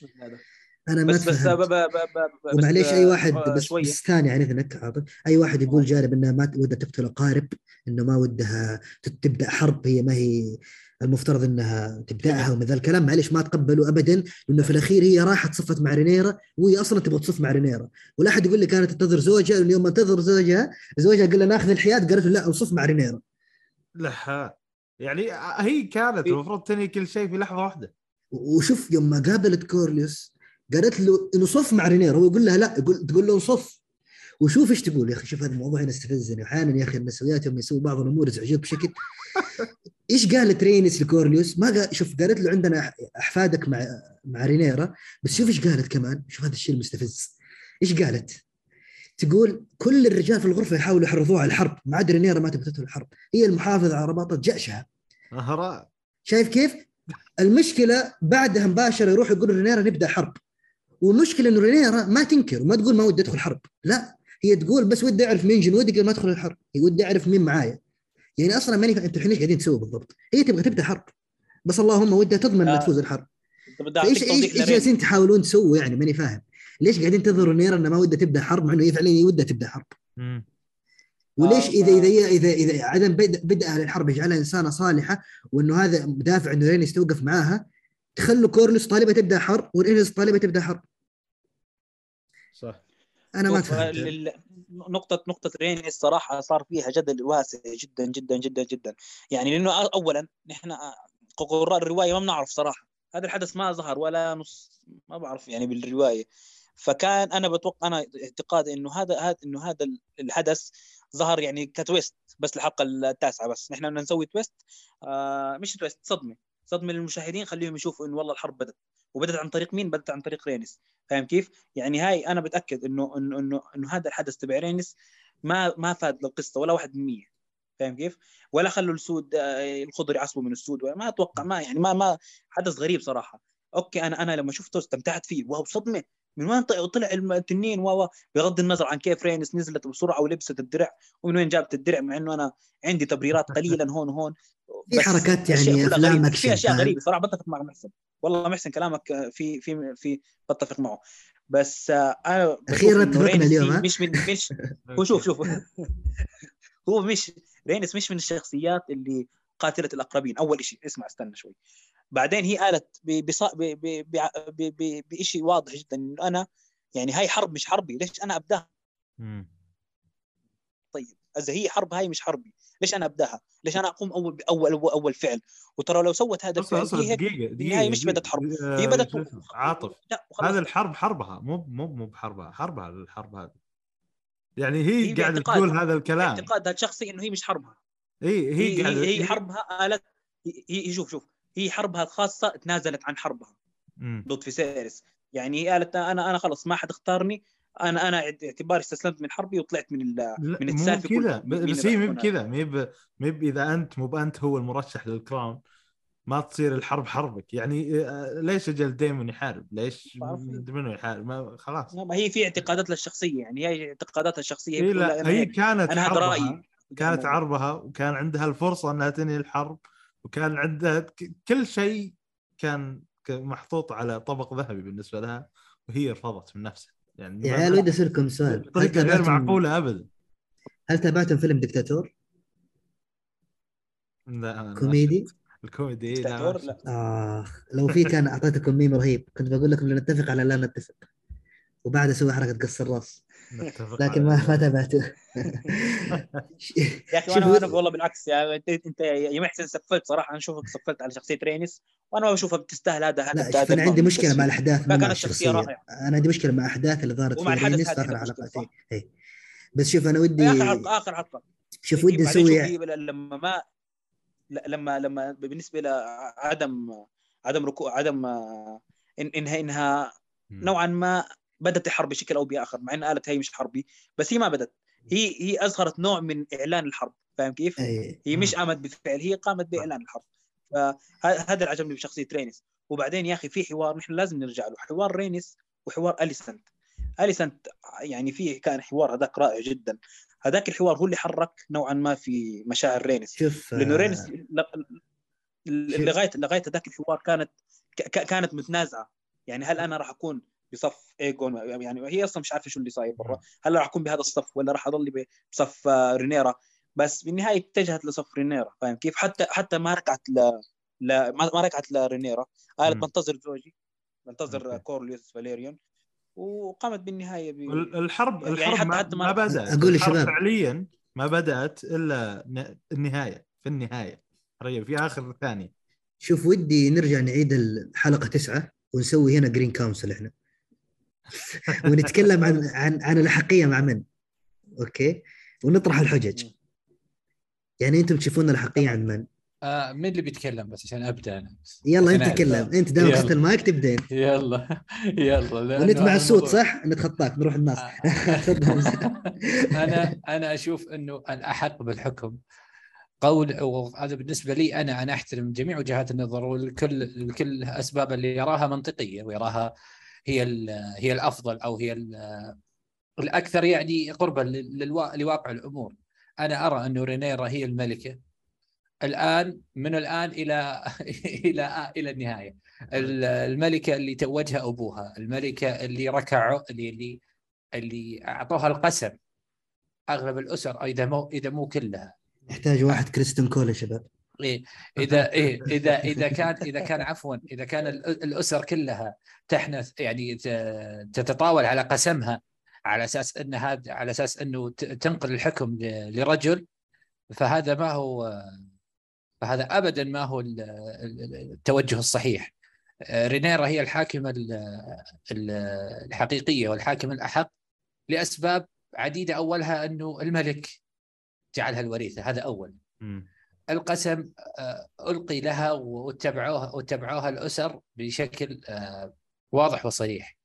أنا ما
بس بس ب-
تفهمت
ب- ب- ب- بس
ومعليش أي واحد
آه،
بس, بس ثاني عن إذنك عاطف. أي واحد يقول جانب انها ما ودها تقتل اقارب إنه ما ودها تبدأ حرب هي ما هي المفترض إنها تبدأها ومن ذا الكلام. معليش ما اتقبله ابدا لأنه في الأخير هي راحت صفت مع رينيرا وهي أصلا تبغى تصف مع رينيرا. ولا أحد يقول لي كانت تنتظر زوجها لأن يوم ما تنتظر زوجها زوجها قال لها ناخذ الحياد قالت له لا نصف مع رينيرا.
لا يعني هي كانت. المفروض تنهي كل شيء في لحظة واحدة.
وشوف يوم ما قابلت كورليوس قالت له إنه صف مع رينيرا هو يقول لها لا يقول تقول له صف وشوف إيش تقول يا أخي شوف هذا الموضوع هنا استفزني أحيانا يا أخي النسويات يوم يسووا بعض الأمور يزعجوك بشكل إيش قالت رينيس لكورليوس؟ ما قال شوف قالت له عندنا أحفادك مع مع رينيرا بس شوف إيش قالت كمان شوف هذا الشيء المستفز إيش قالت؟ تقول كل الرجال في الغرفة يحاولوا يحرضوها على الحرب ما عاد رينيرا ما تبغى تدخل الحرب هي المحافظة على رباطه جأشها شايف كيف؟ المشكلة بعدها مباشرة يروح يقول رينيرا نبدأ حرب والمشكلة إنه رينيرا ما تنكر وما تقول ما ودي أدخل حرب. لا هي تقول بس ودي أعرف مين جنودي قبل ما أدخل الحرب. هي ودي أعرف مين معايا. يعني أصلا ماني فاهم أنتوا الحين إيش قاعدين تسووا بالضبط؟ هي تبغى تبدأ حرب. بس اللهم ودها تضمن إنها
آه.
تفوز الحرب. إيش
إيش.
جالسين تحاولون تسووا يعني؟ ماني فاهم. ليش قاعدين تنظروا رينيرا انها ما ودها تبدأ حرب مع إنه هي فعليا ودها تبدأ حرب.
مم.
وليش
آه،
اذا هي اذا اذا عدم بدء بدءها للحرب يجعلها إنسانة صالحة وإنه هذا دافع إنه رينيس توقف معاها تخلوا كورلوس طالبة تبدأ حرب ورينيس طالبة تبدأ حرب.
صح.
أنا ما تفهمت
ال- نقطة نقطة ريني الصراحة صار فيها جدل واسع جدا جدا جدا جدا. يعني لأنه أولا نحن قراء الرواية ما بنعرف صراحة. هذا الحدث ما ظهر ولا نص ما بعرف يعني بالرواية. فكان أنا بتوقع أنا اعتقادي إنه هذا هذا إنه هذا الحدث ظهر يعني كتويست بس الحلقة التاسعة بس. نحن بدنا نسوي تويست. آه مش twist صدمة. صدمة للمشاهدين خليهم يشوفوا إنه والله الحرب بدت وبدت عن طريق مين؟ بدت عن طريق رينيس. فاهم كيف؟ يعني هاي أنا بتأكد انه انه انه إنه هذا الحدث تبع رينيس ما ما فاد للقصة ولا 1% فاهم كيف؟ ولا خلوا السود آه، الخضر يعصبوا من السود. ولا ما أتوقع ما يعني ما ما حدث غريب صراحة. okay أنا أنا لما شفته استمتعت فيه. wow صدمة. من وين طلع التنين؟ و بغض النظر عن كيف رينيس نزلت بسرعة ولبست الدرع ومن وين جابت الدرع مع إنه أنا عندي تبريرات قليلا هون وهون.
في حركات يعني
أفلام.
أكشن
في
أشياء؟
غريبة صراحة. بتفق مع محسن والله محسن كلامك آه، في في في بتفق معه. بس آه،
أنا
إنه
اتفقنا اليوم،؟
مش من مش هو شوف شوف. هو مش رينيس مش من الشخصيات اللي قاتلة الأقربين أول شيء اسمع استنى شوي. بعدين هي قالت بشيء واضح جدا إنه أنا يعني هاي حرب مش حربي. ليش أنا
أبداها.
طيب إذا هي حرب هاي مش حربي. ليش أنا أبدأها؟ ليش أنا أقوم أول باول أول, أول فعل؟ وترى لو سوت هذا الفعل
اصبر
هي
دقيقة
بالنهايه
دقيقة
مش بدت حرب. هي
آه،
بدت
شو اسمه؟ عاطف هذا الحرب حربها. مو مو مو بحربها. حربها الحرب هذه. يعني هي,
هي باعتقاد-
تقول هذا الكلام.
اعتقادها الشخصي إنه هي مش حربها.
هي
هي
هي
هي, هي حربها قالت هي, هي شوف شوف. هي حربها الخاصة تنازلت عن حربها. ضد فيسيريس يعني هي قالت أنا أنا خلص ما حد اختارني. أنا أنا اعتباري استسلمت من حربي وطلعت من ال من
مو
السالفه
كذا بس هي مو بكذا مي ب- إذا أنت مو بانت هو المرشح لل crown ما تصير الحرب حربك يعني آه، ليش أجل دايمون يحارب؟ ليش. منو يحارب؟ ما خلاص؟
ما هي في اعتقاداتها الشخصية يعني هي اعتقاداتها الشخصية
هي
بتقول
لا هي. كانت
أنا هذا رأيي
كانت حربها وكان عندها الفرصة إنها تنهي الحرب وكان عندها كل شيء كان محطوط على طبق ذهبي بالنسبة لها وهي رفضت من نفسها يعني
يا عيال ودي اسالكم سؤال. هل
بطريقه غير
تابعتم
معقولة ابدا.
هل تابعتم فيلم دكتاتور
لا
كوميدي؟
الكوميدي إيه،
دكتاتور. لا.
آخ لو في كان أعطيتكم ميم رهيب كنت بقول لكم لنتفق على لا نتفق. وبعد أسوي حركة قص
الرأس.
لكن ما ما تابعته
يا أخي
أنا
أنا والله بالعكس يا انت أنت يا محسن سفلت صراحة أنا أشوفك سفلت على شخصية رينيس وأنا ما بشوفها بتستاهل هذا
لا أنا عندي مشكلة مع.
الأحداث
الشخصية
رائعة.
أنا عندي مشكلة مع الاحداث اللي ظهرت في رينيس اخر حلقتين
صح؟
إيه. بس شوف أنا ودي
اخر حلقه آخر حلقه
شوف ودي نسوي
لما ما لما لما بالنسبة لعدم عدم ركوع عدم آه، إن انها انها نوعا ما بدأت الحرب بشكل أو بآخر مع إنها قالت هي مش حربي بس هي ما بدت هي هي أظهرت نوع من إعلان الحرب فاهم كيف؟
أي.
هي مش قامت بفعل هي قامت بإعلان الحرب. فهذا اللي عجبني بشخصية رينيس. وبعدين يا أخي في حوار نحن لازم نرجع له حوار رينيس وحوار أليسنت. أليسنت يعني فيه كان حوار هذاك رائع جدا. هذاك الحوار هو اللي حرك نوعا ما في مشاعر رينيس.
شوف
لأنه
آه،
رينيس ل- لغايه لغاية هذاك الحوار كانت كانت متنازعة. يعني هل أنا راح أكون بصف إيجون يعني هي أصلا مش عارفة شو اللي صاير برا. هل راح أكون بهذا الصف ولا راح أضل بصف آه، رينيرا. بس بالنهاية اتجهت لصف رينيرا فاهم كيف؟ حتى حتى ما ركعت ل لا ما ما ركعت لرينيرا. قالت. بنتظر زوجي بنتظر
أوكي.
كورليس فاليريون. وقامت بالنهاية ب...
وال- الحرب
يعني
الحرب
حتى-
ما,
حتى ما-
ما
بدأت.
الحرب
للشباب.
فعليا ما بدأت إلا ن- النهاية في النهاية. في آخر الثانية
شوف ودي نرجع نعيد الحلقة تسعة ونسوي هنا green council إحنا. ونتكلم عن عن عن الاحقيه مع من؟ okay؟ ونطرح الحجج. يعني أنتم تشوفون الأحقية عند من؟
آه مين اللي بيتكلم بس عشان أبدأ أنا.
يلا
أنت
تكلم. أنت دام. أخذت المايك تبدين
يلا. يلا. هذا
الصوت
الموضوع-
صح؟ نتخطاك نروح الناس.
أنا أنا أشوف أنه الأحق بالحكم. قول وهذا بالنسبة لي أنا أنا أحترم جميع وجهات النظر والكل الكل أسباب اللي يراها منطقية ويراها هي هي الأفضل أو هي ال- الأكثر يعني قربا لواقع الأمور. أنا أرى انه رينيرا هي الملكة. الآن من الآن إلى إلى إلى النهاية. ال- الملكة اللي توجها أبوها الملكة اللي ركعوا اللي اللي اللي أعطوها القسم. أغلب الأسر اذا مو اذا مو كلها.
يحتاج واحد كريستن كول يا شباب.
إيه. إذا إيه. إذا إذا كان إذا كان عفوا إذا كان ال- الأسر كلها تحنث يعني تتطاول على قسمها على أساس إن هذا على أساس إنه تنقل الحكم لرجل فهذا ما هو فهذا ابدا ما هو ال- ال- التوجه الصحيح. رينيرا هي الحاكمة ال- ال- الحقيقية والحاكم الأحق لأسباب عديدة. أولها إنه الملك جعلها الوريثة. هذا
أول.
القسم آه، ألقي لها واتبعوها واتبعوها الأسر بشكل آه، واضح وصريح.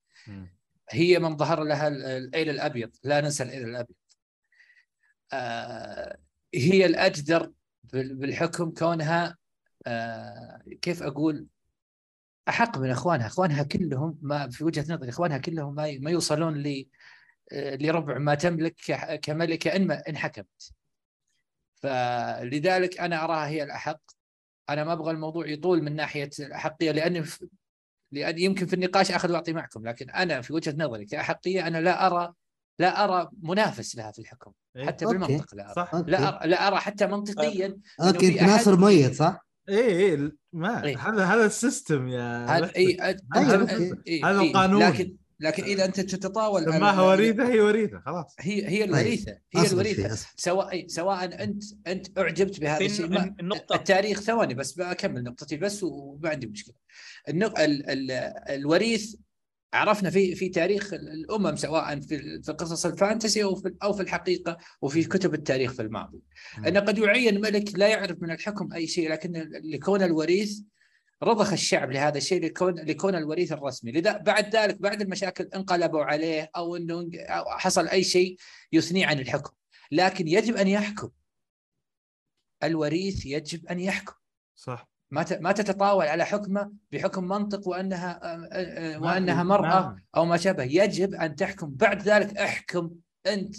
هي من ظهر لها ال- الإيل الأبيض لا ننسى الإيل الأبيض. آه، هي الأجدر بال- بالحكم كونها كيف أقول؟ أحق من أخوانها. أخوانها كلهم ما في وجهة نظري أخوانها كلهم ما يوصلون ل لربع ما تملك كملكة إن حكمت. فلذلك أنا أراها هي الأحق أنا ما أبغى الموضوع يطول من ناحية الأحقية لأن لأن يمكن في النقاش أخذ وأعطي معكم لكن أنا في وجهة نظري كأحقية أنا لا أرى لا أرى منافس لها في الحكم
إيه.
حتى
okay.
بالمنطق لا.
صح
okay.
لا أرى لا أرى حتى منطقيا
okay
أنت
ناصر ميت صح؟
إيه إيه ما
إيه.
هذا هذا ال system يا
هذا. اي
هذا-
أيوة،
هذا
okay.
إي-
هذا
إي.
القانون.
لكن لكن إذا أنت تتطاول
سماها وريثة هي وريثة خلاص.
هي هي الوريثة هي
الوريثة.
سواء سواء أنت أنت أعجبت بهذا الشيء. ما-
النقطة
التاريخ ثواني بس بكمل نقطتي بس وما عندي مشكلة. النق... ال... ال... الوريث عرفنا في في تاريخ الأمم سواء في في قصص ال fantasy أو في أو في الحقيقة وفي كتب التاريخ في الماضي. انه قد يعين ملك لا يعرف من الحكم أي شيء لكن لكون الوريث رضخ الشعب لهذا الشيء لكون لكون الوريث الرسمي. لذا بعد ذلك بعد المشاكل انقلبوا عليه أو إنه حصل أي شيء يثنيه عن الحكم. لكن يجب أن يحكم. الوريث يجب أن يحكم.
صح.
ما ما تتطاول على حكمه بحكم منطق وأنها
ما
وأنها
في- مرأة
أو ما شابه. يجب أن تحكم. بعد ذلك احكم أنت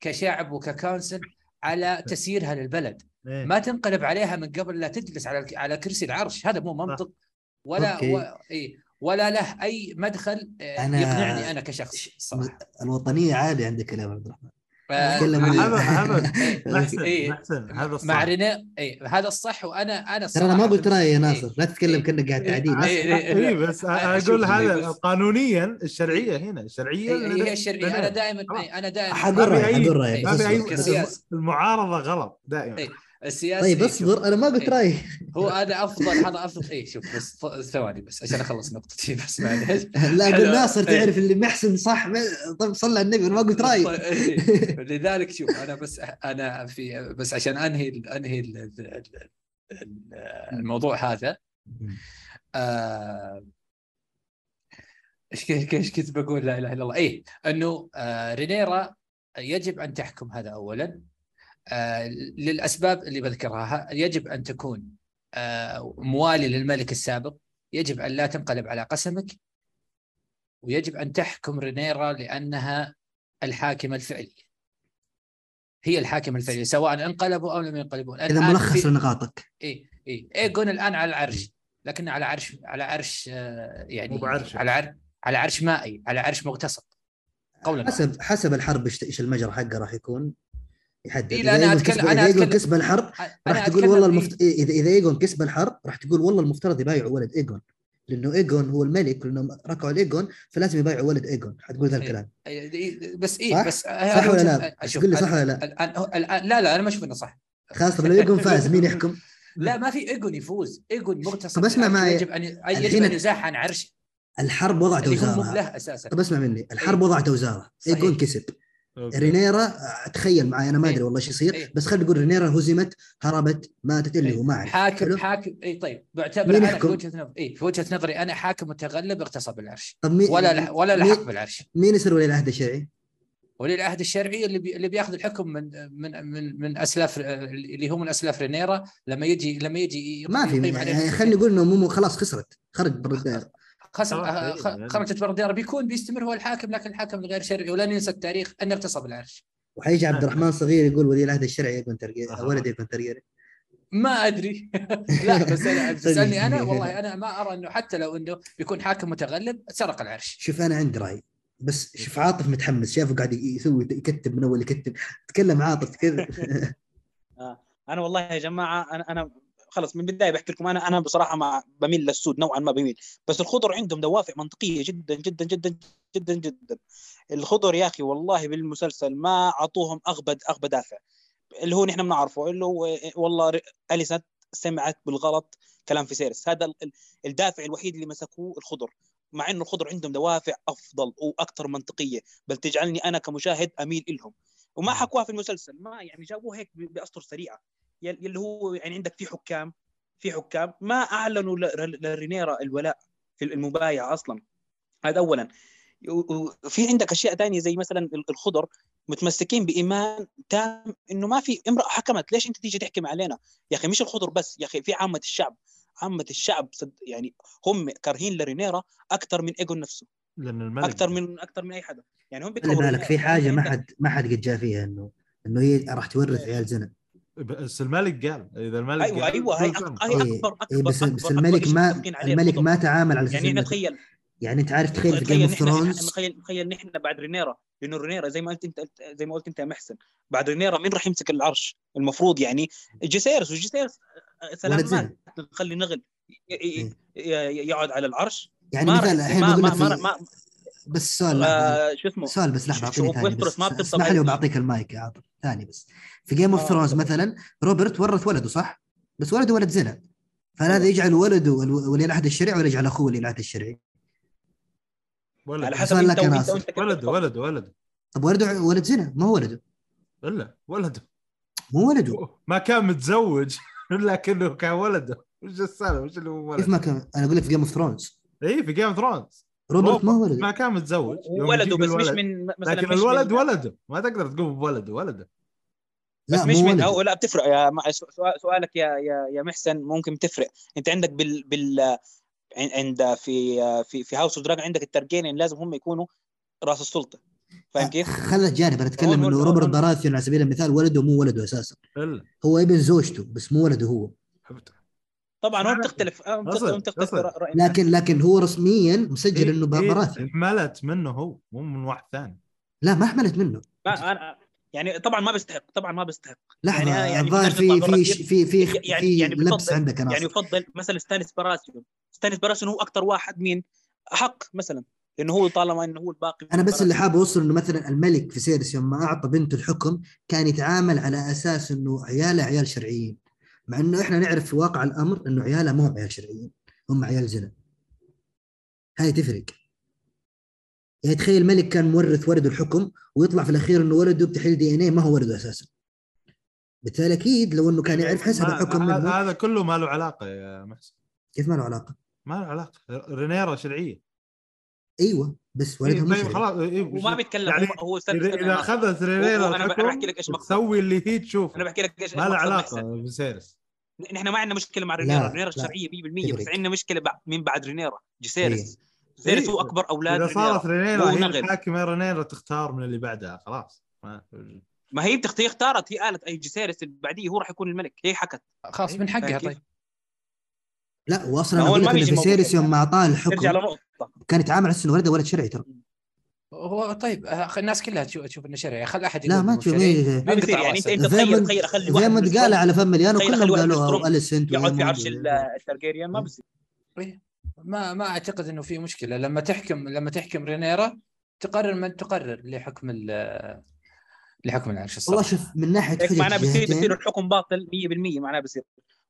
كشعب وك council على تسييرها للبلد. ما تنقلب عليها من قبل لا تجلس على على كرسي العرش. هذا مو منطق. ولا
okay.
و... إيه. ولا له أي مدخل آه،
أنا-
يقنعني أنا كشخص. صراحة
الوطنية عاليه عندك يا عبد الرحمن. تكلم عن-
هذا هذا
إيه،
محسن
إيه.
محسن. هذا الصح.
مع إيه. هذا الصح وأنا أنا
ترى أنا ما قلت رأيي يا ناصر. لا تتكلم
إيه.
كأنك قاعد تعديل.
إيه.
بس
اي بس
أقول
هذا قانونيا الشرعية هنا. الشرعية
هي الشرعية. أنا دائما. إيه، أنا دائما.
حقول رايي حقول رايي.
المعارضة غلط دائما.
إيه. السياسي
طيب اصبر. أنا ما قلت
إيه.
رأيي
هو هذا أفضل هذا أفضل اي شوف بس ثواني بس عشان أخلص نقطتي بس معليش
لا. أقول ناصر
إيه.
تعرف اللي محسن صح طيب صلى على النبي أنا ما قلت رأيي
طيب، إيه. لذلك شوف أنا بس أنا في بس عشان أنهي أنهي ال- ال- ال- الموضوع هذا آه، إيش إيش إيش كنت بقول لا إله إلا الله إيه إنه آه رينيرا يجب أن تحكم هذا اولا للأسباب اللي بذكرها. يجب أن تكون آه موالي للملك السابق. يجب أن لا تنقلب على قسمك. ويجب أن تحكم رينيرا لأنها الحاكمة الفعلية. هي الحاكمة الفعلية سواء انقلبوا أو لم ينقلبوا. إذا
ملخص لنقاطك.
اي اي ايجون الآن على العرش لكنه على عرش على عرش آه، يعني
مو بعرش.
على عرش على عرش مائي على عرش مغتصب. قولا.
حسب حسب الحرب إيش المجرى حقه راح يكون؟ يحدد
إيه،
إذا
لا، أنا
ايجون
أتكلم-
كسب
أنا
إذا ايجون
أتكلم-
كسب الحرب. راح تقول والله المفت... اذا إذا ايجون كسب الحرب راح تقول والله المفترض يبايعوا ولد إيجون لأنه إيجون هو الملك لانهم ركعوا لإيجون فلازم يبايعوا ولد إيجون حتقول ذا
إيه.
الكلام
إيه، بس اي؟ بس
صح ولا لا؟ قول لي صح ولا لا؟
لا لا أنا ما أشوف إنه صح
خاصه لو إيجون فاز مين يحكم؟
لا ما في إيجون يفوز إيجون مغتصب
طب اسمع معي.
يجب أن يجب أن يزاح عن عرشه
الحرب وضعت
أساسا
طب اسمع مني الحرب وضعت
وزارة.
إيجون كسب
okay.
رينيرا آه، تخيل معي أنا ما أدري
إيه.
والله إيش يصير
إيه.
بس خلينا نقول رينيرا هزمت هربت ماتت اللي هو ما اعرف
حاكم
حلو؟
حاكم اي طيب بعتبر
أنا؟
في وجهه نظري اي في وجهه نظري أنا حاكم متغلب اغتصب العرش
طب مين
ولا لح ولا
مين-
لحق بالعرش
مين يصير ولي العهد الشرعي؟
ولي العهد الشرعي اللي بي اللي بياخذ الحكم من من من من اسلاف اللي هو من أسلاف رينيرا لما يجي لما يجي
ما في يعني خلينا نقول إنه مو خلاص خسرت خرج
خسر آه،
إيه،
خ-
يعني-
خرجت برا الدائره بيكون بيستمر هو الحاكم لكن الحاكم الغير شرعي ولا ننسى التاريخ انه اغتصب العرش.
وحيجي عبد الرحمن صغير يقول ولي العهد الشرعي يكون ترقية
أها.
ولد يكون ترقية
ما أدري. لا بس أنا تسالني أنا والله أنا ما أرى أنه حتى لو أنه بيكون حاكم متغلب سرق العرش.
شوف أنا عندي رأي. بس شوف عاطف متحمس شافه قاعد يسوي يكتب من أول يكتب. تكلم عاطف كذا.
أنا والله يا جماعة أنا أنا خلص من البداية بحكي لكم أنا أنا بصراحة مع بميل للسود نوعا ما بميل بس الخضر عندهم دوافع منطقية جدا جدا جدا جدا جدا. الخضر يا أخي والله بالمسلسل ما أعطوهم اغبى أغبى دافع. اللي هو نحن بنعرفه اللي هو والله اليسا سمعت بالغلط كلام في سيرس هذا ال- ال- الدافع الوحيد اللي مسكوه الخضر. مع إنه الخضر عندهم دوافع أفضل وأكثر منطقية بل تجعلني أنا كمشاهد أميل لهم وما حكوها في المسلسل ما يعني جابوه هيك بأسطر سريعة. اللي هو يعني عندك في حكام في حكام ما أعلنوا لرينيرا الولاء في المبايعة أصلا. هذا اولا. وفي عندك أشياء ثانية زي مثلا ال- الخضر متمسكين بإيمان تام إنه ما في امرأة حكمت ليش أنت تيجي تحكم علينا؟ يا أخي مش الخضر بس يا أخي في عامة الشعب. عامة الشعب صد يعني هم كارهين لرينيرا أكثر من ايجون نفسه.
لأن الملك
أكثر من أكثر من أي حدا. يعني هم
خلي
بيكرهوا
بالك. في حاجة
يعني
ما حد ما حد قد جاء فيها إنه إنه هي راح تورث عيال زنا
بس الملك قال إذا الملك
أيوه
قال
أيوه هي
كل
أك-
فيلم.
هي
إيه،
اكبر اكبر
بس
أكبر-
بس
أكبر
الملك ما الملك. ما تعامل على أساس
يعني
إحنا
تخيل
يعني أنت عارف تخيل في
تخيل
جيم اوف
نحن
ثرونز
تخيل تخيل نحن بعد رينيرا لأنه رينيرا زي ما قلت انت زي ما قلت أنت يا محسن بعد رينيرا مين راح يمسك العرش؟ المفروض يعني جيسيريس
وجيسيريس
سلامات
زين.
نخلي نغل. ي- ي-
إيه.
ي- يقعد على العرش.
يعني
راح
الحين
ما
بقول
ما
لك
ما,
بس سؤال.
آه، شو اسمه؟
سؤال بس
لحظة
أعطيني ثاني بس. اسمح لي. وبعطيك المايك يا عاطف ثاني بس. في
Game
of
Thrones.
مثلا روبرت ورث ولده صح؟ بس ولده ولد زنا. فهل هذا يجعل ولده ولي العهد الشرعي ولا يجعل أخوه ولي العهد الشرعي؟
ولد.
على حسب إنت
لك أنا
وإنت
آسف.
وإنت كيف
ولد
تفكر.
ولد ولد.
طب ولده ولد زنا ما هو ولده؟
الا ولد.
مو ولده.
ما كان متزوج لكنه كان ولده. وش السالفة؟ وش اللي هو
كيف
ولد؟
ما كان؟ أنا أقول لك في جيم اوف ثرونز
اي في جيم ثرونز
روبرت ما هو ولده
ما كان متزوج.
ولده بس مش. من مثلا
لكن
مش
الولد
من
ولده. ما تقدر تقول بولده ولده.
بس
لا
مش من أو لا بتفرق. يا سؤالك يا يا يا محسن ممكن تفرق. أنت عندك بال بال عن- عند في في في House of Dragon عندك التارجيرين لازم هم يكونوا رأس السلطة. فاهم كيف؟
خلت جانب
أنا
أتكلم
إنه
روبرت باراثيون على سبيل المثال ولده مو ولده أساسا.
إلا.
هو ابن زوجته بس مو ولده هو.
طبعا هو
اسمع-
بتختلف بتختلف
أصل-
بتختلف
أصل.
راي
لكن لكن هو رسميا مسجل
إيه،
انه
إيه،
باراثيون
انحملت منه هو مو من واحد ثاني.
لا ما حملت منه.
ما أنا يعني طبعا ما بيستحق طبعا ما بيستحق.
لحظه
يعني- يعني
الظاهر
نطلع
في في؟ في في
يعني-
في
يعني
لبس
بفضل-
عندك أنا
يعني يفضل مثلا ستانس براسيون ستانس براسيون هو أكثر واحد مين؟ احق مثلا لأنه هو طالما إنه هو الباقي
أنا بس اللي. حاب أوصل إنه مثلا الملك في سيرس يوم ما أعطى بنته الحكم كان يتعامل على أساس إنه عياله عيال شرعيين. مع إنه إحنا نعرف في واقع الأمر إنه عياله ما هم عيال شرعيين هم عيال زنا. هاي تفرق. يعني تخيل ملك كان مورث ولده الحكم ويطلع في الأخير إنه ولده بتحليل دي إن اي ما هو ولده أساسا. بالتالي أكيد لو إنه كان يعرف حسب الحكم منه.
هذا كله ما له علاقة يا محسن.
كيف ما له علاقة؟
ما له علاقة. رينيرا شرعية.
أيوه. بس
إيه،
ولدها
طيب
شرعي
خلاص إيه،
وما بيتكلم
يعني
هو- إذا استنى إذا
اخذت رينيرا
أنا بحكي لك إيش
الحكم
مقصد.
تسوي اللي هي تشوفه.
أنا بحكي لك إيش
ما له
علاقة.
بسيرس.
نحن ما عندنا مشكلة مع رينيرا رينيرا.
لا.
شرعية 100% بس. عندنا مشكلة بع- من بعد رينيرا جيسيرس جيسيرس
إيه.
هو أكبر أولاد
إذا صارت
رينيرا
هي. الحاكمة رينيرا تختار من اللي بعدها خلاص. ما
ما هي بتختي اختارت هي قالت أي جيسيرس اللي بعديه هو راح يكون الملك. هي حكت.
خلاص من حقها؟ طيب.
لا واصلا
أنا
أقول لك يوم ما
أعطاه
الحكم. كان يتعامل على أساس إنه ولده ولد شرعي ترى.
هو طيب الناس كلها تشوف تشوف إنه شرعي. خل أحد
لا
يقول
ما
إنه
تشوف
شرعي.
إيه.
ما بيصير يعني انت أنت
زي
تخيل
ما
تخيل اخلي
زي
واحد
ما
من
تقال على فم مليان وكلهم
ستروم
اليسنت
يقعد في عرش التارجيريان ما بصير.
إيه. ما ما أعتقد إنه في مشكلة. لما تحكم لما تحكم رينيرا تقرر من تقرر لحكم ال- لحكم العرش
والله
الصراحه
شوف من
ناحية
حجج
معناه بصير
جهتين.
بصير الحكم باطل 100% معناه
شوف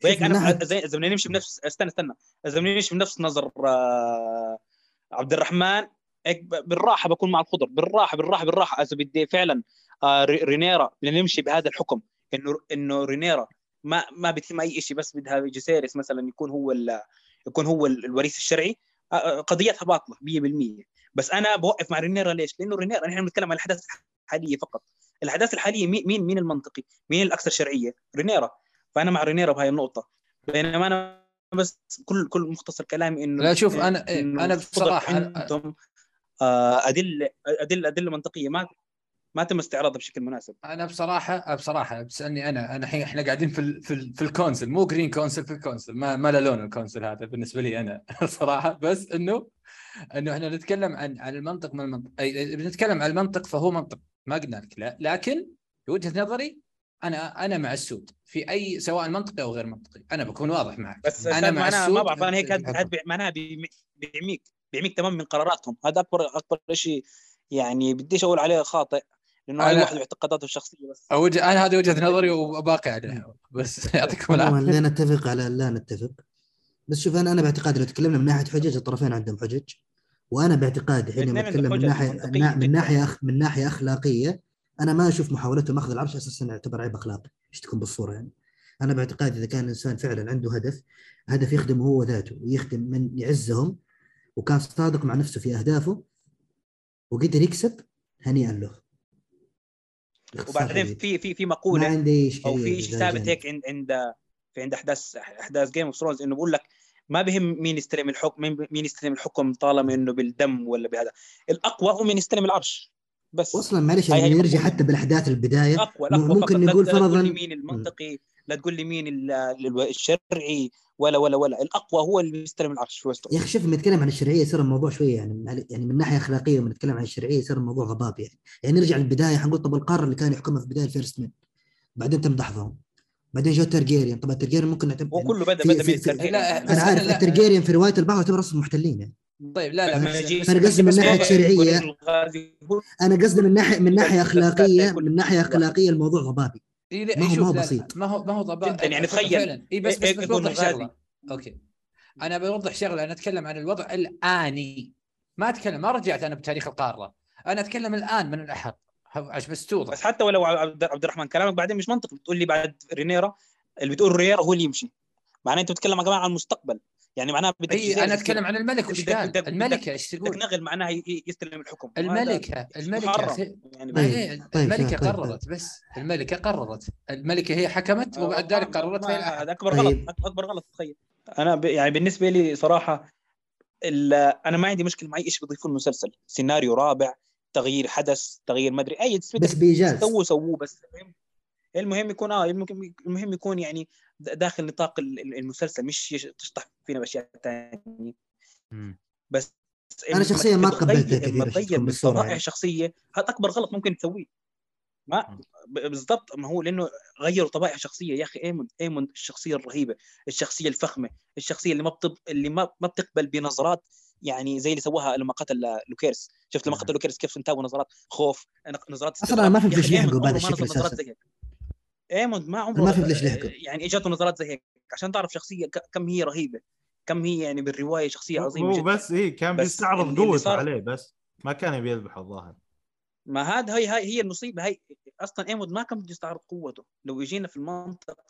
وهيك
أنا
زي اذا بدنا نمشي بنفس استنى استنى. اذا بدنا نمشي بنفس نظر آه، عبد الرحمن بالراحة بكون مع الخضر بالراحة بالراحة بالراحة اذا بدي فعلا آه ري- رينيرا بدنا نمشي بهذا الحكم إنه إنه رينيرا ما ما بتهم أي شيء بس بدها جيسيريس مثلا يكون هو يكون هو ال- الوريث الشرعي آه، آه، قضيتها باطلة 100% بس أنا بوقف مع رينيرا ليش؟ لأنه رينيرا نحن بنتكلم عن الأحداث الحالية فقط الأحداث الحالية مين مين مين المنطقي؟ مين الأكثر شرعية؟ رينيرا فأنا مع رينيرا بهاي النقطة بينما أنا بس كل كل مختصر كلامي إنه
لا شوف أنا إيه
إنه
أنا بصراحة
عندهم آه، ادله ادله أدلة منطقية. ما ما تم استعراضها بشكل مناسب.
أنا بصراحه بصراحة بتسالني أنا أنا الحين إحنا قاعدين في ال في, ال في ال council مو green council في ال council ما ما له لون ال council هذا بالنسبة لي أنا صراحة بس انه إنه إحنا نتكلم عن عن المنطق من المنطق أي بنتكلم عن المنطق فهو منطق. ما قلنا لك. لا لكن بوجهة نظري أنا أنا مع السود في أي سواء منطقي أو غير منطقي أنا بكون واضح معك.
بس
أنا مع السود
ما بعرف أنا هيك معناها بيعمي- بيعميك بيعميك تمام من قراراتهم. هذا أكبر أكبر شيء يعني بديش أقول عليه خاطئ لأنه اي
أنا-
واحد واعتقاداته الشخصية بس.
أوجه... أنا هذه وجهة نظري وباقي عليها بس يعطيكم العافية.
لا نتفق على لا نتفق. بس شوف أنا أنا باعتقادي لو تكلمنا من ناحية حجج الطرفين عندهم حجج. وأنا باعتقادي حين
عندهم
من
ناحية
من. ناحية أخ... من ناحية أخلاقية أنا ما أشوف محاولتهم أخذ العرش أساسا يعتبر عيب أخلاقي. إيش تكون بالصورة يعني؟ أنا باعتقادي إذا كان الانسان فعلا عنده هدف هدف يخدمه هو ذاته ويخدم من يعزهم وكان صادق مع نفسه في أهدافه وقدر يكسب هنيئا له.
وبعدين. في في في
ما
مقوله
عندي اشكاليه
أو في شيء ثابت
الجانب.
هيك عند عند في عند احداث أحداث جيم اوف ثرونز إنه بقول لك ما بهم مين يستلم الحكم مين مين يستلم الحكم طالما إنه بالدم ولا بهذا. الأقوى هو مين يستلم العرش. بس
واصلا معلش يعني نرجع. حتى بالأحداث البداية.
الاقوى
م-
الاقوى
ممكن نقول
لا تقول
فرضاً-
لي مين المنطقي لا تقول لي مين ال- ال- الشرعي ولا ولا ولا. الأقوى هو اللي يستلم العرش في وسطه
يا أخي شوف لما نتكلم عن الشرعية يصير الموضوع شوية يعني يعني من ناحية أخلاقية لما نتكلم عن الشرعية يصير الموضوع غباب يعني. يعني نرجع للبداية حنقول طب القارة اللي كان يحكمها في بدايه الفيرست مان بعدين تم دحضهم. بعدين جو ترجيريان. طبعا ترجيريان ممكن نعتبر
هو كله بدا بدأ
في-
من
لا،
أنا عارف الترجيريان في رواية البحر يعتبر أصلا محتلين يعني.
طيب لا لا
أنا قصدي من.
الغازي هو-
أنا قصدي من ناحيه من
ناحية
اخلاقيه من ناحية أخلاقية الموضوع غبابي.
إيه لا،
ما هو- ما هو بسيط.
ما هو ما هو
جداً، يعني تخيل.
اي بس بس, بس بوضح. شغلة. أوكي. أنا بوضح شغلة. أنا أتكلم عن الوضع الآني. ما اتكلم ما رجعت أنا بتاريخ القارة. أنا أتكلم الآن من الاحق عشان بس توضح
بس حتى ولو عبد الرحمن كلامك بعدين مش منطقي. بتقول لي بعد رينيرا اللي بتقول رينيرا هو اللي يمشي. معناه أنت بتتكلم كمان عن المستقبل. يعني معناها بدك
اي أنا أتكلم عن الملك وش قال الملكه إيش
بدك
تقول؟
نغل معناها يستلم الحكم.
الملكه الملكه.
يعني
طيب،
هي
طيب،
الملكة
طيب، طيب.
قررت بس. الملكة قررت. الملكة هي حكمت وبعد ذلك قررت
ما-
فهي الأحق.
هذا اكبر
طيب.
غلط أكبر غلط تخيل. أنا ب... يعني بالنسبة لي صراحة ال... أنا ما عندي مشكلة مع أي شيء بيضيفوه المسلسل سيناريو رابع تغيير حدث تغيير ما أدري أي
بس بإيجاز.
سووا سووه بس المهم- المهم يكون آه المهم المهم يكون يعني داخل نطاق ال- ال- المسلسل مش يش- تشطح فينا بأشياء ثانية بس
أنا شخصياً ما تقبلتها
تغير- لما من
يعني.
شخصية هذا أكبر غلط ممكن تسويه. ما ب- بالضبط ما هو لأنه غيروا طبائع شخصية. يا أخي ايمون ايمون الشخصية الرهيبة الشخصية الفخمة الشخصية اللي ما بتب... اللي ما ما بتقبل بنظرات يعني زي اللي سووها لما قتل لوكيرس. شفت لما. قتل لوكيرس كيف انتابوا نظرات خوف نظرات
أصلا أنا ما فهمت
إيموند
لحقوا بهذا الشكل
أساسا ايموند ما عمره
ما فهمت ليش لحقوا.
يعني اجته نظرات زي هيك عشان تعرف شخصية كم هي رهيبة كم هي يعني بالرواية شخصية عظيمة
هو
جدا.
بس هي كان
بس
بيستعرض قوته
صار-
عليه بس ما كان يبي يذبح الظاهر.
ما هذا هي هاي هي المصيبة. هي أصلا ايمود ما كان بده يستعرض قوته. لو يجينا في المنطق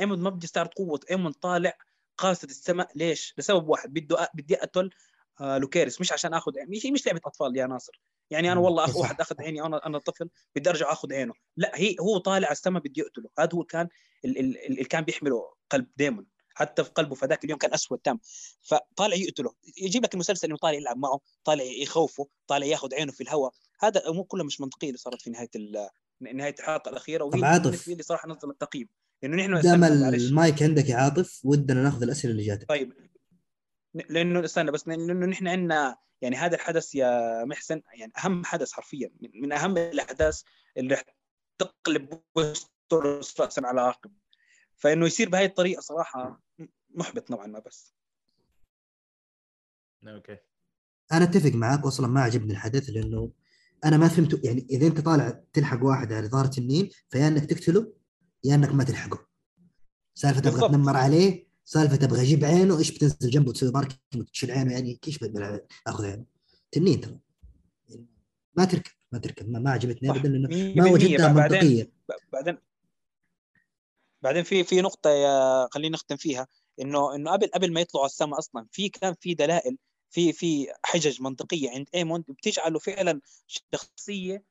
ايموند ما بده يستعرض قوته. ايموند طالع قاصد السماء. ليش؟ لسبب واحد. بده بدي أقتل آه لوكيرس مش عشان اخذ مش مش لعبة أطفال يا ناصر. يعني
أنا.
والله اخ. واحد أخذ عيني أنا أنا طفل بدي أرجع أخذ عينه. لا هي هو طالع على السماء بده يقتله. هذا هو كان ال- ال- اللي كان بيحمله قلب إيموند حتى في قلبه فذاك اليوم كان أسود تام. فطالع يقتله. يجيب لك المسلسل إنه طالع يلعب معه طالع يخوفه طالع ياخذ عينه في الهواء. هذا امور كلها مش منطقيه اللي صارت في نهاية نهاية الحلقة الأخيرة. وهي
عاطف.
اللي صراحة نزل التقييم. لأنه نحن
دام. المايك عندك يا عاطف ودنا ناخذ الأسئلة اللي جاتك.
طيب. لأنه استنى بس لأنه نحن عندنا يعني هذا الحدث يا محسن يعني أهم حدث حرفيا من, من أهم الأحداث اللي رح تقلب وستروس راسا على عقب. فإنه يصير بهاي الطريقة صراحة محبط نوعا ما بس.
أوكي.
أنا أتفق معك واصلا ما عجبني الحدث لأنه أنا ما فهمت يعني إذا أنت طالع تلحق واحد على ظاهره النيل فيا إنك تقتله يا إنك ما تلحقه. سالفة تبغى. تنمر عليه سالفة تبغى أجيب عينه إيش بتنزل جنبه تسوي باركينج وتشيل عينه يعني كيف بدي آخذ عينه تنين ترى ما تركب ما تركب ما, ما عجبتني. ابدا
لأنه
ما. وجدتها منطقية
بعدين بعدين في في نقطة يا خلينا نختم فيها انه إنه قبل قبل ما يطلعوا على السماء أصلا في كان في دلائل في في حجج منطقية عند ايموند بتجعله فعلا شخصية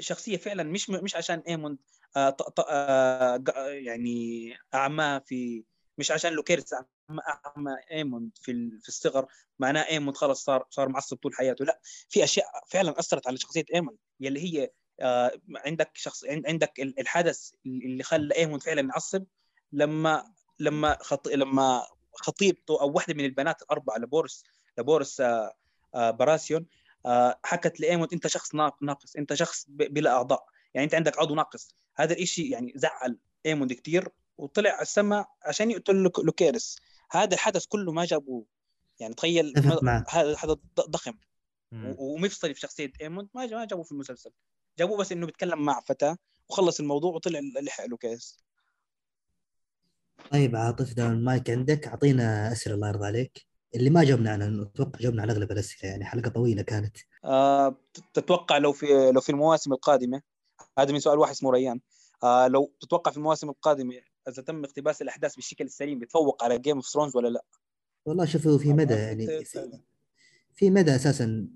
شخصية فعلا مش مش عشان ايموند آه آه يعني أعمى في مش عشان لوكيرس اعمى ايموند في في الصغر معناه ايموند خلص صار صار معصب طول حياته. لا في أشياء فعلا أثرت على شخصية ايموند يلي هي آه، عندك شخص عند- عندك ال- الحدث اللي خلى ايموند فعلا يعصب. لما لما خط... لما خطيبته أو واحدة من البنات الأربعة لبوروس لبوروس آه، آه، براثيون آه، حكت لايموند أنت شخص ناق- ناقص أنت شخص بلا أعضاء. يعني أنت عندك عضو ناقص. هذا الشيء يعني زعل ايموند كثير وطلع على السماء عشان يقتل لوك- لوكيرس. هذا الحدث كله ما جابوه. يعني تخيل. هذا حدث ض- ضخم. ومفصلي في شخصية إيموند. ما ما جابوه في المسلسل. جابوه بس إنه بيتكلم مع فتاة. وخلص الموضوع وطلع لحق لوكيرس
طيب عاطف دام المايك عندك؟ أعطينا أسئلة الله يرضى عليك. اللي ما جاوبنا عنها لأنه أتوقع جاوبنا على اغلب الأسئلة يعني حلقة طويلة كانت.
آه تتوقع لو في لو في المواسم القادمة؟ هذا من سؤال واحد اسمه ريان. آه لو تتوقع في المواسم القادمة إذا تم اقتباس الأحداث بالشكل السليم بيتفوق على Game of Thrones ولا لا؟
والله شوفوا في مدى يعني في, مدى أساسا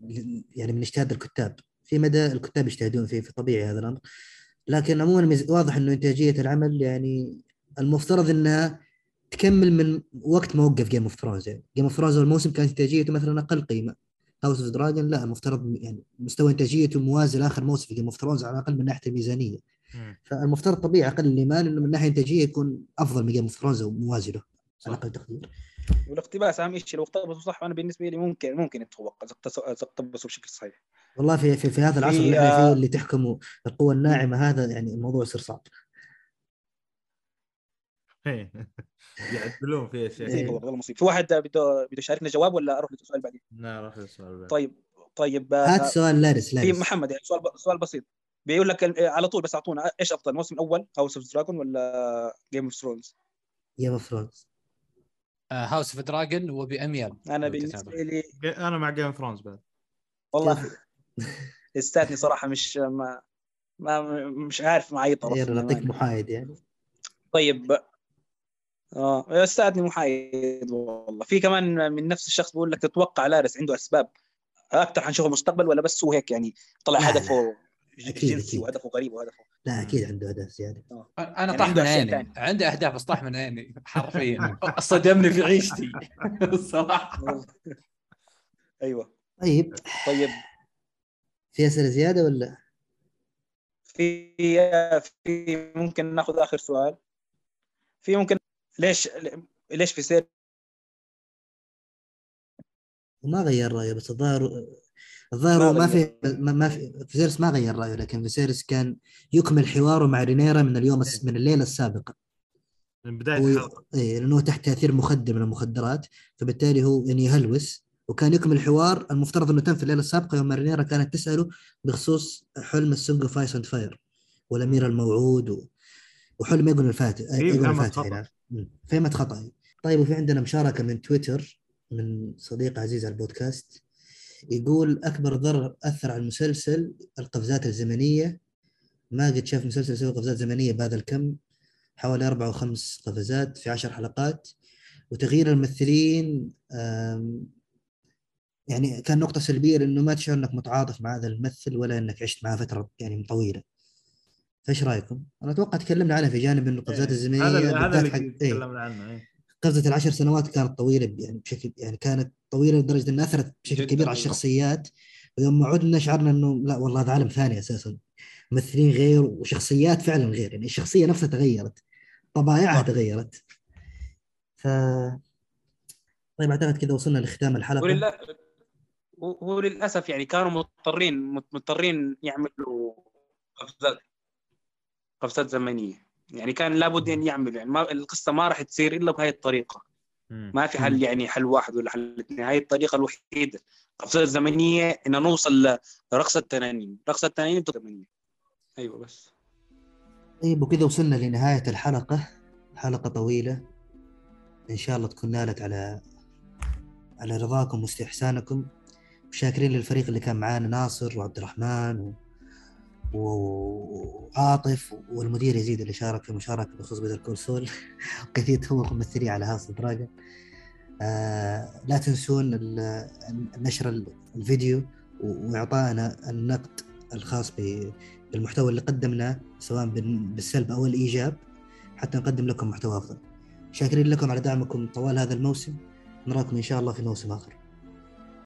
يعني من اجتهاد الكتاب. في مدى الكتاب يجتهدون فيه في طبيعي هذا الأمر. لكن عموما واضح إنه إنتاجية العمل يعني المفترض إنها تكمل من وقت ما وقف Game of Thrones يعني. Game of Thrones الموسم كانت إنتاجيته مثلا أقل قيمة. House of the Dragon لا المفترض يعني مستوى إنتاجيته موازي لآخر موسم في Game of Thrones على الأقل من ناحية
الميزانية.
فالمفترض طبيعي أقل الإيمان إنه من ناحية انتاجيه يكون أفضل من Game of Thrones وموازي له
صح.
على أقل تقدير
والاقتباس أهم شيء لو اقتبسوا صح أنا بالنسبة لي ممكن ممكن اقتبسوا بشكل صحيح
والله في في, في هذا العصر
في،
اللي إحنا
آه،
فيه اللي تحكمه القوى الناعمة هذا يعني الموضوع يصير صعب
إيه. يعدلون في أشياء
إيه.
والله مصيبه في واحد بده بده يشاركنا جواب ولا أروح للسؤال بعدين؟
لا روح للسؤال بعد.
طيب طيب آه،
هات سؤال لارس
في
لارس
محمد يعني سؤال ب- سؤال بسيط بيقول لك على طول بس اعطونا إيش أفضل الموسم الأول House of Dragon ولا Game
of Thrones؟ Game
of Thrones House of
Dragon
وبأميال
أنا
بالنسبة.
لي
أنا مع Game Thrones بعد.
والله استاذني صراحة مش ما, ما مش عارف مع اي طرف
يلا نعطيك. محايد يعني.
طيب. آه استاذني محايد والله. في كمان من نفس الشخص بيقول لك تتوقع لارس عنده أسباب. أكثر حنشوف المستقبل ولا بس هو هيك يعني طلع هدفه جنسي. وهدفه غريب وهدفه.
لا أكيد عنده أهداف زيادة.
أنا
يعني
طاح من عيني. عندي أهداف بس طاح من عيني حرفيا. صدمني في عيشتي. الصراحة.
أيوه.
طيب.
طيب.
في أسئلة زيادة ولا؟
في في ممكن ناخذ آخر سؤال. في ممكن ليش ليش في سير؟
ما غير رأيه بس الظاهر الظاهر
ما
ما. في ما, في فيسيرس ما غير رأيه لكن فيسيرس كان يكمل حواره مع رينيرا من اليوم. من الليلة السابقة.
من بداية
هو
الحلقة
إيه لأنه تحت تأثير مخدر من المخدرات فبالتالي هو يعني يهلوس وكان يكمل الحوار المفترض إنه تم في الليلة السابقة يوم رينيرا كانت تسأله بخصوص حلم ال Song of Ice and Fire والأمير الموعود و... وحلم ايجون الفاتح ايجون الفاتح. فهمت خطأ. طيب وفي عندنا مشاركة من تويتر من صديق عزيز على البودكاست. يقول أكبر ضرر أثر على المسلسل القفزات الزمنية. ما قد شاف مسلسل يسوي قفزات زمنية بهذا الكم. حوالي أربع أو خمس قفزات في عشر حلقات. وتغيير الممثلين يعني كان نقطة سلبية لأنه ما تشعر أنك متعاطف مع هذا الممثل ولا أنك عشت معه فترة يعني طويلة. فإيش رأيكم؟ أنا أتوقع تكلمنا عنها في جانب أنه القفزات
إيه.
الزمنية
هذا اللي- هذا اللي
إيه.
تكلمنا عنه
قفزة العشر سنوات كانت طويلة ب- يعني بشكل يعني كانت طويلة لدرجة أنها أثرت بشكل
جداً،
كبير على. الشخصيات. ويوم عدنا شعرنا أنه لا والله هذا عالم ثاني أساسا. ممثلين غير وشخصيات فعلا غير. يعني الشخصية نفسها تغيرت. طبائعها. تغيرت. ف طيب أعتقد كذا وصلنا لختام الحلقة.
ولله هو للأسف يعني كانوا مضطرين مضطرين يعملوا قفزات قفزات زمنية. يعني كان لابد أن يعملوا يعني ما القصة ما راح تصير إلا بهاي
الطريقة.
ما في حل يعني حل واحد ولا حل اثنين. هاي الطريقة الوحيدة. قفزات زمنيه إن نوصل لرقص التنانين. رقص التنانين زمنيه أيوه بس.
طيب وكذا وصلنا لنهاية الحلقة. حلقة طويلة. إن شاء الله تكون نالت على على رضاكم واستحسانكم. وشاكرين للفريق اللي كان معانا ناصر وعبد الرحمن و... وعاطف والمدير يزيد اللي شارك في مشاركة بخصوص بيتر كول سول وكثير تفوق ممثلين على هاوس براغا آه لا تنسون نشر ال- الفيديو واعطائنا النقد الخاص بالمحتوى اللي قدمناه سواء بال- بالسلب أو الإيجاب. حتى نقدم لكم محتوى أفضل. شاكرين لكم على دعمكم طوال هذا الموسم. نراكم إن شاء الله في موسم آخر.